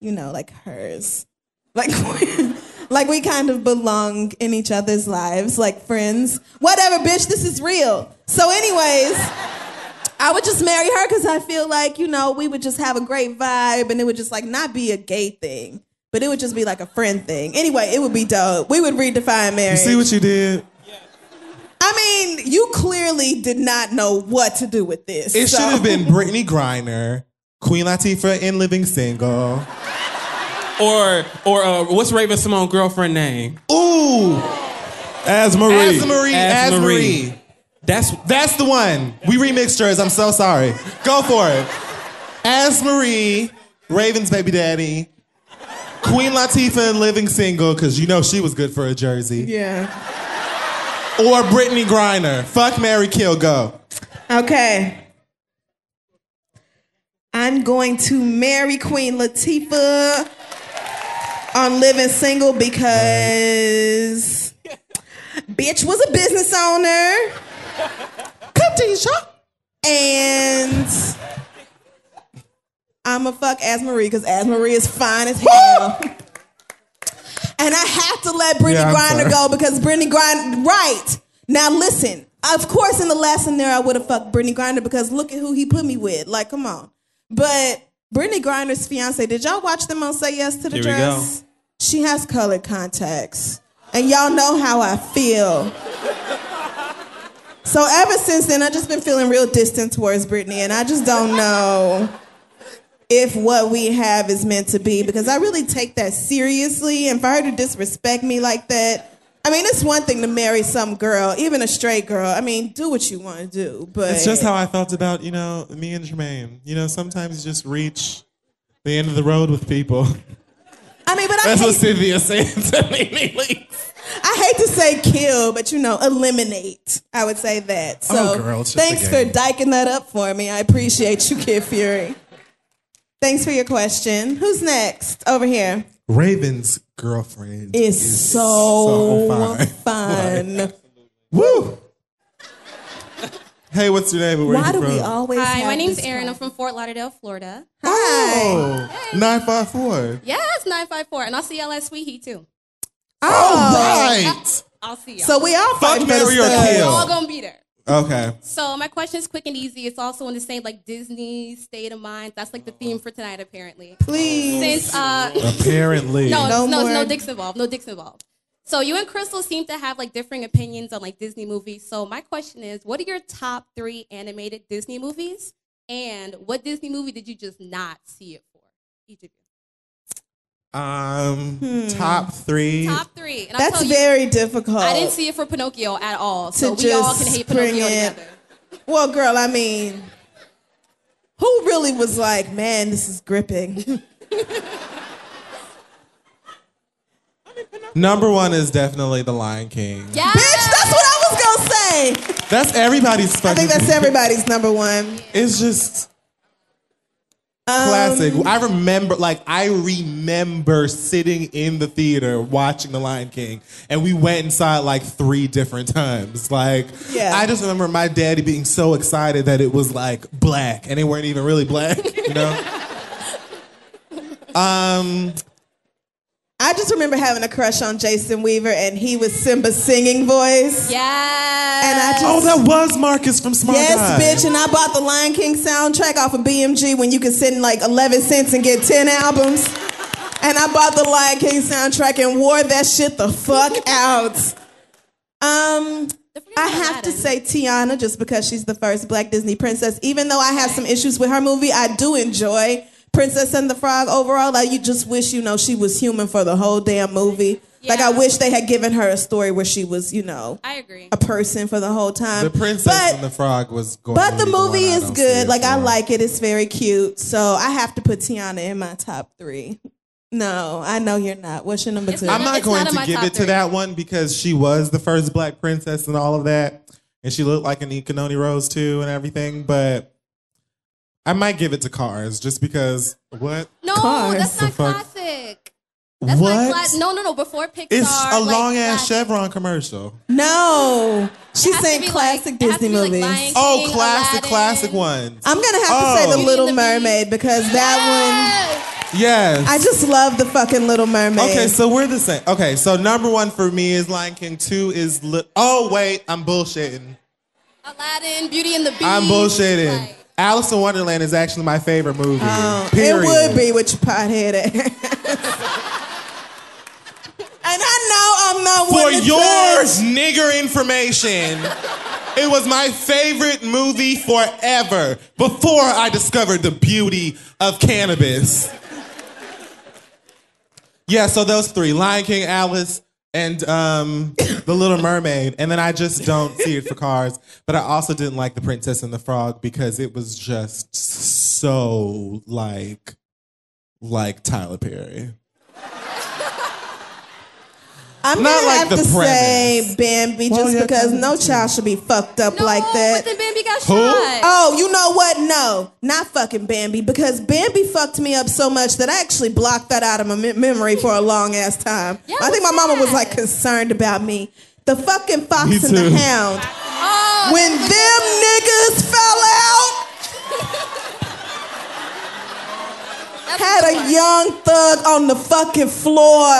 you know, like hers, like. <laughs> Like we kind of belong in each other's lives, like friends. Whatever, bitch, this is real. So, anyways, I would just marry her because I feel like, you know, we would just have a great vibe and it would just like not be a gay thing, but it would just be like a friend thing. Anyway, it would be dope. We would redefine marriage. You see what you did? I mean, you clearly did not know what to do with this. It so- should have been Brittney Griner, Queen Latifah in Living Single. Or or uh, what's Raven-Symoné girlfriend name? Ooh, AzMarie. As Marie, AzMarie. That's That's the one. We remixed hers. I'm so sorry. Go for it. AzMarie, Raven's baby daddy, Queen Latifah in Living Single, because you know she was good for a jersey. Yeah. Or Brittney Griner. Fuck Mary Kill, go. Okay. I'm going to marry Queen Latifah on living single because bitch was a business owner. Khadijah. And I'ma fuck AzMarie because AzMarie is fine as hell. And I have to let Brittney Yeah, I'm Griner sorry. go because Brittney Grinder, right. Now listen, of course in the last scenario I would have fucked Brittney Grinder because look at who he put me with. Like, come on. But Brittney Grinder's fiance, did y'all watch them on Say Yes to the Here we Dress? She has colored contacts. And y'all know how I feel. So ever since then, I've just been feeling real distant towards Brittney, and I just don't know if what we have is meant to be because I really take that seriously. And for her to disrespect me like that, I mean, it's one thing to marry some girl, even a straight girl. I mean, do what you want to do, but It's just how I felt about, you know, me and Jermaine. You know, sometimes you just reach the end of the road with people. <laughs> I mean, but I That's hate, what Cynthia <laughs> said to me lately. I hate to say kill, but you know, eliminate. I would say that. Oh, so Oh, girl, it's just thanks for game. diking that up for me. I appreciate you, Kid Fury. Thanks for your question. Who's next? Over here. Raven's girlfriend Is so fun. <laughs> Woo! Hey, what's your name? Where Why you do from? we always Hi, have my name's this Erin. I'm from Fort Lauderdale, Florida. Oh, 954. Yes, 954. And I'll see y'all at Sweet Heat too. Oh, right. I'll see y'all. So we all Fuck, fighting for the marry, or kill. We're all gonna be there. Okay. So my question is quick and easy. It's also in the same like Disney state of mind. That's like the theme for tonight, apparently. Please. Since uh Apparently. <laughs> no, No no, no, more. no dicks involved. No dicks involved. So you and Crissle seem to have like differing opinions on like Disney movies. So my question is, what are your top three animated Disney movies? And what Disney movie did you just not see it for? Each of you. Um, Hmm. top three. Top three. And I'll That's tell you, very difficult. I didn't see it for Pinocchio at all. So we just all can hate Pinocchio it. together. Well, girl, I mean, who really was like, man, this is gripping? <laughs> Number one is definitely The Lion King. Yeah. Bitch, that's what I was gonna say. That's everybody's fucking. I think that's everybody's number one. It's just Um, classic. I remember, like, I remember sitting in the theater watching The Lion King, and we went inside like three different times. Like, Yeah. I just remember my daddy being so excited that it was like black, and they weren't even really black, you know. <laughs> um, I just remember having a crush on Jason Weaver, and he was Simba's singing voice. Yeah. And I just oh, that was Marcus from Smart yes, Guy. bitch. And I bought the Lion King soundtrack off of BMG when you could send like 11 cents and get 10 albums. And I bought the Lion King soundtrack and wore that shit the fuck <laughs> out. Um, I have to say Tiana just because she's the first Black Disney princess. Even though I have some issues with her movie, I do enjoy Princess and the Frog overall. Like you just wish you know she was human for the whole damn movie. Like I wish they had given her a story where she was, you know, I agree. a person for the whole time. The Princess but and the Frog was going. but the to be one movie is good. Like I like it. It's very cute. So I have to put Tiana in my top three. No, I know you're not. What's your number two? I'm not going to give it to that one because she was the first black princess and all of that, and she looked like Anika Noni Rose too and everything. But I might give it to Cars just because what? No, Cars? that's not classic. That's What? not classic. No, no, no. Before Pixar, It's a like, long ass classic. Chevron commercial. No, she's saying classic like- it has to Disney be like movies. Oh, King, classic, Aladdin. classic ones. I'm gonna have to Oh. say the Beauty Little the Mermaid because that one. Yes. I just love the fucking Little Mermaid. Okay, so we're the same. Okay, so number one for me is Lion King. Two is li- oh wait, I'm bullshitting. Aladdin, Beauty and the Beast. I'm bullshitting. Alice in Wonderland is actually my favorite movie. Oh, period. It would be with your pothead ass. and I know I'm not For yours, nigger information, it was my favorite movie forever before I discovered the beauty of cannabis. Yeah, so those three Lion King, Alice, and um, <coughs> The Little Mermaid. And then I just don't see it for cars. But I also didn't like The Princess and the Frog because it was just so like, like Tyler Perry. I'm Not gonna like have the to premise. say Bambi Well, just yeah, because no child should be fucked up like that. But then Bambi got Who? shot. Oh, you know what? No, not fucking Bambi because Bambi fucked me up so much that I actually blocked that out of my me- memory for a <laughs> long ass time. I think my mama was like concerned about me. The fucking fox Me and too. the hound. Oh, when them had a young thug on the fucking floor.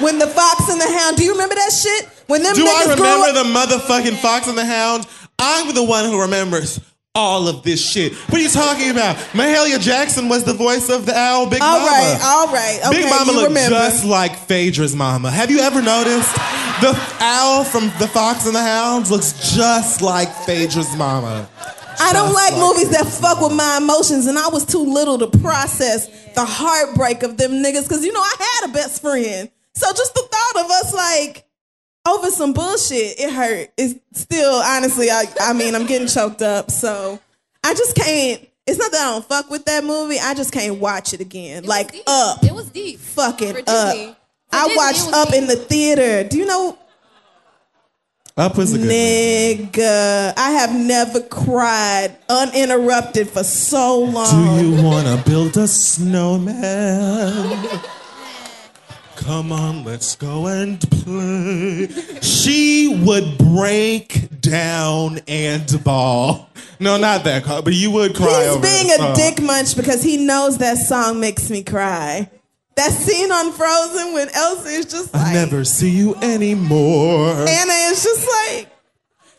When the fox and the hound, do you remember that shit? When them Do I remember the motherfucking Fox and the Hound? I'm the one who remembers all of this shit. What are you talking about? Mahalia Jackson was the voice of the owl Big All Mama. right, all right. Okay, Big Mama looked remember. just like Phaedra's mama. Have you ever noticed? The owl from The Fox and the Hound looks just like Phaedra's mama. I don't like, like movies that fuck with my emotions, and I was too little to process the heartbreak of them niggas. Cause you know I had a best friend, so just the thought of us like over some bullshit, it hurt. It's still honestly, I I mean I'm getting choked up, so I just can't. It's not that I don't fuck with that movie. I just can't watch it again. like up, It was deep. fucking up. Disney. For I Disney, watched Up deep. in the theater. Do you know Up was a good Nigga, I have never cried uninterrupted for so long. Do you wanna build a snowman? Come on, let's go and play. She would break down and bawl. No, not that, but you would cry He's over being a song. dick munch because he knows that song makes me cry. That scene on Frozen when Elsa is just like, I never see you anymore. Anna is just like,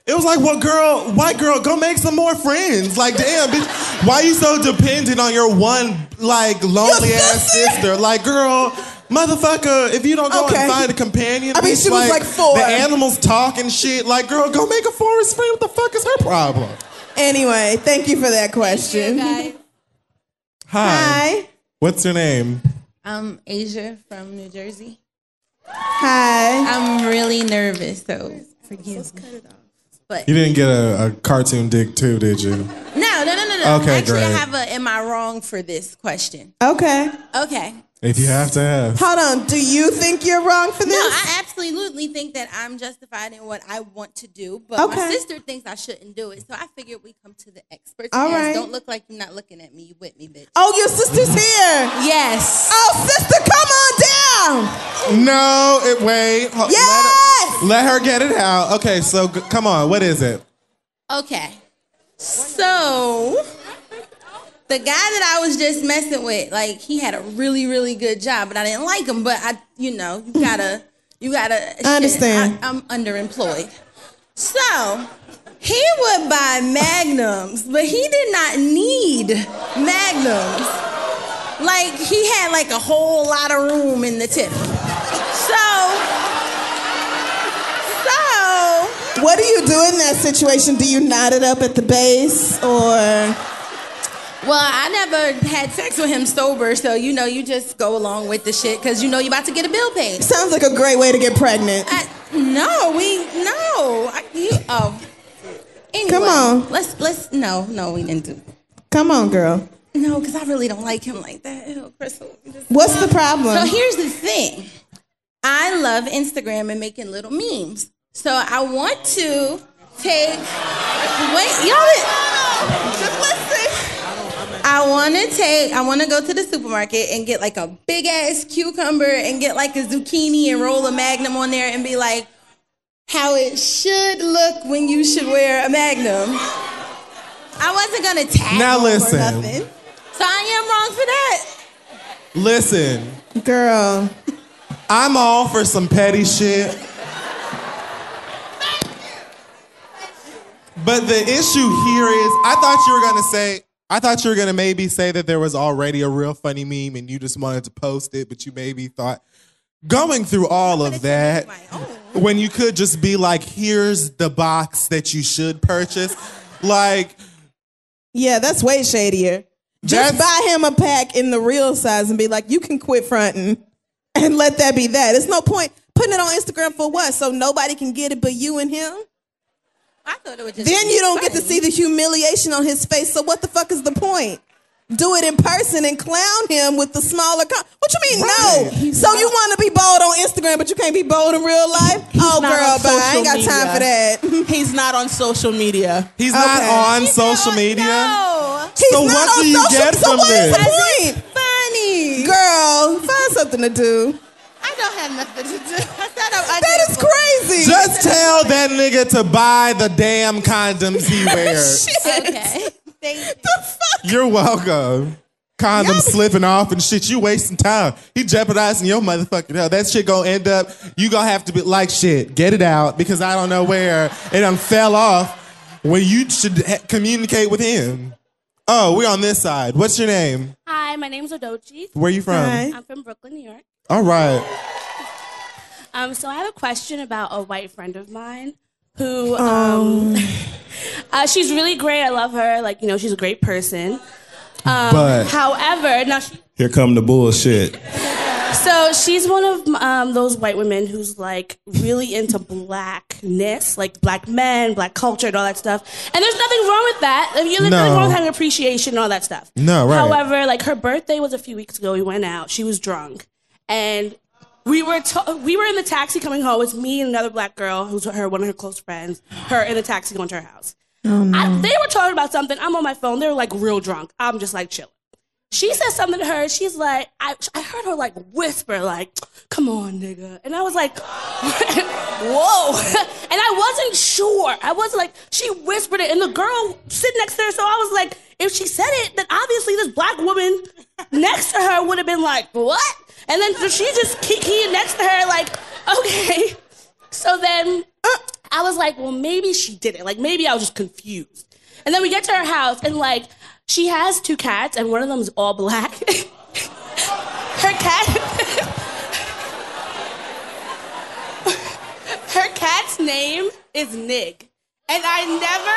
It was like, well, girl, white girl, go make some more friends. Like, damn, bitch, why are you so dependent on your one, like, lonely ass sister? Like, girl, motherfucker, if you don't go Okay. and find a companion, I mean, bitch, she was like four. The animals talk and shit. Like, girl, go make a forest friend. What the fuck is her problem? anyway, thank you for that question. Hi. Hi. What's your name? I'm Asia from New Jersey. Hi. I'm really nervous, so forgive me. But You didn't get a, a cartoon dick too, did you? no, no, no, no, no. Okay, Actually, I have a. Am I wrong for this question? Okay. Okay. If you have to have. Hold on. Do you think you're wrong for this? No, I absolutely think that I'm justified in what I want to do, but my sister thinks I shouldn't do it. So I figured we come to the experts. All Yes. Don't look like you're not looking at me. You with me, bitch? Oh, your sister's here. Yes. Oh, sister, come on down. No, it, wait. Ho- Yes. Let her, let her get it out. Okay, so g- come on. What is it? Okay. So the guy that I was just messing with, like he had a really, really good job, but I didn't like him. But I, you know, you gotta, you gotta. I understand. I, am underemployed, so he would buy magnums, but he did not need magnums. Like he had like a whole lot of room in the tip. So. So. What do you do in that situation? Do you knot it up at the base or? Well, I never had sex with him sober, so you know, you just go along with the shit because you know you're about to get a bill paid. Sounds like a great way to get pregnant. No, we no. I, you, oh, anyway, Come on. Let's let's no no we didn't do. Come on, girl. No, because I really don't like him like that. Ew, Crissle. What's the problem? So here's the thing. I love Instagram and making little memes. So I want to take. Wait, y'all. Just. I want to take. I want to go to the supermarket and get like a big ass cucumber and get like a zucchini and roll a magnum on there and be like, how it should look when you should wear a magnum. I wasn't gonna tag Now him listen. or nothing. So I am wrong for that. Listen, girl. I'm all for some petty shit. But the issue here is, I thought you were gonna say, I thought you were gonna maybe say that there was already a real funny meme and you just wanted to post it, but you maybe thought going through all of that when you could just be like, here's the box that you should purchase. Like, Yeah, that's way shadier. Just buy him a pack in the real size and be like, you can quit fronting and let that be that. It's no point putting it on Instagram for what? So nobody can get it but you and him? I thought it was just. Then you don't get to see the humiliation on his face. So what the fuck is the point? Do it in person and clown him with the smaller. Co- what you mean no? so you want to be bold on Instagram, but you can't be bold in real life? oh, girl, on bye. I ain't got social time for that. <laughs> He's not on social media. he's not on social media. He's So not what do you social- get so from what is this? the point? Funny. Girl, find something to do. I don't have nothing to do. <laughs> I thought I, I That is crazy. Just tell that nigga to buy the damn condoms he <laughs> wears. Okay. Thank you. You're welcome. Condoms slipping off and shit. You wasting time. He jeopardizing your motherfucking health. That shit gonna end up. You gonna have to be like shit. Get it out because I don't know where it done fell off. When you should ha- communicate with him. Oh, we're on this side. What's your name? Hi, my name's Odochi. Where you from? Hi. I'm from Brooklyn, New York. All right. Um, so I have a question about a white friend of mine who, um, <laughs> uh, she's really great. I love her. Like, you know, she's a great person. Um, But- however, now she, Here come the bullshit. so she's one of um, those white women who's like really into blackness, like black men, black culture, and all that stuff. And there's nothing wrong with that. I mean, there's nothing wrong with having appreciation and all that stuff. No, right. However, like her birthday was a few weeks ago. We went out. She was drunk, and we were to- we were in the taxi coming home. It's me and another black girl who's her one of her close friends. Her in the taxi going to her house. Oh, no. I, they were talking about something. I'm on my phone. They were like real drunk. I'm just like chilling. She said something to her. She's like, I, I heard her like whisper, like, come on, nigga. And I was like, <laughs> whoa. <laughs> and I wasn't sure. I was like, she whispered it. And the girl sitting next to her, so I was like, if she said it, then obviously this black woman next to her would have been like, what? And then so she just keying next to her, like, okay. So then uh, I was like, well, maybe she did it. Like, maybe I was just confused. And then we get to her house, and like, she has two cats, and one of them is all black. <laughs> her cat. <laughs> her cat's name is Nig. And I never.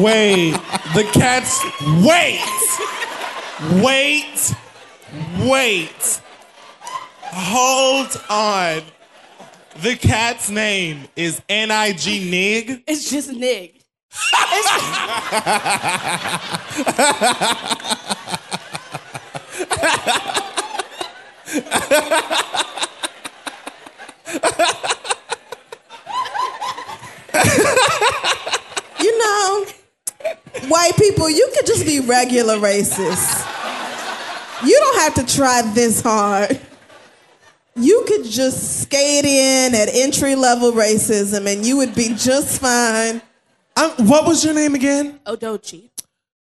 wait, the cat's wait, <laughs> wait, wait. Hold on. The cat's name is N-I-G Nig. It's just Nig. <laughs> You know, white people, you could just be regular racist. You don't have to try this hard. You could just skate in at entry level racism and you would be just fine. Um, what was your name again? Odochi.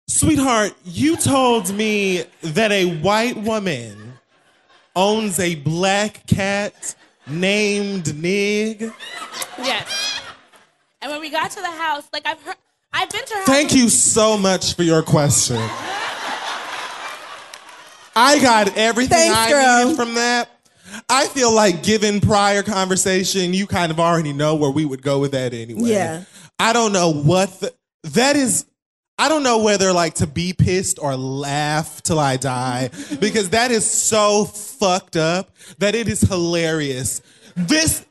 Sweetheart, you told me that a white woman owns a black cat named Nig. Yes. And when we got to the house, like I've heard, I've been to her. Thank you so much for your question. I got everything Thanks, I girl. needed from that. I feel like given prior conversation, you kind of already know where we would go with that anyway. Yeah. I don't know what the, that is. I don't know whether like to be pissed or laugh till I die <laughs> because that is so fucked up that it is hilarious. This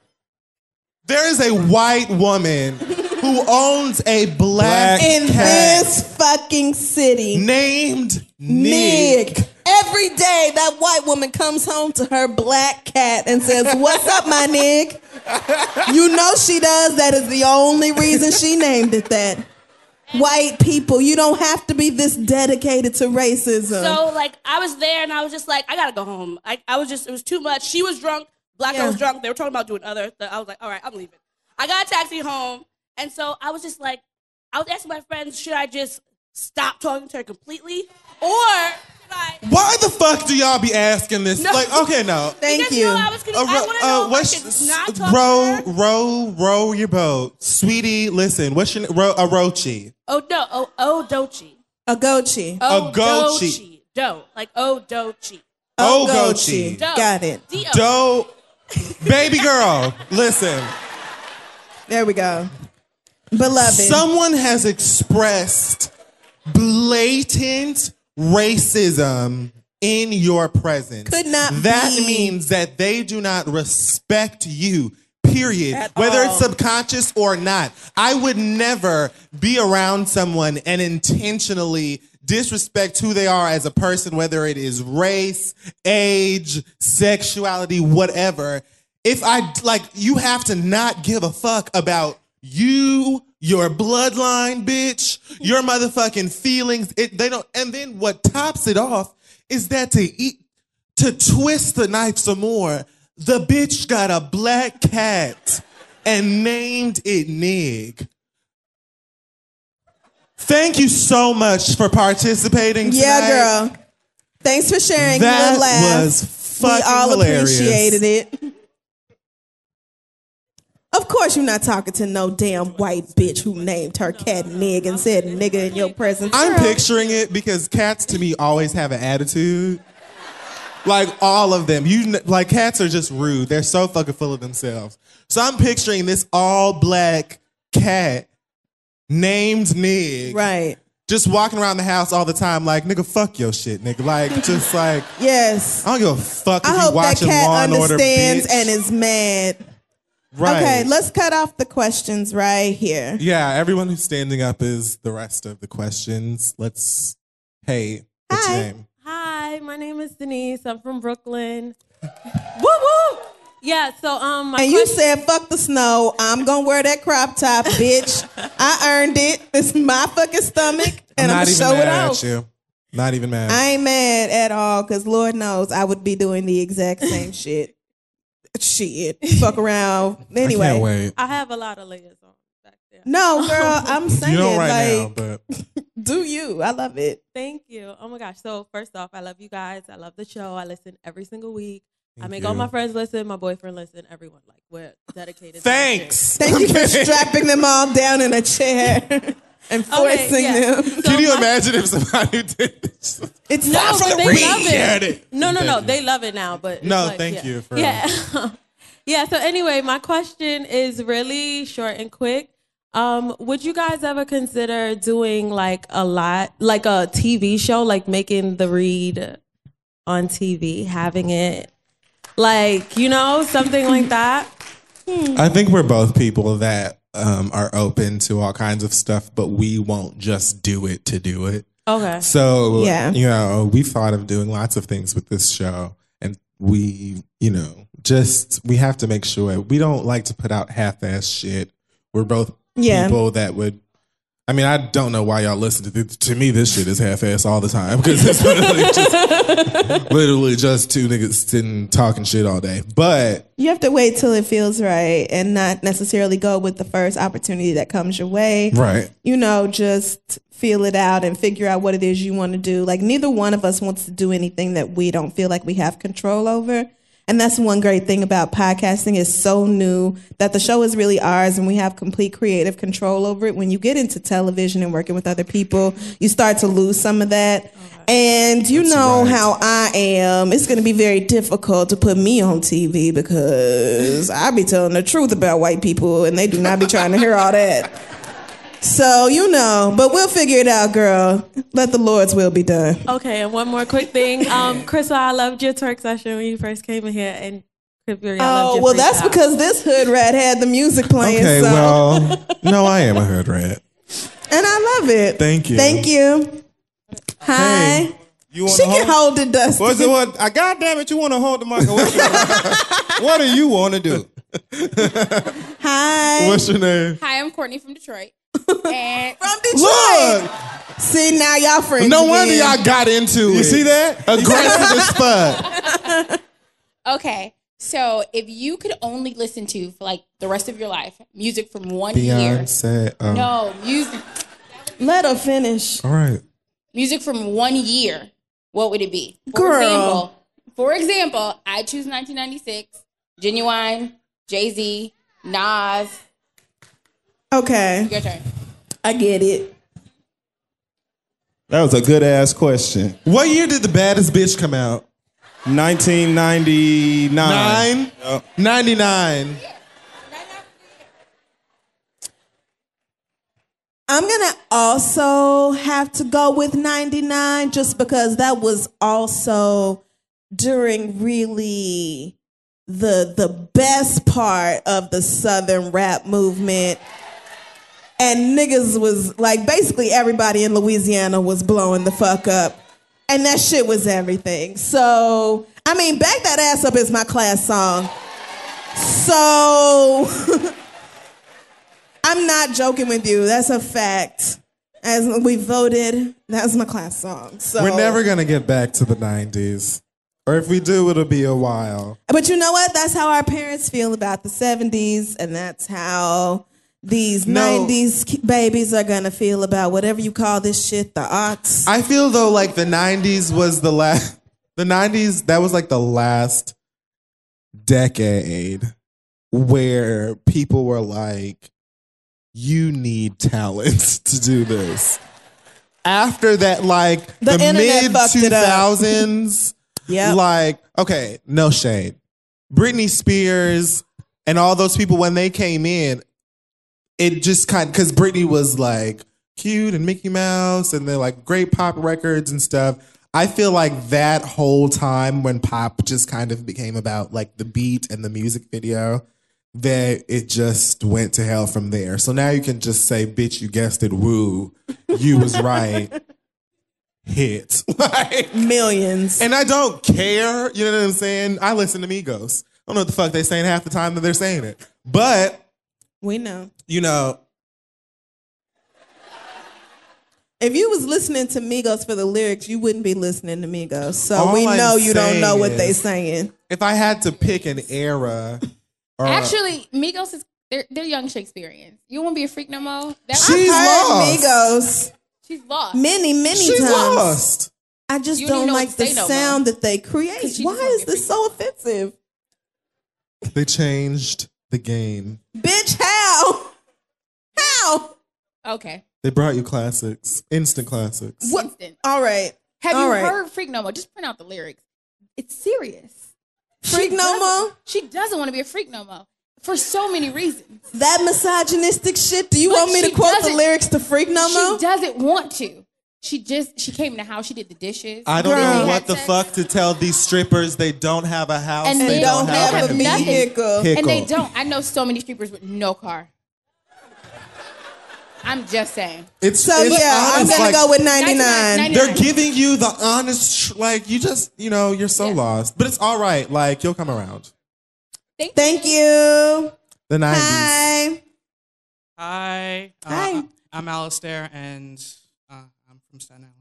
there is a white woman who owns a black In cat this fucking city. named Nig. Nig. Every day that white woman comes home to her black cat and says, What's up, my nig? You know she does. That is the only reason she named it that. White people, you don't have to be this dedicated to racism. So like I was there and I was just like, I gotta go home. I, I was just it was too much. She was drunk, black girl was drunk. They were talking about doing other. Th- I was like, all right, I'm leaving. I got a taxi home, and so I was just like, I was asking my friends, should I just stop talking to her completely, or Why the fuck do y'all be asking this? No. Like, okay, no. <laughs> Thank Because, you. know, I was gonna- I uh, wanna know uh, what's not talk row, row, row your boat, sweetie. Listen, what's your ro, Orochi? oh no, oh oh Dochi, Agochi. oh Agochi. Dochi, Do like oh Dochi, Ogochi. Oh, do. Got it. D-O. Do, baby girl, listen. There we go. Beloved. Someone has expressed blatant racism in your presence. Could not That be. means that they do not respect you. Period. At Whether it's subconscious or not. I would never be around someone and intentionally disrespect who they are as a person, whether it is race, age, sexuality, whatever. If I like, you have to not give a fuck about you, your bloodline, bitch, your motherfucking feelings. It, they don't. And then what tops it off is that to eat, to twist the knife some more, the bitch got a black cat and named it Nig. Thank you so much for participating. Yeah, girl. Thanks for sharing. That was We all hilarious. appreciated it. Of course, you're not talking to no damn white bitch who named her cat Nig and said nigga in your presence. I'm picturing it because cats to me always have an attitude. Like all of them. You like cats are just rude. They're so fucking full of themselves. So I'm picturing this all black cat named Nig. Right. Just walking around the house all the time like, nigga, fuck your shit, nigga. Like, just like, <laughs> Yes. I don't give a fuck if I you hope that cat Law and Order, understands and is mad. Right. Okay, let's cut off the questions right here. Yeah, everyone who's standing up is the rest of the questions. Let's, hey, what's your name? Hi. Hi, my name is Denise. I'm from Brooklyn. <laughs> woo woo. Yeah. So um, my and you said, "Fuck the snow. I'm gonna wear that crop top, <laughs> bitch. I earned it. It's my fucking stomach, and I'm and I'm, not gonna even show mad it at off." you. Not even mad. I ain't mad at all, cause Lord knows I would be doing the exact same <laughs> shit. Shit, fuck around. Anyway, <laughs> I can't wait. I have a lot of layers on. back there. no, <laughs> girl, I'm saying You don't right like, now, but <laughs> do you? I love it. Thank you. Oh my gosh. So first off, I love you guys. I love the show. I listen every single week. I make you. all my friends listen. My boyfriend listen. Everyone like we're dedicated. Thanks. Thank you for strapping them all down in a chair and forcing yeah. them. Can you imagine if somebody <laughs> did this? It's No, Time for the they read. love it. it. No, no, no. They love it now. But No, like, thank yeah. you for- yeah. <laughs> yeah. So anyway, my question is really short and quick. Um, would you guys ever consider doing like a lot, like a TV show, like making the read on TV, having it, like you know, something like that? I think we're both people that um, are open to all kinds of stuff, but we won't just do it to do it. Okay. So, Yeah. you know, we thought of doing lots of things with this show, and we, you know, just we have to make sure we don't like to put out half-ass shit. We're both Yeah. people that would. I mean, I don't know why y'all listen to this. To me, this shit is half-ass all the time because it's <laughs> literally just, <laughs> literally just two niggas sitting talking shit all day. But You have to wait till it feels right and not necessarily go with the first opportunity that comes your way. Right. You know, just feel it out and figure out what it is you want to do. Like, neither one of us wants to do anything that we don't feel like we have control over. And that's one great thing about podcasting is so new that the show is really ours and we have complete creative control over it. When you get into television and working with other people, you start to lose some of that. And you know how I am. It's going to be very difficult to put me on TV because I be telling the truth about white people and they do not be trying to hear all that. So, you know, but we'll figure it out, girl. Let the Lord's will be done. Okay, and one more quick thing. <laughs> Um, Crissle, I loved your twerk session when you first came in here, and Crippery, Oh, well, that's freestyle. because this hood rat had the music playing. okay, so. well, <laughs> no, I am a hood rat. and I love it. Thank you. Thank you. Hi. You wanna she can hold it, Dusty. What's it? What? I God damn it! You want to hold the mic? What, <laughs> what do you want to do? Hi. What's your name? Hi, I'm Courtney from Detroit. And from Detroit. See now y'all friends. No wonder again. y'all got into it. You see that? Aggressive as fuck. <laughs> Okay, so if you could only listen to for like the rest of your life music from one year, Beyonce. Oh. no music, Let her finish. All right. music from one year, what would it be? For Girl. example, for example, I choose 1996, Ginuwine, Jay Z, Nas. Okay. Your turn. I get it. That was a good ass question. What year did the baddest bitch come out? 1999. Nine? Yep. 99. I'm gonna also have to go with 99 just because that was also during really the the best part of the southern rap movement. And niggas was like basically everybody in Louisiana was blowing the fuck up. And that shit was everything. So, I mean, Back That Ass Up is my class song. So <laughs> I'm not joking with you. That's a fact. As we voted, that's my class song. So We're never going to get back to the 90s. Or if we do, it'll be a while. But you know what? That's how our parents feel about the 70s, and that's how these No. 90s babies are gonna feel about whatever you call this shit, the arts. I feel though like the 90s was the last, the 90s, that was like the last decade where people were like, you need talents <laughs> to do this. After that, like The the, mid fucked it up. 2000s, Yep. like, okay, no shade. Britney Spears and all those people, when they came in, it just kind of, because Britney was like cute and Mickey Mouse and they're like great pop records and stuff. I feel like that whole time when pop just kind of became about like the beat and the music video, that it just went to hell from there. So now you can just say, bitch, you guessed it, woo. You was right. <laughs> Hits <laughs> like millions. And I don't care. You know what I'm saying? I listen to Migos. I don't know what the fuck they saying half the time that they're saying it. But, We know. You know, If you was listening to Migos for the lyrics, you wouldn't be listening to Migos. So All we I'm know you don't know what they is- saying. if I had to pick an era or Actually, Migos is they're, they're young Shakespeareans. You won't be a freak no more. That She's I've heard lost. Migos. She's lost. Many, many She's times. lost. I just You don't don't even know like what the to say no more. sound that they create. 'Cause she Why just won't is this so offensive? they changed the game. Bitch, how? How? Okay. They brought you classics, instant classics. What? Instant. All right. Have All you right. heard Freak No More? Just print out the lyrics. It's serious. Freak She No doesn't- More? She doesn't want to be a freak no more for so many reasons. That misogynistic shit. Do you But want me to quote the lyrics to Freak No More? She doesn't want to. She just she came in the house. She did the dishes. I don't Then know what had the sex. fuck to tell these strippers. They don't have a house. and they, they don't, have, have a vehicle. And they don't. I know so many strippers with no car. I'm just saying. It's So, it's yeah, I'm gonna like, go with 99. 99. They're giving you the honest, like you just, you know, you're so lost. But it's all right. Like you'll come around. Thank you. The '90s. Hi. Hi. Uh, Hi. I'm Alistair, and uh, I'm from Staten Island.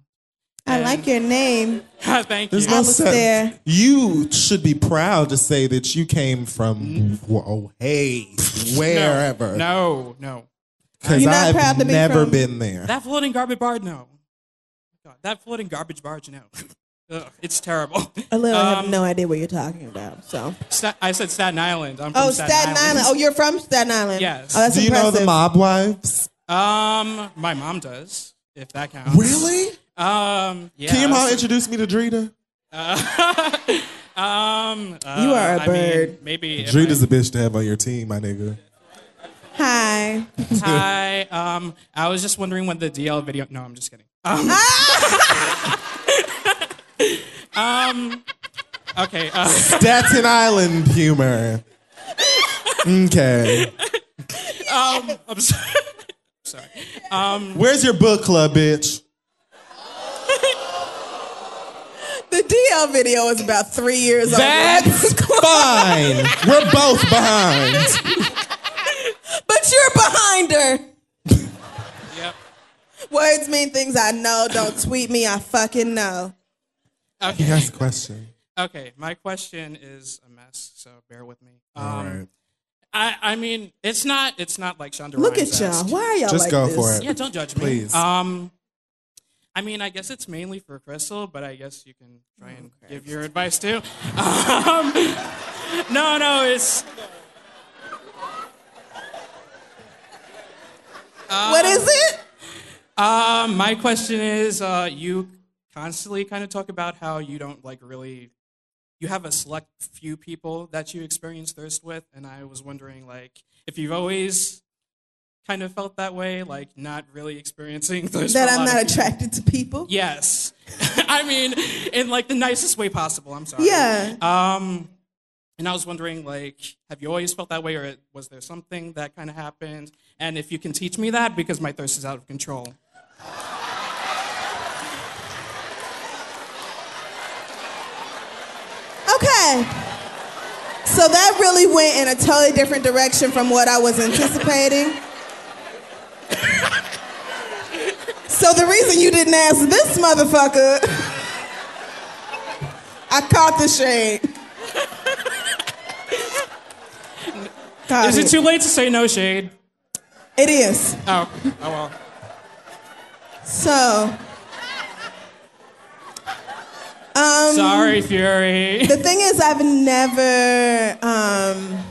I like your name. <laughs> Thank There's you. no Alistair. sense. You should be proud to say that you came from whoa, hey, wherever. No, no. Because You're not I've proud to be never from- been there. That floating garbage barge, no. God, that floating garbage barge, no. <laughs> Ugh, it's terrible. <laughs> A little, I have Um, no idea what you're talking about. So. Sta- I said Staten Island. I'm from Oh, Staten, Staten Island. Oh, you're from Staten Island. Yes. Oh, that's Do you know the mob wives? Um, my mom does, if that counts. Really? Um, yeah. Can your mom introduce me to Drita? Uh, <laughs> um, uh, You are a I mean, bird. maybe. if Drita's a bitch to have on your team, my nigga. Hi. I, Hi. Um, I was just wondering when the DL video. No, I'm just kidding. Um, <laughs> um okay. Uh, Staten Island humor. Okay. um, I'm sorry. <laughs> sorry. Um, Where's your book club, bitch? The DL video is about three years old. That's <laughs> fine. We're both behind. But you're behind her. Yep. Words mean things I know. Don't tweet me. I fucking know. He has a question. Okay, my question is a mess, so bear with me. Um, All right. I, I mean, it's not it's not like Shonda Look at Rhimes y'all. asked. Why are y'all Just like go this? for it. Yeah, don't judge me. Please. Um, I mean, I guess it's mainly for Crissle, but I guess you can try and give your advice too. <laughs> Um, no, no, it's. What is it? Um, my question is, uh, you constantly kind of talk about how you don't like really. You have a select few people that you experience thirst with, and I was wondering, like, if you've always kind of felt that way, like not really experiencing thirst. That I'm not attracted to people? Yes. <laughs> I mean, in like the nicest way possible. I'm sorry. Yeah. Um, and I was wondering, like, have you always felt that way, or was there something that kind of happened? And if you can teach me that, because my thirst is out of control. Okay. So that really went in a totally different direction from what I was anticipating. so the reason you didn't ask this motherfucker, I caught the shade. Caught is it too late to say no shade? It is. Oh, oh well. So. Um, Sorry, Fury. The thing is, I've never. Um,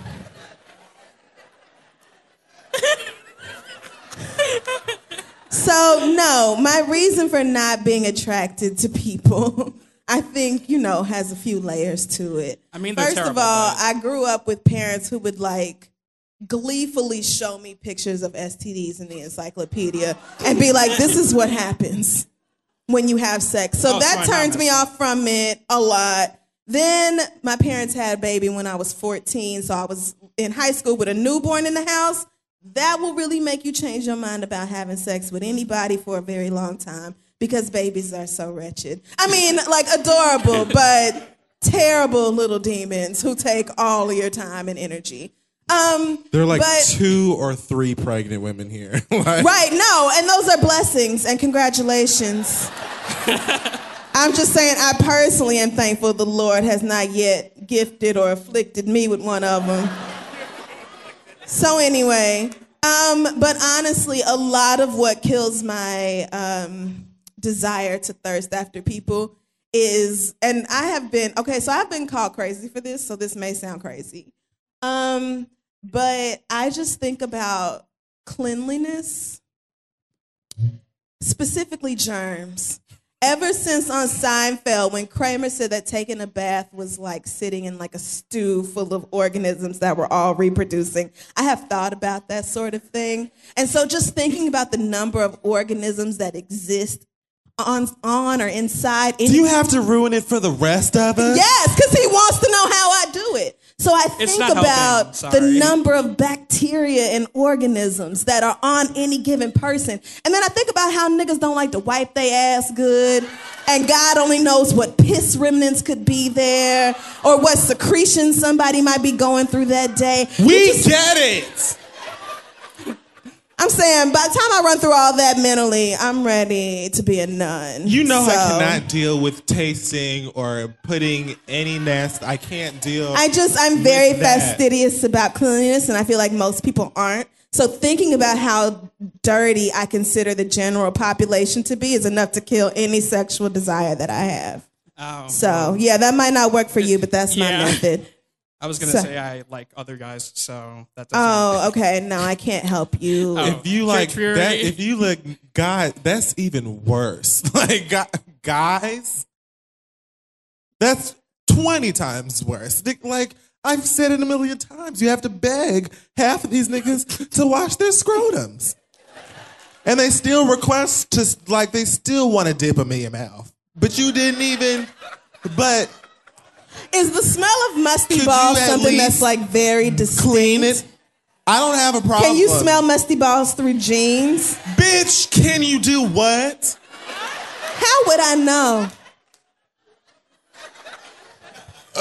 so, no, my reason for not being attracted to people, <laughs> I think, you know, has a few layers to it. I mean, First of all, I grew up with parents who would like gleefully show me pictures of STDs in the encyclopedia and be like, this is what happens when you have sex. So Oh, that turns me off from it a lot. Then my parents had a baby when I was 14, so I was in high school with a newborn in the house. That will really make you change your mind about having sex with anybody for a very long time because babies are so wretched. I mean, <laughs> like adorable, but terrible little demons who take all of your time and energy. Um, There are like but- two or three pregnant women here. <laughs> Like- Right, no, and those are blessings and congratulations. <laughs> I'm just saying, I personally am thankful the Lord has not yet gifted or afflicted me with one of them. So, anyway, um, but honestly, a lot of what kills my um, desire to thirst after people is, and I have been, okay, so I've been called crazy for this, so this may sound crazy. Um, but I just think about cleanliness, specifically germs. Ever since on Seinfeld, when Kramer said that taking a bath was like sitting in like a stew full of organisms that were all reproducing, I have thought about that sort of thing. And so just thinking about the number of organisms that exist on, on or inside. Do you have to ruin it for the rest of us? Yes, because he wants to know how I do it. So I think about the number of bacteria and organisms that are on any given person. And then I think about how niggas don't like to wipe their ass good. And God only knows what piss remnants could be there or what secretion somebody might be going through that day. We get it. I'm saying by the time I run through all that mentally, I'm ready to be a nun. You know I cannot deal with tasting or putting any nest. I can't deal. I just I'm very fastidious about cleanliness, and I feel like most people aren't. So thinking about how dirty I consider the general population to be is enough to kill any sexual desire that I have. Oh, So yeah, that might not work for you, but that's my method. <laughs> I was gonna So- say I like other guys, so that doesn't. Oh, okay. No, I can't help you. <laughs> Oh. If you like Fury. that, if you look, God, that's even worse. <laughs> Like guys, that's twenty times worse. Like I've said it a million times, you have to beg half of these niggas <laughs> to wash their scrotums, and they still request to like they still want to dip them in your mouth, but you didn't even. But Is the smell of musty Could balls something that's like very distinct? clean it. I don't have a problem. Can you smell musty balls through jeans? Bitch, can you do what? How would I know?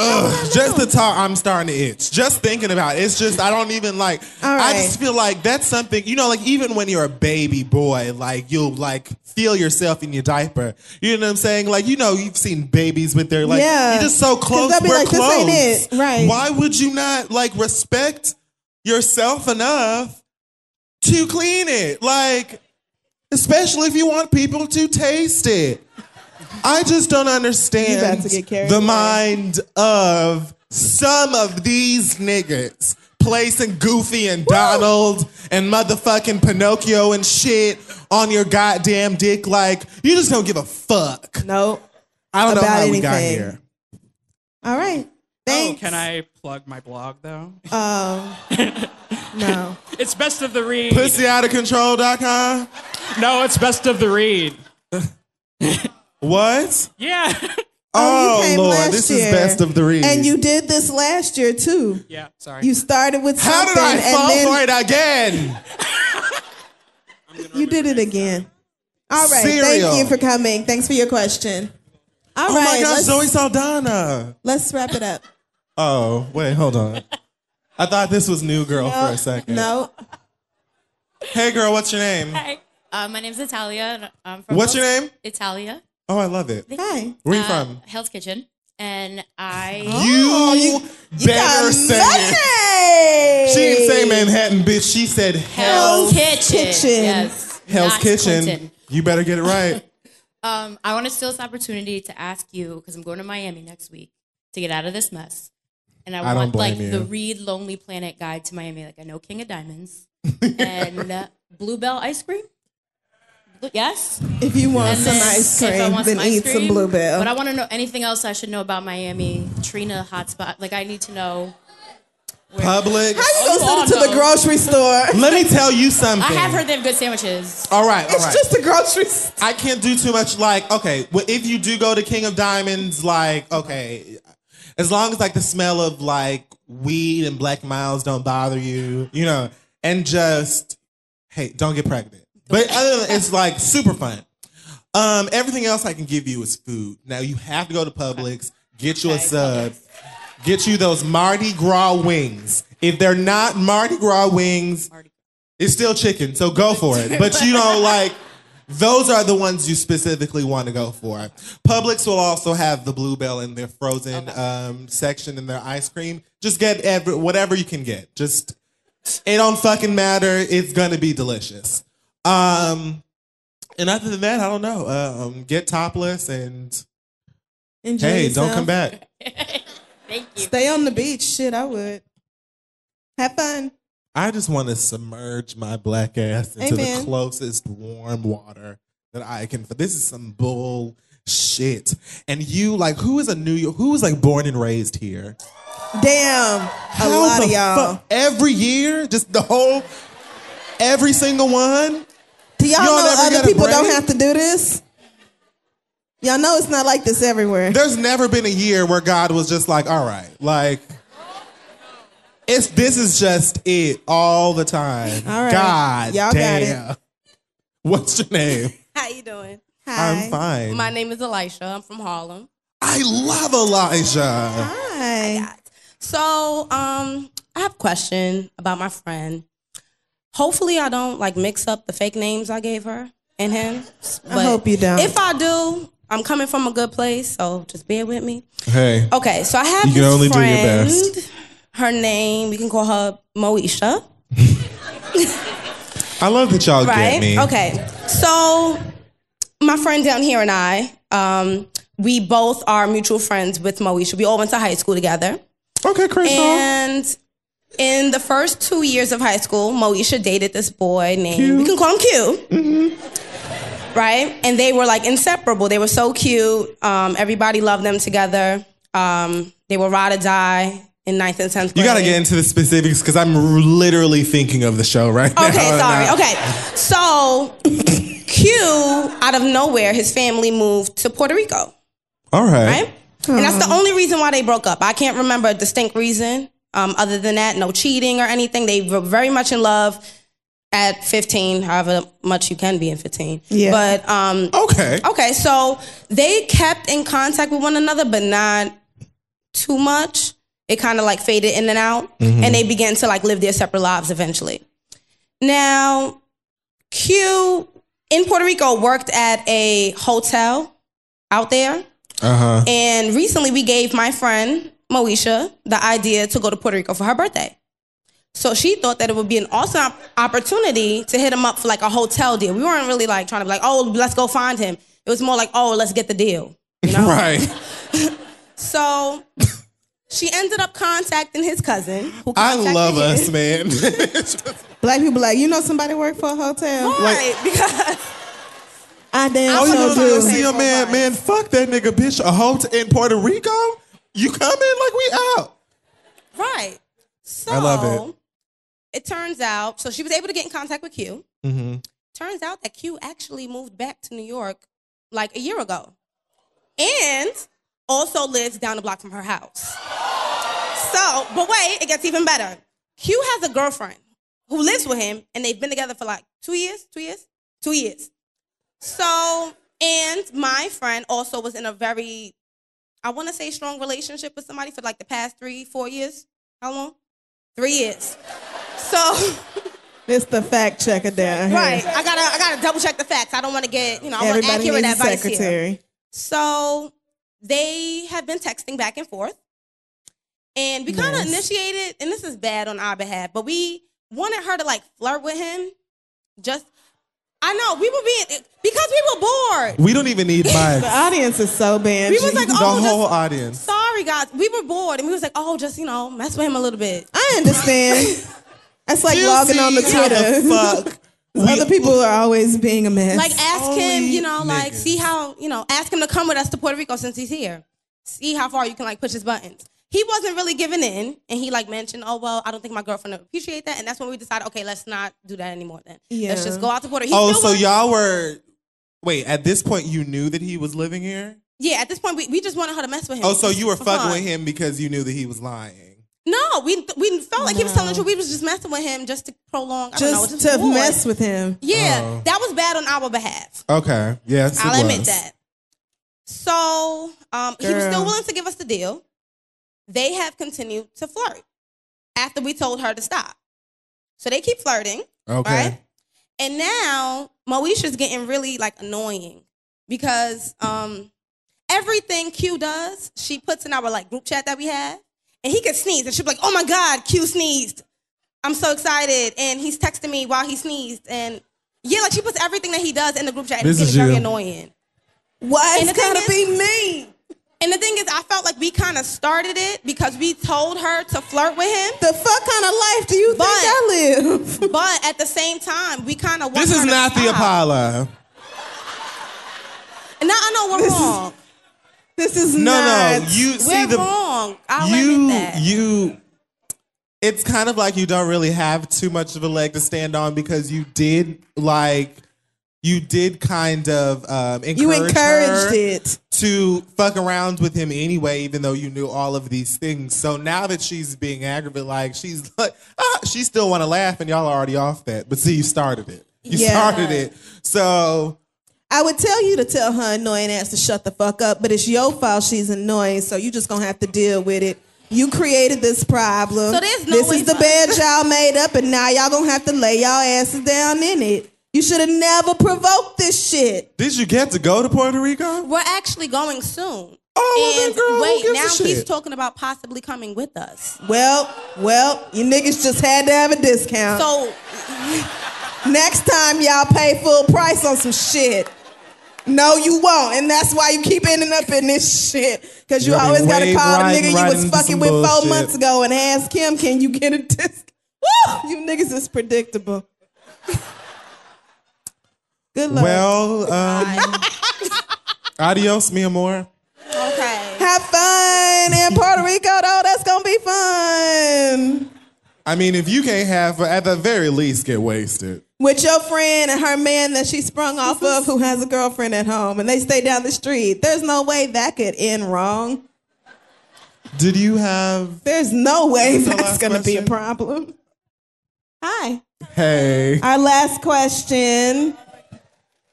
Ugh, just the talk, I'm starting to itch. Just thinking about it. It's just, I don't even like, All I just feel like that's something, you know, like even when you're a baby boy, like you'll like feel yourself in your diaper. You know what I'm saying? Like, you know, you've seen babies with their, like, Yeah. you're just so close. We're like, "This close. ain't it." Right. Why would you not like respect yourself enough to clean it? Like, especially if you want people to taste it. I just don't understand You about to get carried the mind of some of these niggas placing Goofy and Donald and motherfucking Pinocchio and shit on your goddamn dick. Like, you just don't give a fuck. No. I don't know about how we got here. All right. Oh, can I plug my blog though? Oh. <laughs> no. It's best of the read. Pussyoutofcontrol.com? No, it's best of the read. <laughs> What? Yeah. <laughs> Oh, you came Lord, last this year. is best of the read. And you did this last year too. Yeah, sorry. You started with How something did I and fall then for it again? you did it again. All right. Cereal. Thank you for coming. Thanks for your question. All oh right. my gosh, let's, Zoe Saldana. let's wrap it up. Oh, wait, hold on. I thought this was New Girl for a second. No. Hey, girl, what's your name? Hi, uh, my name's Italia. I'm from What's your name? Italia. Oh, I love it. Hi. Where are you Uh, from? Hell's Kitchen. And I. You, better say it. She didn't say Manhattan, bitch. She said Hell's Hell's Kitchen. Yes. Hell's not Kitchen. Clinton. You better get it right. <laughs> Um, I want to steal this opportunity to ask you because I'm going to Miami next week to get out of this mess, and I, I want like blame the. Read Lonely Planet guide to Miami. Like I know King of Diamonds <laughs> and uh, Bluebell ice cream. Blue- Yes. If you want And some ice if I cream, want then eat some cream, Bluebell. But I want to know anything else I should know about Miami. Trina hotspot. Like I need to know. Public. How you Oh, gonna you send it all to the grocery store? <laughs> Let me tell you something. I have heard they have good sandwiches. All right, all It's right. just a grocery store. I can't do too much. Like, okay, well, if you do go to King of Diamonds, like, okay, as long as like the smell of like weed and Black Milds don't bother you, you know, and just hey, don't get pregnant. But other than it's like super fun. Um, everything else I can give you is food. Now you have to go to Publix, get you a sub, get you those Mardi Gras wings. If they're not Mardi Gras wings, it's still chicken, so go for it. But you know, <laughs> like those are the ones you specifically want to go for. Publix will also have the Bluebell in their frozen um, section in their ice cream. Just get every whatever you can get. Just it don't fucking matter. It's gonna be delicious. Um, and other than that, I don't know. Um, get topless and Enjoy hey, yourself. don't come back. <laughs> Thank you. Stay on the beach. Shit, I would. Have fun. I just want to submerge my black ass into Amen. the closest warm water that I can. This is some bull shit. And you, like, who is a New York? Who was like born and raised here? Damn. A How lot the of y'all. fuck- every year, just the whole, every single one. Do y'all, Y'all know never other people don't have to do this? Y'all know it's not like this everywhere. There's never been a year where God was just like, all right, like. It's this is just it all the time. All right. God Y'all got it. damn. <laughs> What's your name? How you doing? Hi. I'm fine. My name is Elisha. I'm from Harlem. I love Elijah. Hi. So, um, I have a question about my friend. Hopefully, I don't like mix up the fake names I gave her and him. I hope you don't. If I do, I'm coming from a good place, so just bear with me. Hey. Okay, so I have You can this only do your friend. best. Her name, we can call her Moesha. <laughs> I love that y'all right? get me. Okay. So my friend down here and I, um, we both are mutual friends with Moesha. We all went to high school together. Okay, Crissle. And in the first two years of high school, Moesha dated this boy named we can call him Q. Mm-hmm. Right? And they were like inseparable. They were so cute. Um, everybody loved them together. Um, they were ride or die in ninth and tenth You gotta get into the specifics because I'm literally thinking of the show right now. Okay, <laughs> sorry. I- Okay. So Q, out of nowhere, his family moved to Puerto Rico. All right. Right? And that's the only reason why they broke up. I can't remember a distinct reason. Um, other than that, no cheating or anything. They were very much in love at 15, however much you can be in 15. Yeah. But um Okay. Okay, so they kept in contact with one another, but not too much. It kind of like faded in and out. Mhm. And they began to like live their separate lives eventually. Now, Q in Puerto Rico worked at a hotel out there. Uh huh. And recently we gave my friend Moesha the idea to go to Puerto Rico for her birthday. So she thought that it would be an awesome op- opportunity to hit him up for like a hotel deal. We weren't really like trying to be like, oh, let's go find him. It was more like, oh, let's get the deal. You know? Right. <laughs> So she ended up contacting his cousin. Who I love him. us, man. <laughs> Black people like, you know somebody work for a hotel? Right, because I damn oh, you sure know, do. you see a man, man, fuck that nigga, bitch. A hotel in Puerto Rico? You coming? Like we out. Right. So I love it. it turns out, so she was able to get in contact with Q. Mm-hmm. Turns out that Q actually moved back to New York like a year ago. And also lives down the block from her house. So, but wait, it gets even better. Q has a girlfriend who lives with him, and they've been together for like two years, two years, two years. So, and my friend also was in a very, I want to say strong relationship with somebody for like the past three, four years. How long? Three years. So, <laughs> It's the fact checker down here. right, I gotta, I gotta double check the facts. I don't want to get, you know, I want accurate advice here. secretary. So they have been texting back and forth. And we kind of Nice. initiated, and this is bad on our behalf, but we wanted her to like flirt with him. Just, I know, we were being, because we were bored. We don't even need <laughs> mics. The audience is so bad. We was like, the oh, whole just, audience. sorry guys. We were bored, and we was like, oh, just, you know, mess with him a little bit. I understand. <laughs> That's like You logging on the see how Twitter. the fuck <laughs> Other people are always being a mess. Like ask him, you know, like niggas. see how, you know, ask him to come with us to Puerto Rico since he's here. See how far you can like push his buttons. He wasn't really giving in, and he like mentioned, "Oh well, I don't think my girlfriend would appreciate that," and that's when we decided, okay, let's not do that anymore. Then Yeah. let's just go out to Puerto. He Oh, so wants- y'all were. Wait, at this point, you knew that he was living here? yeah. At this point, we, we just wanted her to mess with him. Oh, so you were fucking fun. with him because you knew that he was lying. No, we we felt like he was telling the truth. We was just messing with him just to prolong. I don't know, Just just to bored. mess with him. Yeah, Oh. that was bad on our behalf. Okay. Yes. I'll admit was. that. So um, he was still willing to give us the deal. They have continued to flirt after we told her to stop. So they keep flirting. Okay. Right? And now Moesha's getting really like annoying because um, everything Q does, she puts in our like group chat that we have, and he could sneeze, and she'll be like, "Oh my God, Q sneezed! I'm so excited!" And he's texting me while he sneezed, and yeah, like she puts everything that he does in the group chat, and This it's is getting very you. annoying. Why And it's the thing gotta be me? And the thing is, I felt like we kind of started it because we told her to flirt with him. The fuck kind of life do you think I live? <laughs> but at the same time, we kind of This is not the Apollo. And now I know we're wrong. This is No, not. no. You we're see the wrong. I'll you admit that. you. It's kind of like you don't really have too much of a leg to stand on because you did like you did kind of um, encourage You encouraged her it. to fuck around with him anyway, even though you knew all of these things. So now that she's being aggravated, like she's <laughs> like, ah, she still want to laugh, and y'all are already off that. But see, you started it. You Yeah. started it. So I would tell you to tell her annoying ass to shut the fuck up, but it's your fault she's annoying, so you just gonna have to deal with it. You created this problem. So there's no this way is the for- bed y'all made up, and now y'all gonna have to lay y'all asses down in it. You should have never provoked this shit. did you get to go to Puerto Rico? We're actually going soon. Oh, and girl, who wait, gives a now he's shit? talking about possibly coming with us. Well, well, you niggas just had to have a discount. So next time y'all pay full price on some shit. No, you won't, and that's why you keep ending up in this shit. Cause you You'll always gotta wave call the riding nigga you was fucking some with four months ago and ask him, can you get a discount? <laughs> Woo! You niggas is predictable. Good luck. Well, um, adios, mi amor. Okay. Have fun in Puerto Rico, though. That's gonna be fun. I mean, if you can't have, at the very least, get wasted. With your friend and her man that she sprung off of, who has a girlfriend at home, and they stay down the street. There's no way that could end wrong. Did you have? There's no way What's that's gonna be a problem. Hi. Hey. Our last question.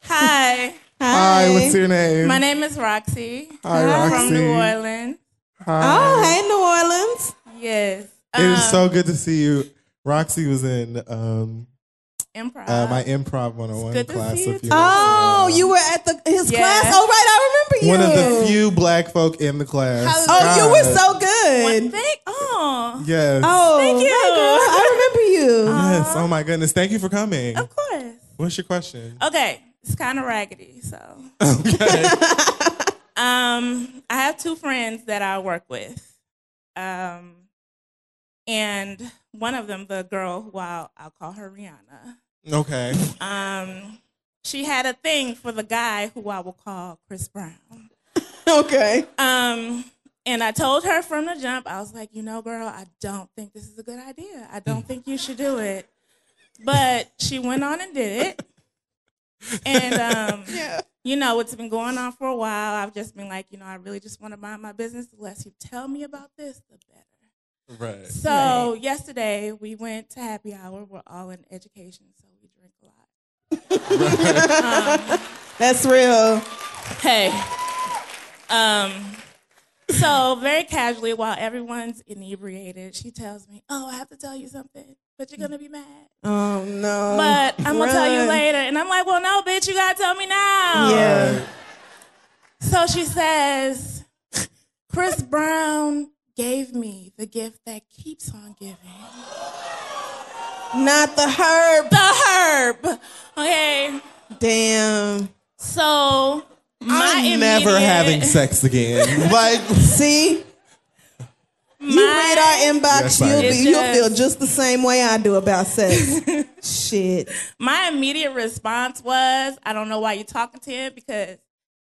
Hi. Hi, what's your name? My name is Roxy. Hi, I'm Roxy. From New Orleans. Hi. Oh, hey, New Orleans. Yes. It is Um, so good to see you. Roxy was in um, Improv. uh, my improv 101 good to class see a you few Oh, you were at the his Yeah. class. Oh, right, I remember you. One of the few black folk in the class. Oh, you were so good. Thank. Oh. Yes. Oh, Thank you. hi, girl. I remember you. Yes. Oh my goodness. Thank you for coming. Of course. What's your question? Okay. It's kind of raggedy, so. Okay. <laughs> Um, I have two friends that I work with. Um, and one of them, the girl who I'll, I'll call her Rihanna. okay. Um, she had a thing for the guy who I will call Chris Brown. <laughs> Okay. Um, and I told her from the jump, I was like, you know, girl, I don't think this is a good idea. I don't think you should do it. But she went on and did it. And um, <laughs> you know, it's been going on for a while. I've just been like, you know, I really just want to mind my business. The less you tell me about this, the better. Right. So yesterday we went to happy hour. We're all in education, so we drink a lot. <laughs> um, That's real. Hey. Um. So very casually, while everyone's inebriated, she tells me, "Oh, I have to tell you something, but you're gonna be mad." Oh no. But I'm gonna tell you later, and I'm like, "Well, no, bitch, you gotta tell me now." Yeah. So she says, "Chris Brown gave me the gift that keeps on giving." Not the herb. The herb. Okay. Damn. So my I'm never having sex again. Like, see, you read our inbox, Yes, you'll, be, you'll just- feel just the same way I do about sex. <laughs> Shit. My immediate response was, I don't know why you're talking to him because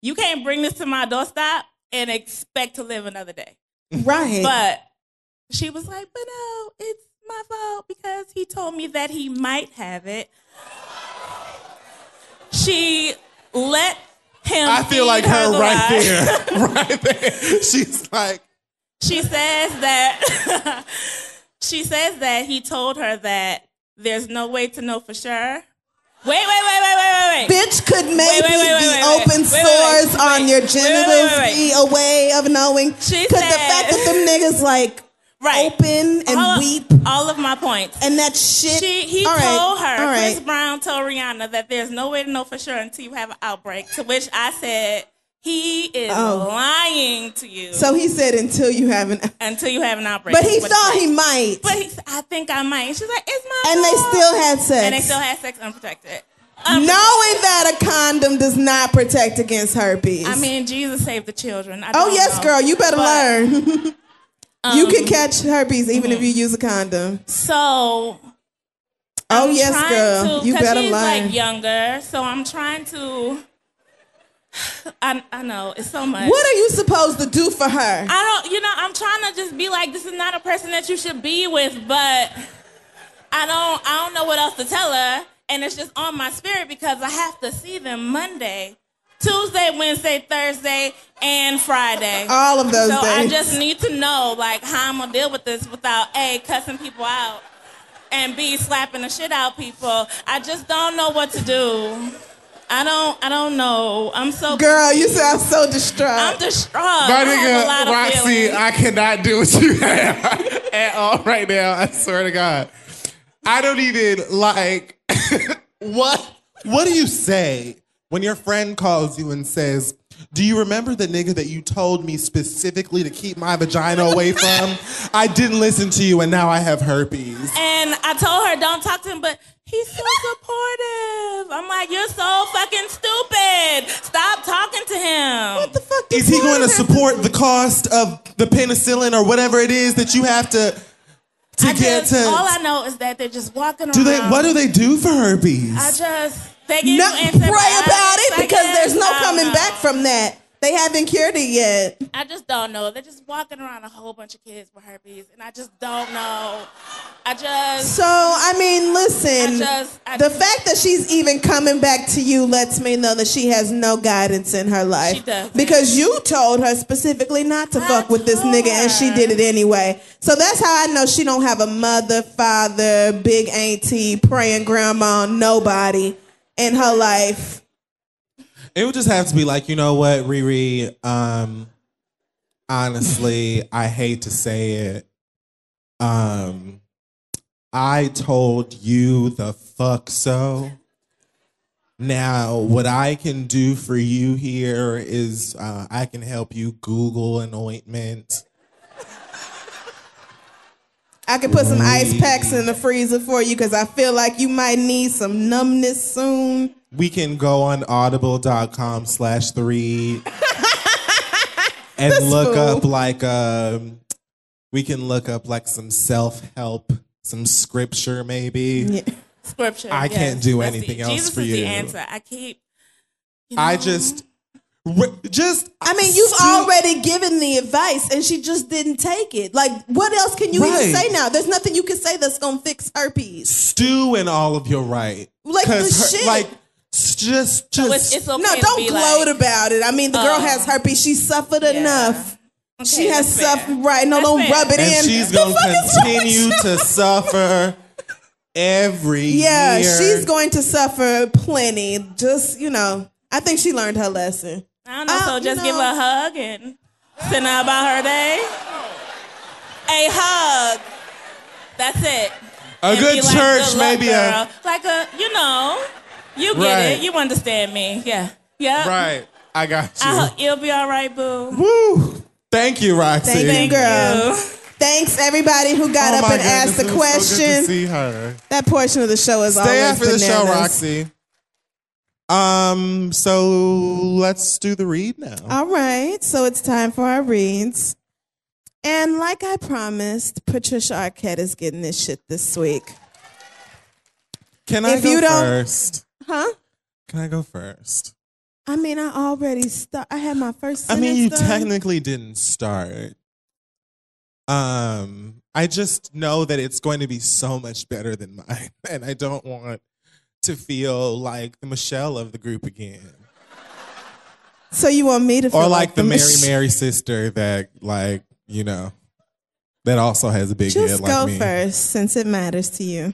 you can't bring this to my doorstep and expect to live another day. Right. But she was like, but no, it's my fault because he told me that he might have it. She let him. I feel like her right there. <laughs> <laughs> right there. She's like, she says that <laughs> she says that he told her that there's no way to know for sure. Wait, wait, wait, wait, wait, wait, wait. Bitch, could maybe Wait, wait, wait, wait, the wait, wait. open sores on your genitals be a way of knowing? She Could the fact that them niggas like Right. open and all weep all of my points. and that shit? She, he All right, told her, all right. Chris Brown told Rihanna that there's no way to know for sure until you have an outbreak. To which I said, he is Oh. lying to you. So he said until you have an. until you have an outbreak. But he thought he might. But he, I think I might. And she's like, it's my And they still had sex. And they still had sex unprotected. Knowing that a condom does not protect against herpes. I mean, Jesus saved the children. I oh yes, know. girl, you better But, learn. <laughs> you um, can catch herpes even if you use a condom. So. Oh I'm yes, girl, to- you better she's learn. like younger, so I'm trying to. I, I know it's so much. What are you supposed to do for her? I don't, you know, I'm trying to just be like, this is not a person that you should be with, but I don't, I don't know what else to tell her, and it's just on my spirit because I have to see them Monday, Tuesday, Wednesday, Thursday, and Friday. All of those So I just need to know like how I'm gonna deal with this without a cussing people out and b slapping the shit out people. I just don't know what to do. I don't, I don't know. I'm so Girl, you confused. sound so distraught. I'm distraught. My I have a lot nigga, of Roxy, feelings. I cannot do what you <laughs> have at all right now. I swear to God. I don't even like <laughs> What? What do you say when your friend calls you and says, "Do you remember the nigga that you told me specifically to keep my vagina away from? I didn't listen to you, and now I have herpes." And I told her, don't talk to him, but he's so supportive. I'm like, you're so fucking stupid. Stop talking to him. What the fuck? Is he going to support the cost of the penicillin or whatever it is that you have to to I get just, to? all I know is that they're just walking around. do they? What do they do for herpes? I just they give No, you pray about it because there's no I coming know. back from that. They haven't cured it yet. I just don't know. They're just walking around a whole bunch of kids with herpes, and I just don't know. I just So I mean, listen. I just- I the just- fact that she's even coming back to you lets me know that she has no guidance in her life. She does. Because you told her specifically not to fuck with this nigga, and she did it anyway. So that's how I know she don't have a mother, father, big auntie, praying grandma, nobody in her life. It would just have to be like, you know what, Riri? Um, honestly, I hate to say it. Um, I told you the fuck so. Now, what I can do for you here is uh, I can help you Google an ointment. I can put some ice packs in the freezer for you because I feel like you might need some numbness soon. We can go on audible.com slash read and <laughs> This look fool. up like um we can look up like some self-help, some scripture maybe. scripture. I yes. can't do That's the- anything else Jesus for is you. the answer. I keep. I just just I mean, you've already given the advice and she just didn't take it. Like, what else can you Right. even say now? There's nothing you can say that's gonna fix herpes. stew in all of your right. Like the 'Cause her- shit. like s- just just it's, it's okay no, don't gloat like- about it. I mean, the girl has herpes. She suffered enough. she has fair. suffered. Right? No, That's don't fair. rub it and in. she's The gonna fuck is wrong with continue to suffer every <laughs> Yeah, year. she's going to suffer plenty. Just you know, I think she learned her lesson. I don't know. Uh, so you just give know- her a hug and send her about her day. A hug. That's it. A And good be like, church, "Good luck, maybe a- like a you know, you get Right. it. You understand me. Yeah. Yeah. Right. I got you. I, you'll be all right, boo. Woo! Thank you, Roxy. Thank you, girl. Thanks everybody who got Oh up my and asked goodness, the it was so good question. to see her. That portion of the show is always Stay after the show. Roxy. Um, so let's do the read now. All right, so it's time for our reads. And like I promised, Patricia Arquette is getting this shit this week. Can I if go you don't- first? Huh? Can I go first? I mean, I already start. I had my first. I mean, you done. technically didn't start. Um, I just know that it's going to be so much better than mine, <laughs> and I don't want to feel like the Michelle of the group again, So you want me to? Feel or like the Mary Mich- Mary sister that like you know, that also has a big Just head like go me. first, since it matters to you.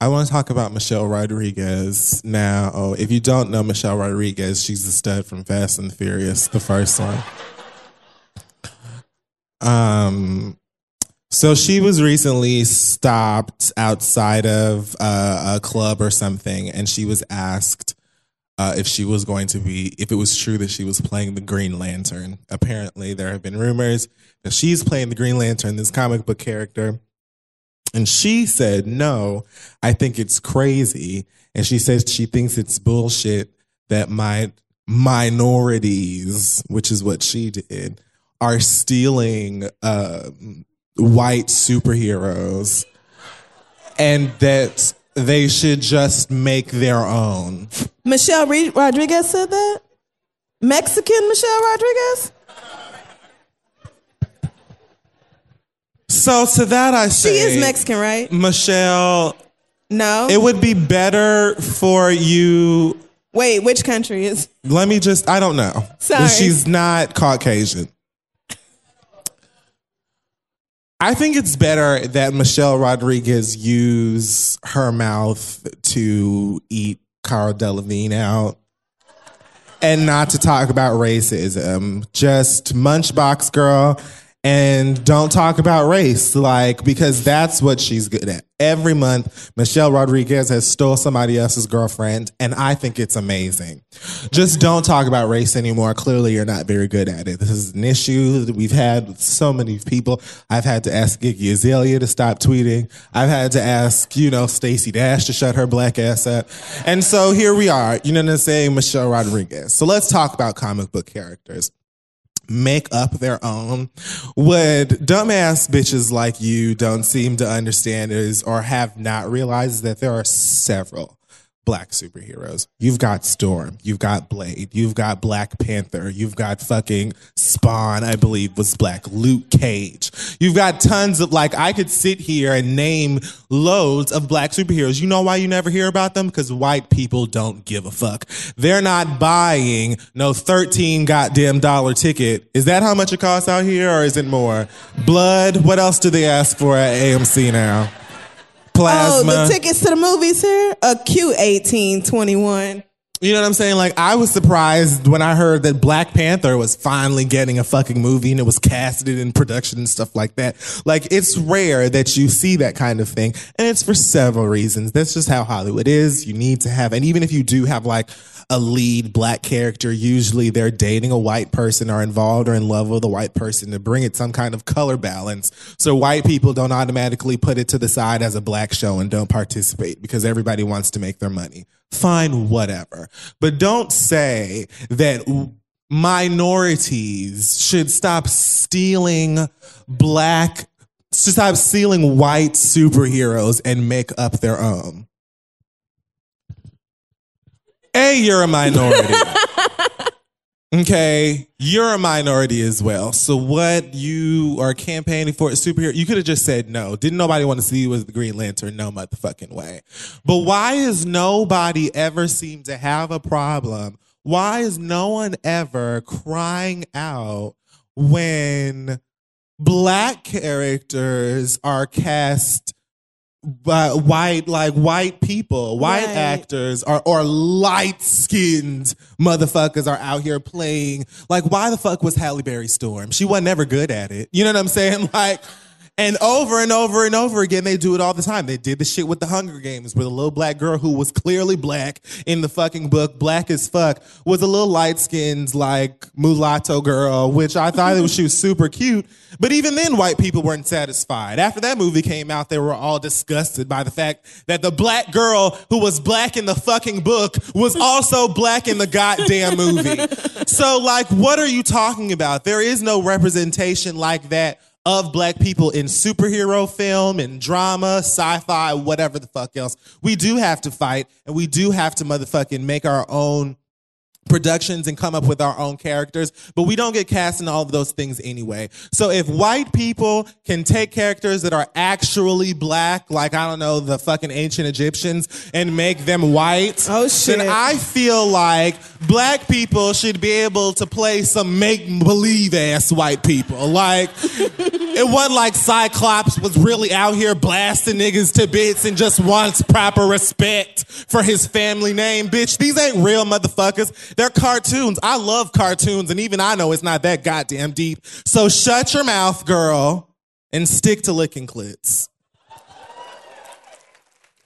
I want to talk about Michelle Rodriguez now. Oh, if you don't know Michelle Rodriguez, she's the stud from Fast and Furious, the first one. Um, so she was recently stopped outside of uh, a club or something, and she was asked uh, if she was going to be, if it was true that she was playing the Green Lantern. Apparently, there have been rumors that she's playing the Green Lantern, this comic book character. And she said, no, I think it's crazy. And she says she thinks it's bullshit that my minorities, which is what she did, are stealing um, white superheroes and that they should just make their own. Michelle Rodriguez said that? Mexican Michelle Rodriguez? So to that I say, She is Mexican, right? Michelle. No. It would be better for you. Wait, which country is? Let me just. I don't know. Sorry. She's not Caucasian. I think it's better that Michelle Rodriguez use her mouth to eat Cara Delevingne out and not to talk about racism. Just munchbox girl and don't talk about race like because that's what she's good at. Every month Michelle Rodriguez has stole somebody else's girlfriend and I think it's amazing. Just don't talk about race anymore. Clearly you're not very good at it. This is an issue that we've had with so many people. I've had to ask Iggy Azalea to stop tweeting. I've had to ask, you know, Stacey Dash to shut her black ass up. And so here we are, you know what I'm saying, Michelle Rodriguez. So let's talk about comic book characters make up their own. What dumbass bitches like you don't seem to understand is or have not realized that there are several black superheroes. You've got Storm, you've got Blade, you've got Black Panther, you've got fucking Spawn, I believe was black, Luke Cage. You've got tons of like I could sit here and name loads of black superheroes. You know why you never hear about them? Because white people don't give a fuck. They're not buying no 13 goddamn dollar ticket. Is that how much it costs out here or is it more? Blood, what else do they ask for at AMC now? Plasma. Oh, the tickets to the movies here? A Q eighteen twenty one. You know what I'm saying? Like, I was surprised when I heard that Black Panther was finally getting a fucking movie and it was casted in production and stuff like that. Like, it's rare that you see that kind of thing. And it's for several reasons. That's just how Hollywood is. You need to have, and even if you do have like a lead black character, usually they're dating a white person or involved or in love with a white person to bring it some kind of color balance. So white people don't automatically put it to the side as a black show and don't participate because everybody wants to make their money. Fine, whatever. But don't say that minorities should stop stealing black, should stop stealing white superheroes and make up their own. A, you're a minority. <laughs> okay, you're a minority as well. So what you are campaigning for a superhero, you could have just said no. Didn't nobody want to see you as the Green Lantern? No motherfucking way. But why is nobody ever seem to have a problem? Why is no one ever crying out when black characters are cast by white like white people white Right. actors are or light skinned motherfuckers are out here playing. Like why the fuck was Halle Berry Storm? She wasn't ever good at it. You know what I'm saying? <laughs> Like and over and over and over again, they do it all the time. They did the shit with the Hunger Games, where the little black girl who was clearly black in the fucking book, black as fuck, was a little light skinned, like mulatto girl, which I thought it was, she was super cute. But even then, white people weren't satisfied. After that movie came out, they were all disgusted by the fact that the black girl who was black in the fucking book was also black in the goddamn movie. <laughs> So, like, what are you talking about? There is no representation like that of black people in superhero film and drama, sci-fi, whatever the fuck else. We do have to fight and we do have to motherfucking make our own productions and come up with our own characters, but we don't get cast in all of those things anyway. So if white people can take characters that are actually black, like I don't know, the fucking ancient Egyptians, and make them white, oh shit. then I feel like black people should be able to play some make believe ass white people. Like <laughs> it wasn't like Cyclops was really out here blasting niggas to bits and just wants proper respect for his family name. Bitch, these ain't real motherfuckers. They're cartoons. I love cartoons, and even I know it's not that goddamn deep. So shut your mouth, girl, and stick to licking clits.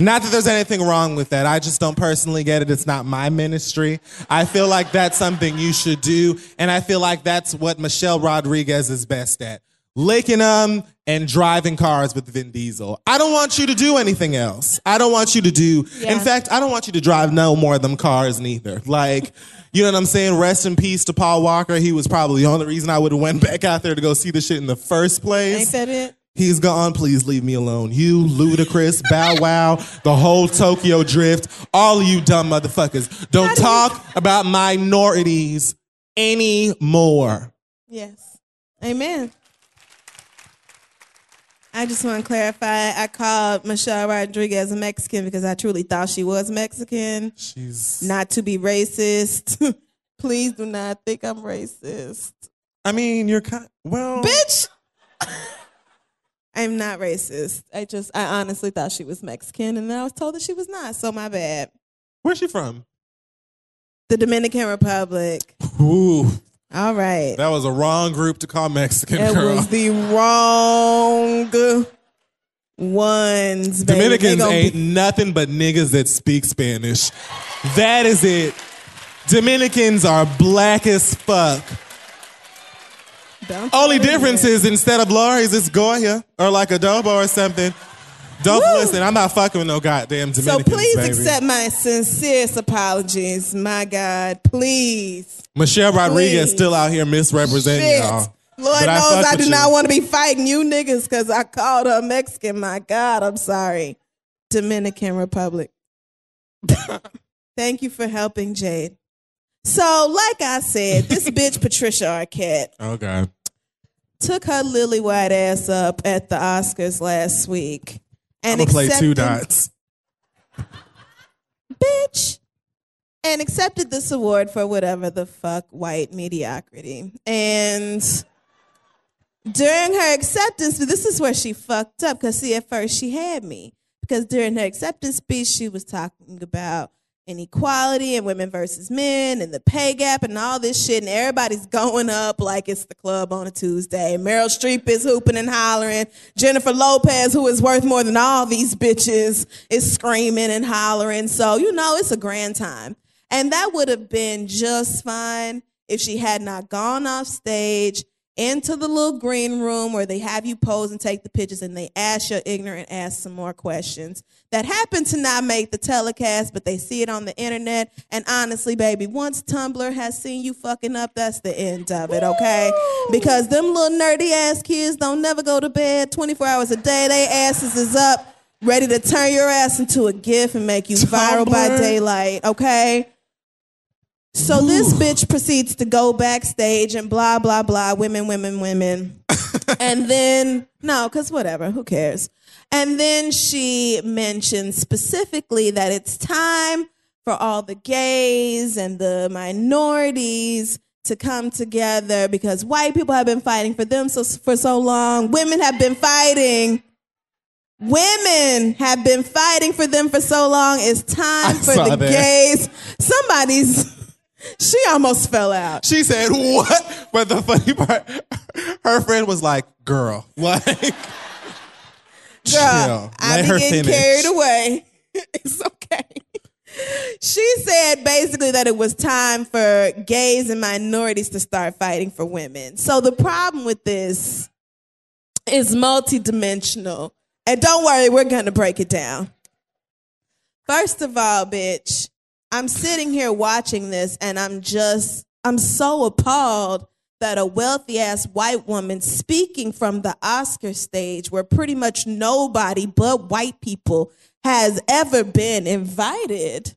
Not that there's anything wrong with that. I just don't personally get it. It's not my ministry. I feel like that's something you should do. And I feel like that's what Michelle Rodriguez is best at licking them and driving cars with Vin Diesel. I don't want you to do anything else. I don't want you to do, Yeah. in fact, I don't want you to drive no more of them cars neither. Like, you know what I'm saying? Rest in peace to Paul Walker. He was probably the only reason I would have went <laughs> back out there to go see the shit in the first place. Ain't that it? He's gone. Please leave me alone. You, Ludacris, Bow Wow, the whole Tokyo Drift, all of you dumb motherfuckers. Don't talk about minorities anymore. Yes. Amen. I just want to clarify. I called Michelle Rodriguez a Mexican because I truly thought she was Mexican. She's not to be racist. <laughs> Please do not think I'm racist. I mean, you're kind. Well, bitch. <laughs> I'm not racist. I just, I honestly thought she was Mexican, and then I was told that she was not. So my bad. Where's she from? The Dominican Republic. Ooh, All right. that was a wrong group to call Mexican It girl. was the wrong ones. Baby. Dominicans ain't be- nothing but niggas that speak Spanish. That is it. Dominicans are black as fuck. Only difference is instead of Lawry's, it's Goya or like adobo or something. Don't listen. I'm not fucking with no goddamn Dominican Republic. So please baby. accept my sincerest apologies. My God, please. Michelle Rodriguez please. still out here misrepresenting Shit. y'all. Lord But knows fuck I, do you. not want to be fighting you niggas because I called her Mexican. My God, I'm sorry. Dominican Republic. <laughs> Thank you for helping, Jade. So, like I said, this <laughs> bitch Patricia Arquette Oh god. took her lily white ass up at the Oscars last week. I'm gonna play two dots. <laughs> bitch, and accepted this award for whatever the fuck white mediocrity. And during her acceptance, this is where she fucked up because see, at first she had me because during her acceptance speech, she was talking about inequality and women versus men and the pay gap and all this shit, and everybody's going up like it's the club on a Tuesday. Meryl Streep is hooping and hollering. Jennifer Lopez, who is worth more than all these bitches, is screaming and hollering. So, you know, it's a grand time. And that would have been just fine if she had not gone off stage into the little green room where they have you pose and take the pictures and they ask your ignorant ass some more questions that happen to not make the telecast, but they see it on the internet. And honestly, baby, once Tumblr has seen you fucking up, that's the end of it, okay? Because them little nerdy ass kids don't never go to bed 24 hours a day. They asses is up, ready to turn your ass into a GIF and make you viral by daylight, okay? So this bitch proceeds to go backstage and blah blah blah, women, women, women, <laughs> and then no, cause whatever, who cares? And then she mentions specifically that it's time for all the gays and the minorities to come together because white people have been fighting for them so, for so long. Women have been fighting. Women have been fighting for them for so long. It's time for the that. gays. Somebody's. She almost fell out. She said, "What?" But the funny part, her friend was like, "Girl, <laughs> like, Girl, chill. I Let be getting finish." carried away. <laughs> it's okay. She said basically that it was time for gays and minorities to start fighting for women. So the problem with this is multidimensional. And don't worry, we're going to break it down. First of all, bitch, I'm sitting here watching this and I'm just, I'm so appalled that a wealthy ass white woman speaking from the Oscar stage where pretty much nobody but white people has ever been invited.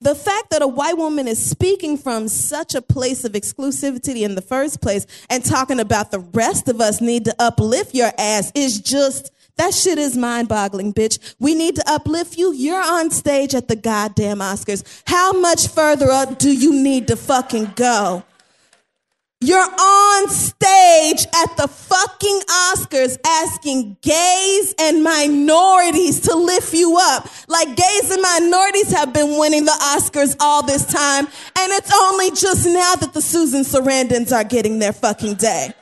the fact that a white woman is speaking from such a place of exclusivity in the first place and talking about the rest of us need to uplift your ass is just that shit is mind boggling, bitch. We need to uplift you. You're on stage at the goddamn Oscars. How much further up do you need to fucking go? You're on stage at the fucking Oscars asking gays and minorities to lift you up. Like gays and minorities have been winning the Oscars all this time, and it's only just now that the Susan Sarandons are getting their fucking day.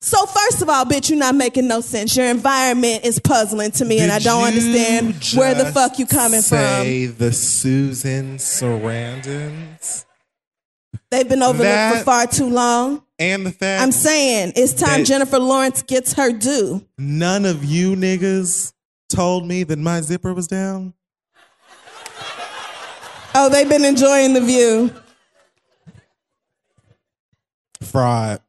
So first of all, bitch, you're not making no sense. Your environment is puzzling to me, and I don't understand where the fuck you coming from. Say the Susan Sarandons They've been overlooked That- for far too long. and the fact I'm saying it's time Jennifer Lawrence gets her due. none of you niggas told me that my zipper was down. Oh, they've been enjoying the view. Fraud.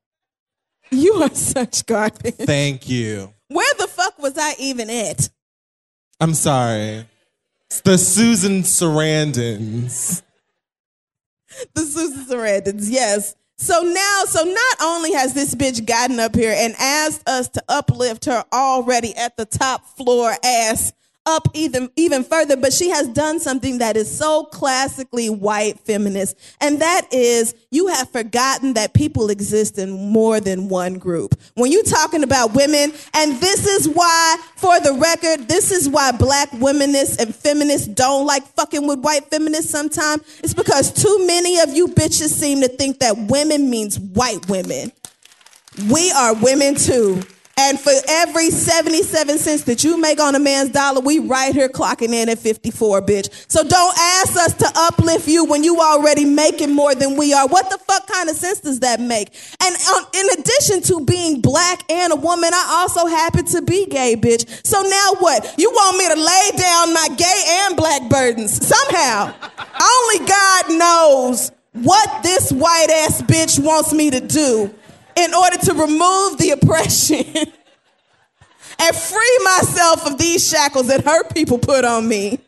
You are such garbage. Thank you. Where the fuck was I even at? I'm sorry. It's the Susan Sarandons. The Susan Sarandons, yes. So now, so not only has this bitch gotten up here and asked us to uplift her already at the top floor ass up even even further, but she has done something that is so classically white feminist, and that is you have forgotten that people exist in more than one group. When you're talking about women, and this is why, for the record, this is why black womanists and feminists don't like fucking with white feminists sometimes. It's because too many of you bitches seem to think that women means white women. We are women too. And for every 77 cents that you make on a man's dollar, we right here clocking in at 54, bitch. So don't ask us to uplift you when you already making more than we are. What the fuck kind of sense does that make? And um, in addition to being black and a woman, I also happen to be gay, bitch. So now what? You want me to lay down my gay and black burdens somehow? Only God knows what this white ass bitch wants me to do in order to remove the oppression <laughs> and free myself of these shackles that her people put on me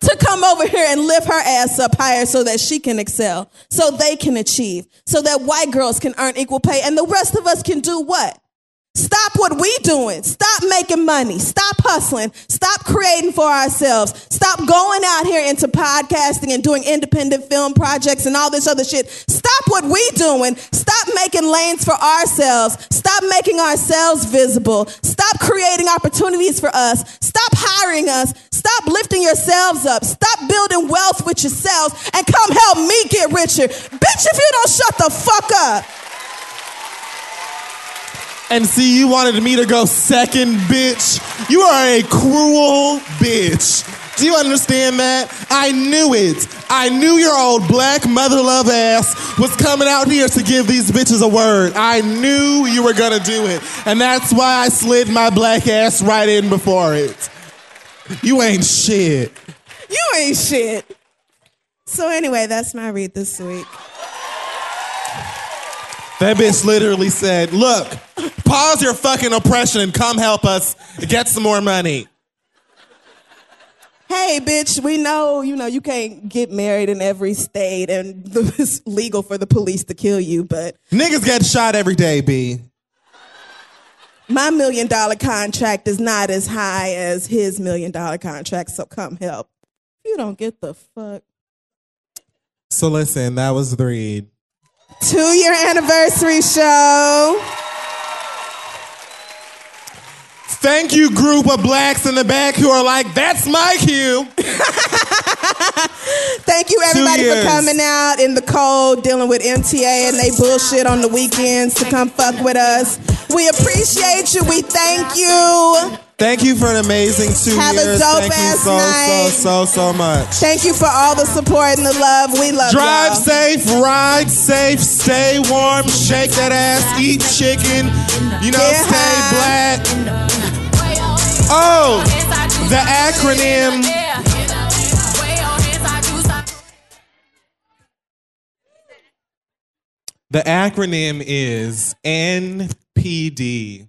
to come over here and lift her ass up higher so that she can excel, so they can achieve, so that white girls can earn equal pay, and the rest of us can do what? Stop what we doing. Stop making money. Stop hustling. Stop creating for ourselves. Stop going out here into podcasting and doing independent film projects and all this other shit. Stop what we doing. Stop making lanes for ourselves. Stop making ourselves visible. Stop creating opportunities for us. Stop hiring us. Stop lifting yourselves up. Stop building wealth with yourselves and come help me get richer. Bitch, if you don't shut the fuck up. And see, you wanted me to go second, bitch. You are a cruel bitch. Do you understand that? I knew it. I knew your old black mother love ass was coming out here to give these bitches a word. I knew you were gonna do it. And that's why I slid my black ass right in before it. You ain't shit. You ain't shit. So anyway, that's my read this week. That bitch literally said, Look, pause your fucking oppression and come help us get some more money. Hey, bitch, we know, you know, you can't get married in every state and <laughs> it's legal for the police to kill you, but Niggas get shot every day, B. my million dollar contract is not as high as his million dollar contract, so come help. You don't get the fuck. So listen, that was the read. Two year anniversary show. Thank you, group of blacks in the back who are like, that's my cue. <laughs> Thank you, everybody, for coming out in the cold, dealing with MTA and they bullshit on the weekends to come fuck with us. We appreciate you. We thank you. Thank you for an amazing two Have a years. dope Thank you ass so, night. so, so, so much. Thank you for all the support and the love. We love Drive y'all. safe, ride safe, stay warm, shake that ass, eat chicken, you know, stay black. Oh, the acronym. The acronym is NPD.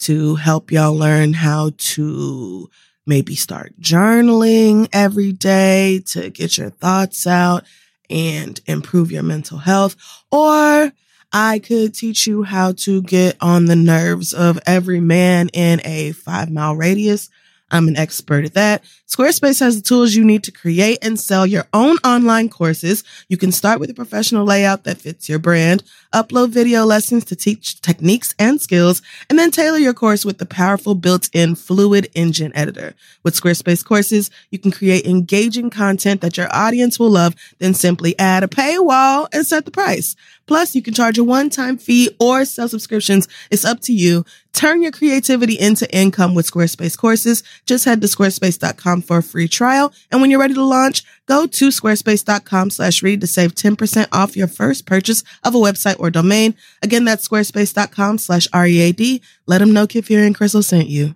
to help y'all learn how to maybe start journaling every day to get your thoughts out and improve your mental health. Or I could teach you how to get on the nerves of every man in a five mile radius. I'm an expert at that. Squarespace has the tools you need to create and sell your own online courses. You can start with a professional layout that fits your brand, upload video lessons to teach techniques and skills, and then tailor your course with the powerful built-in Fluid Engine editor. With Squarespace courses, you can create engaging content that your audience will love, then simply add a paywall and set the price. Plus, you can charge a one-time fee or sell subscriptions. It's up to you. Turn your creativity into income with Squarespace courses. Just head to squarespace.com for a free trial. And when you're ready to launch, go to squarespace.com slash read to save 10% off your first purchase of a website or domain. Again, that's squarespace.com slash READ. Let them know Kid Fury and Crissle sent you.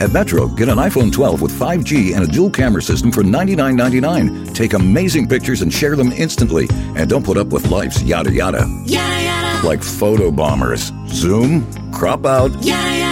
At Metro, get an iPhone 12 with 5G and a dual camera system for $99.99. Take amazing pictures and share them instantly. And don't put up with life's yada yada. Yada yada. Like photo bombers. Zoom, crop out, Yada yada.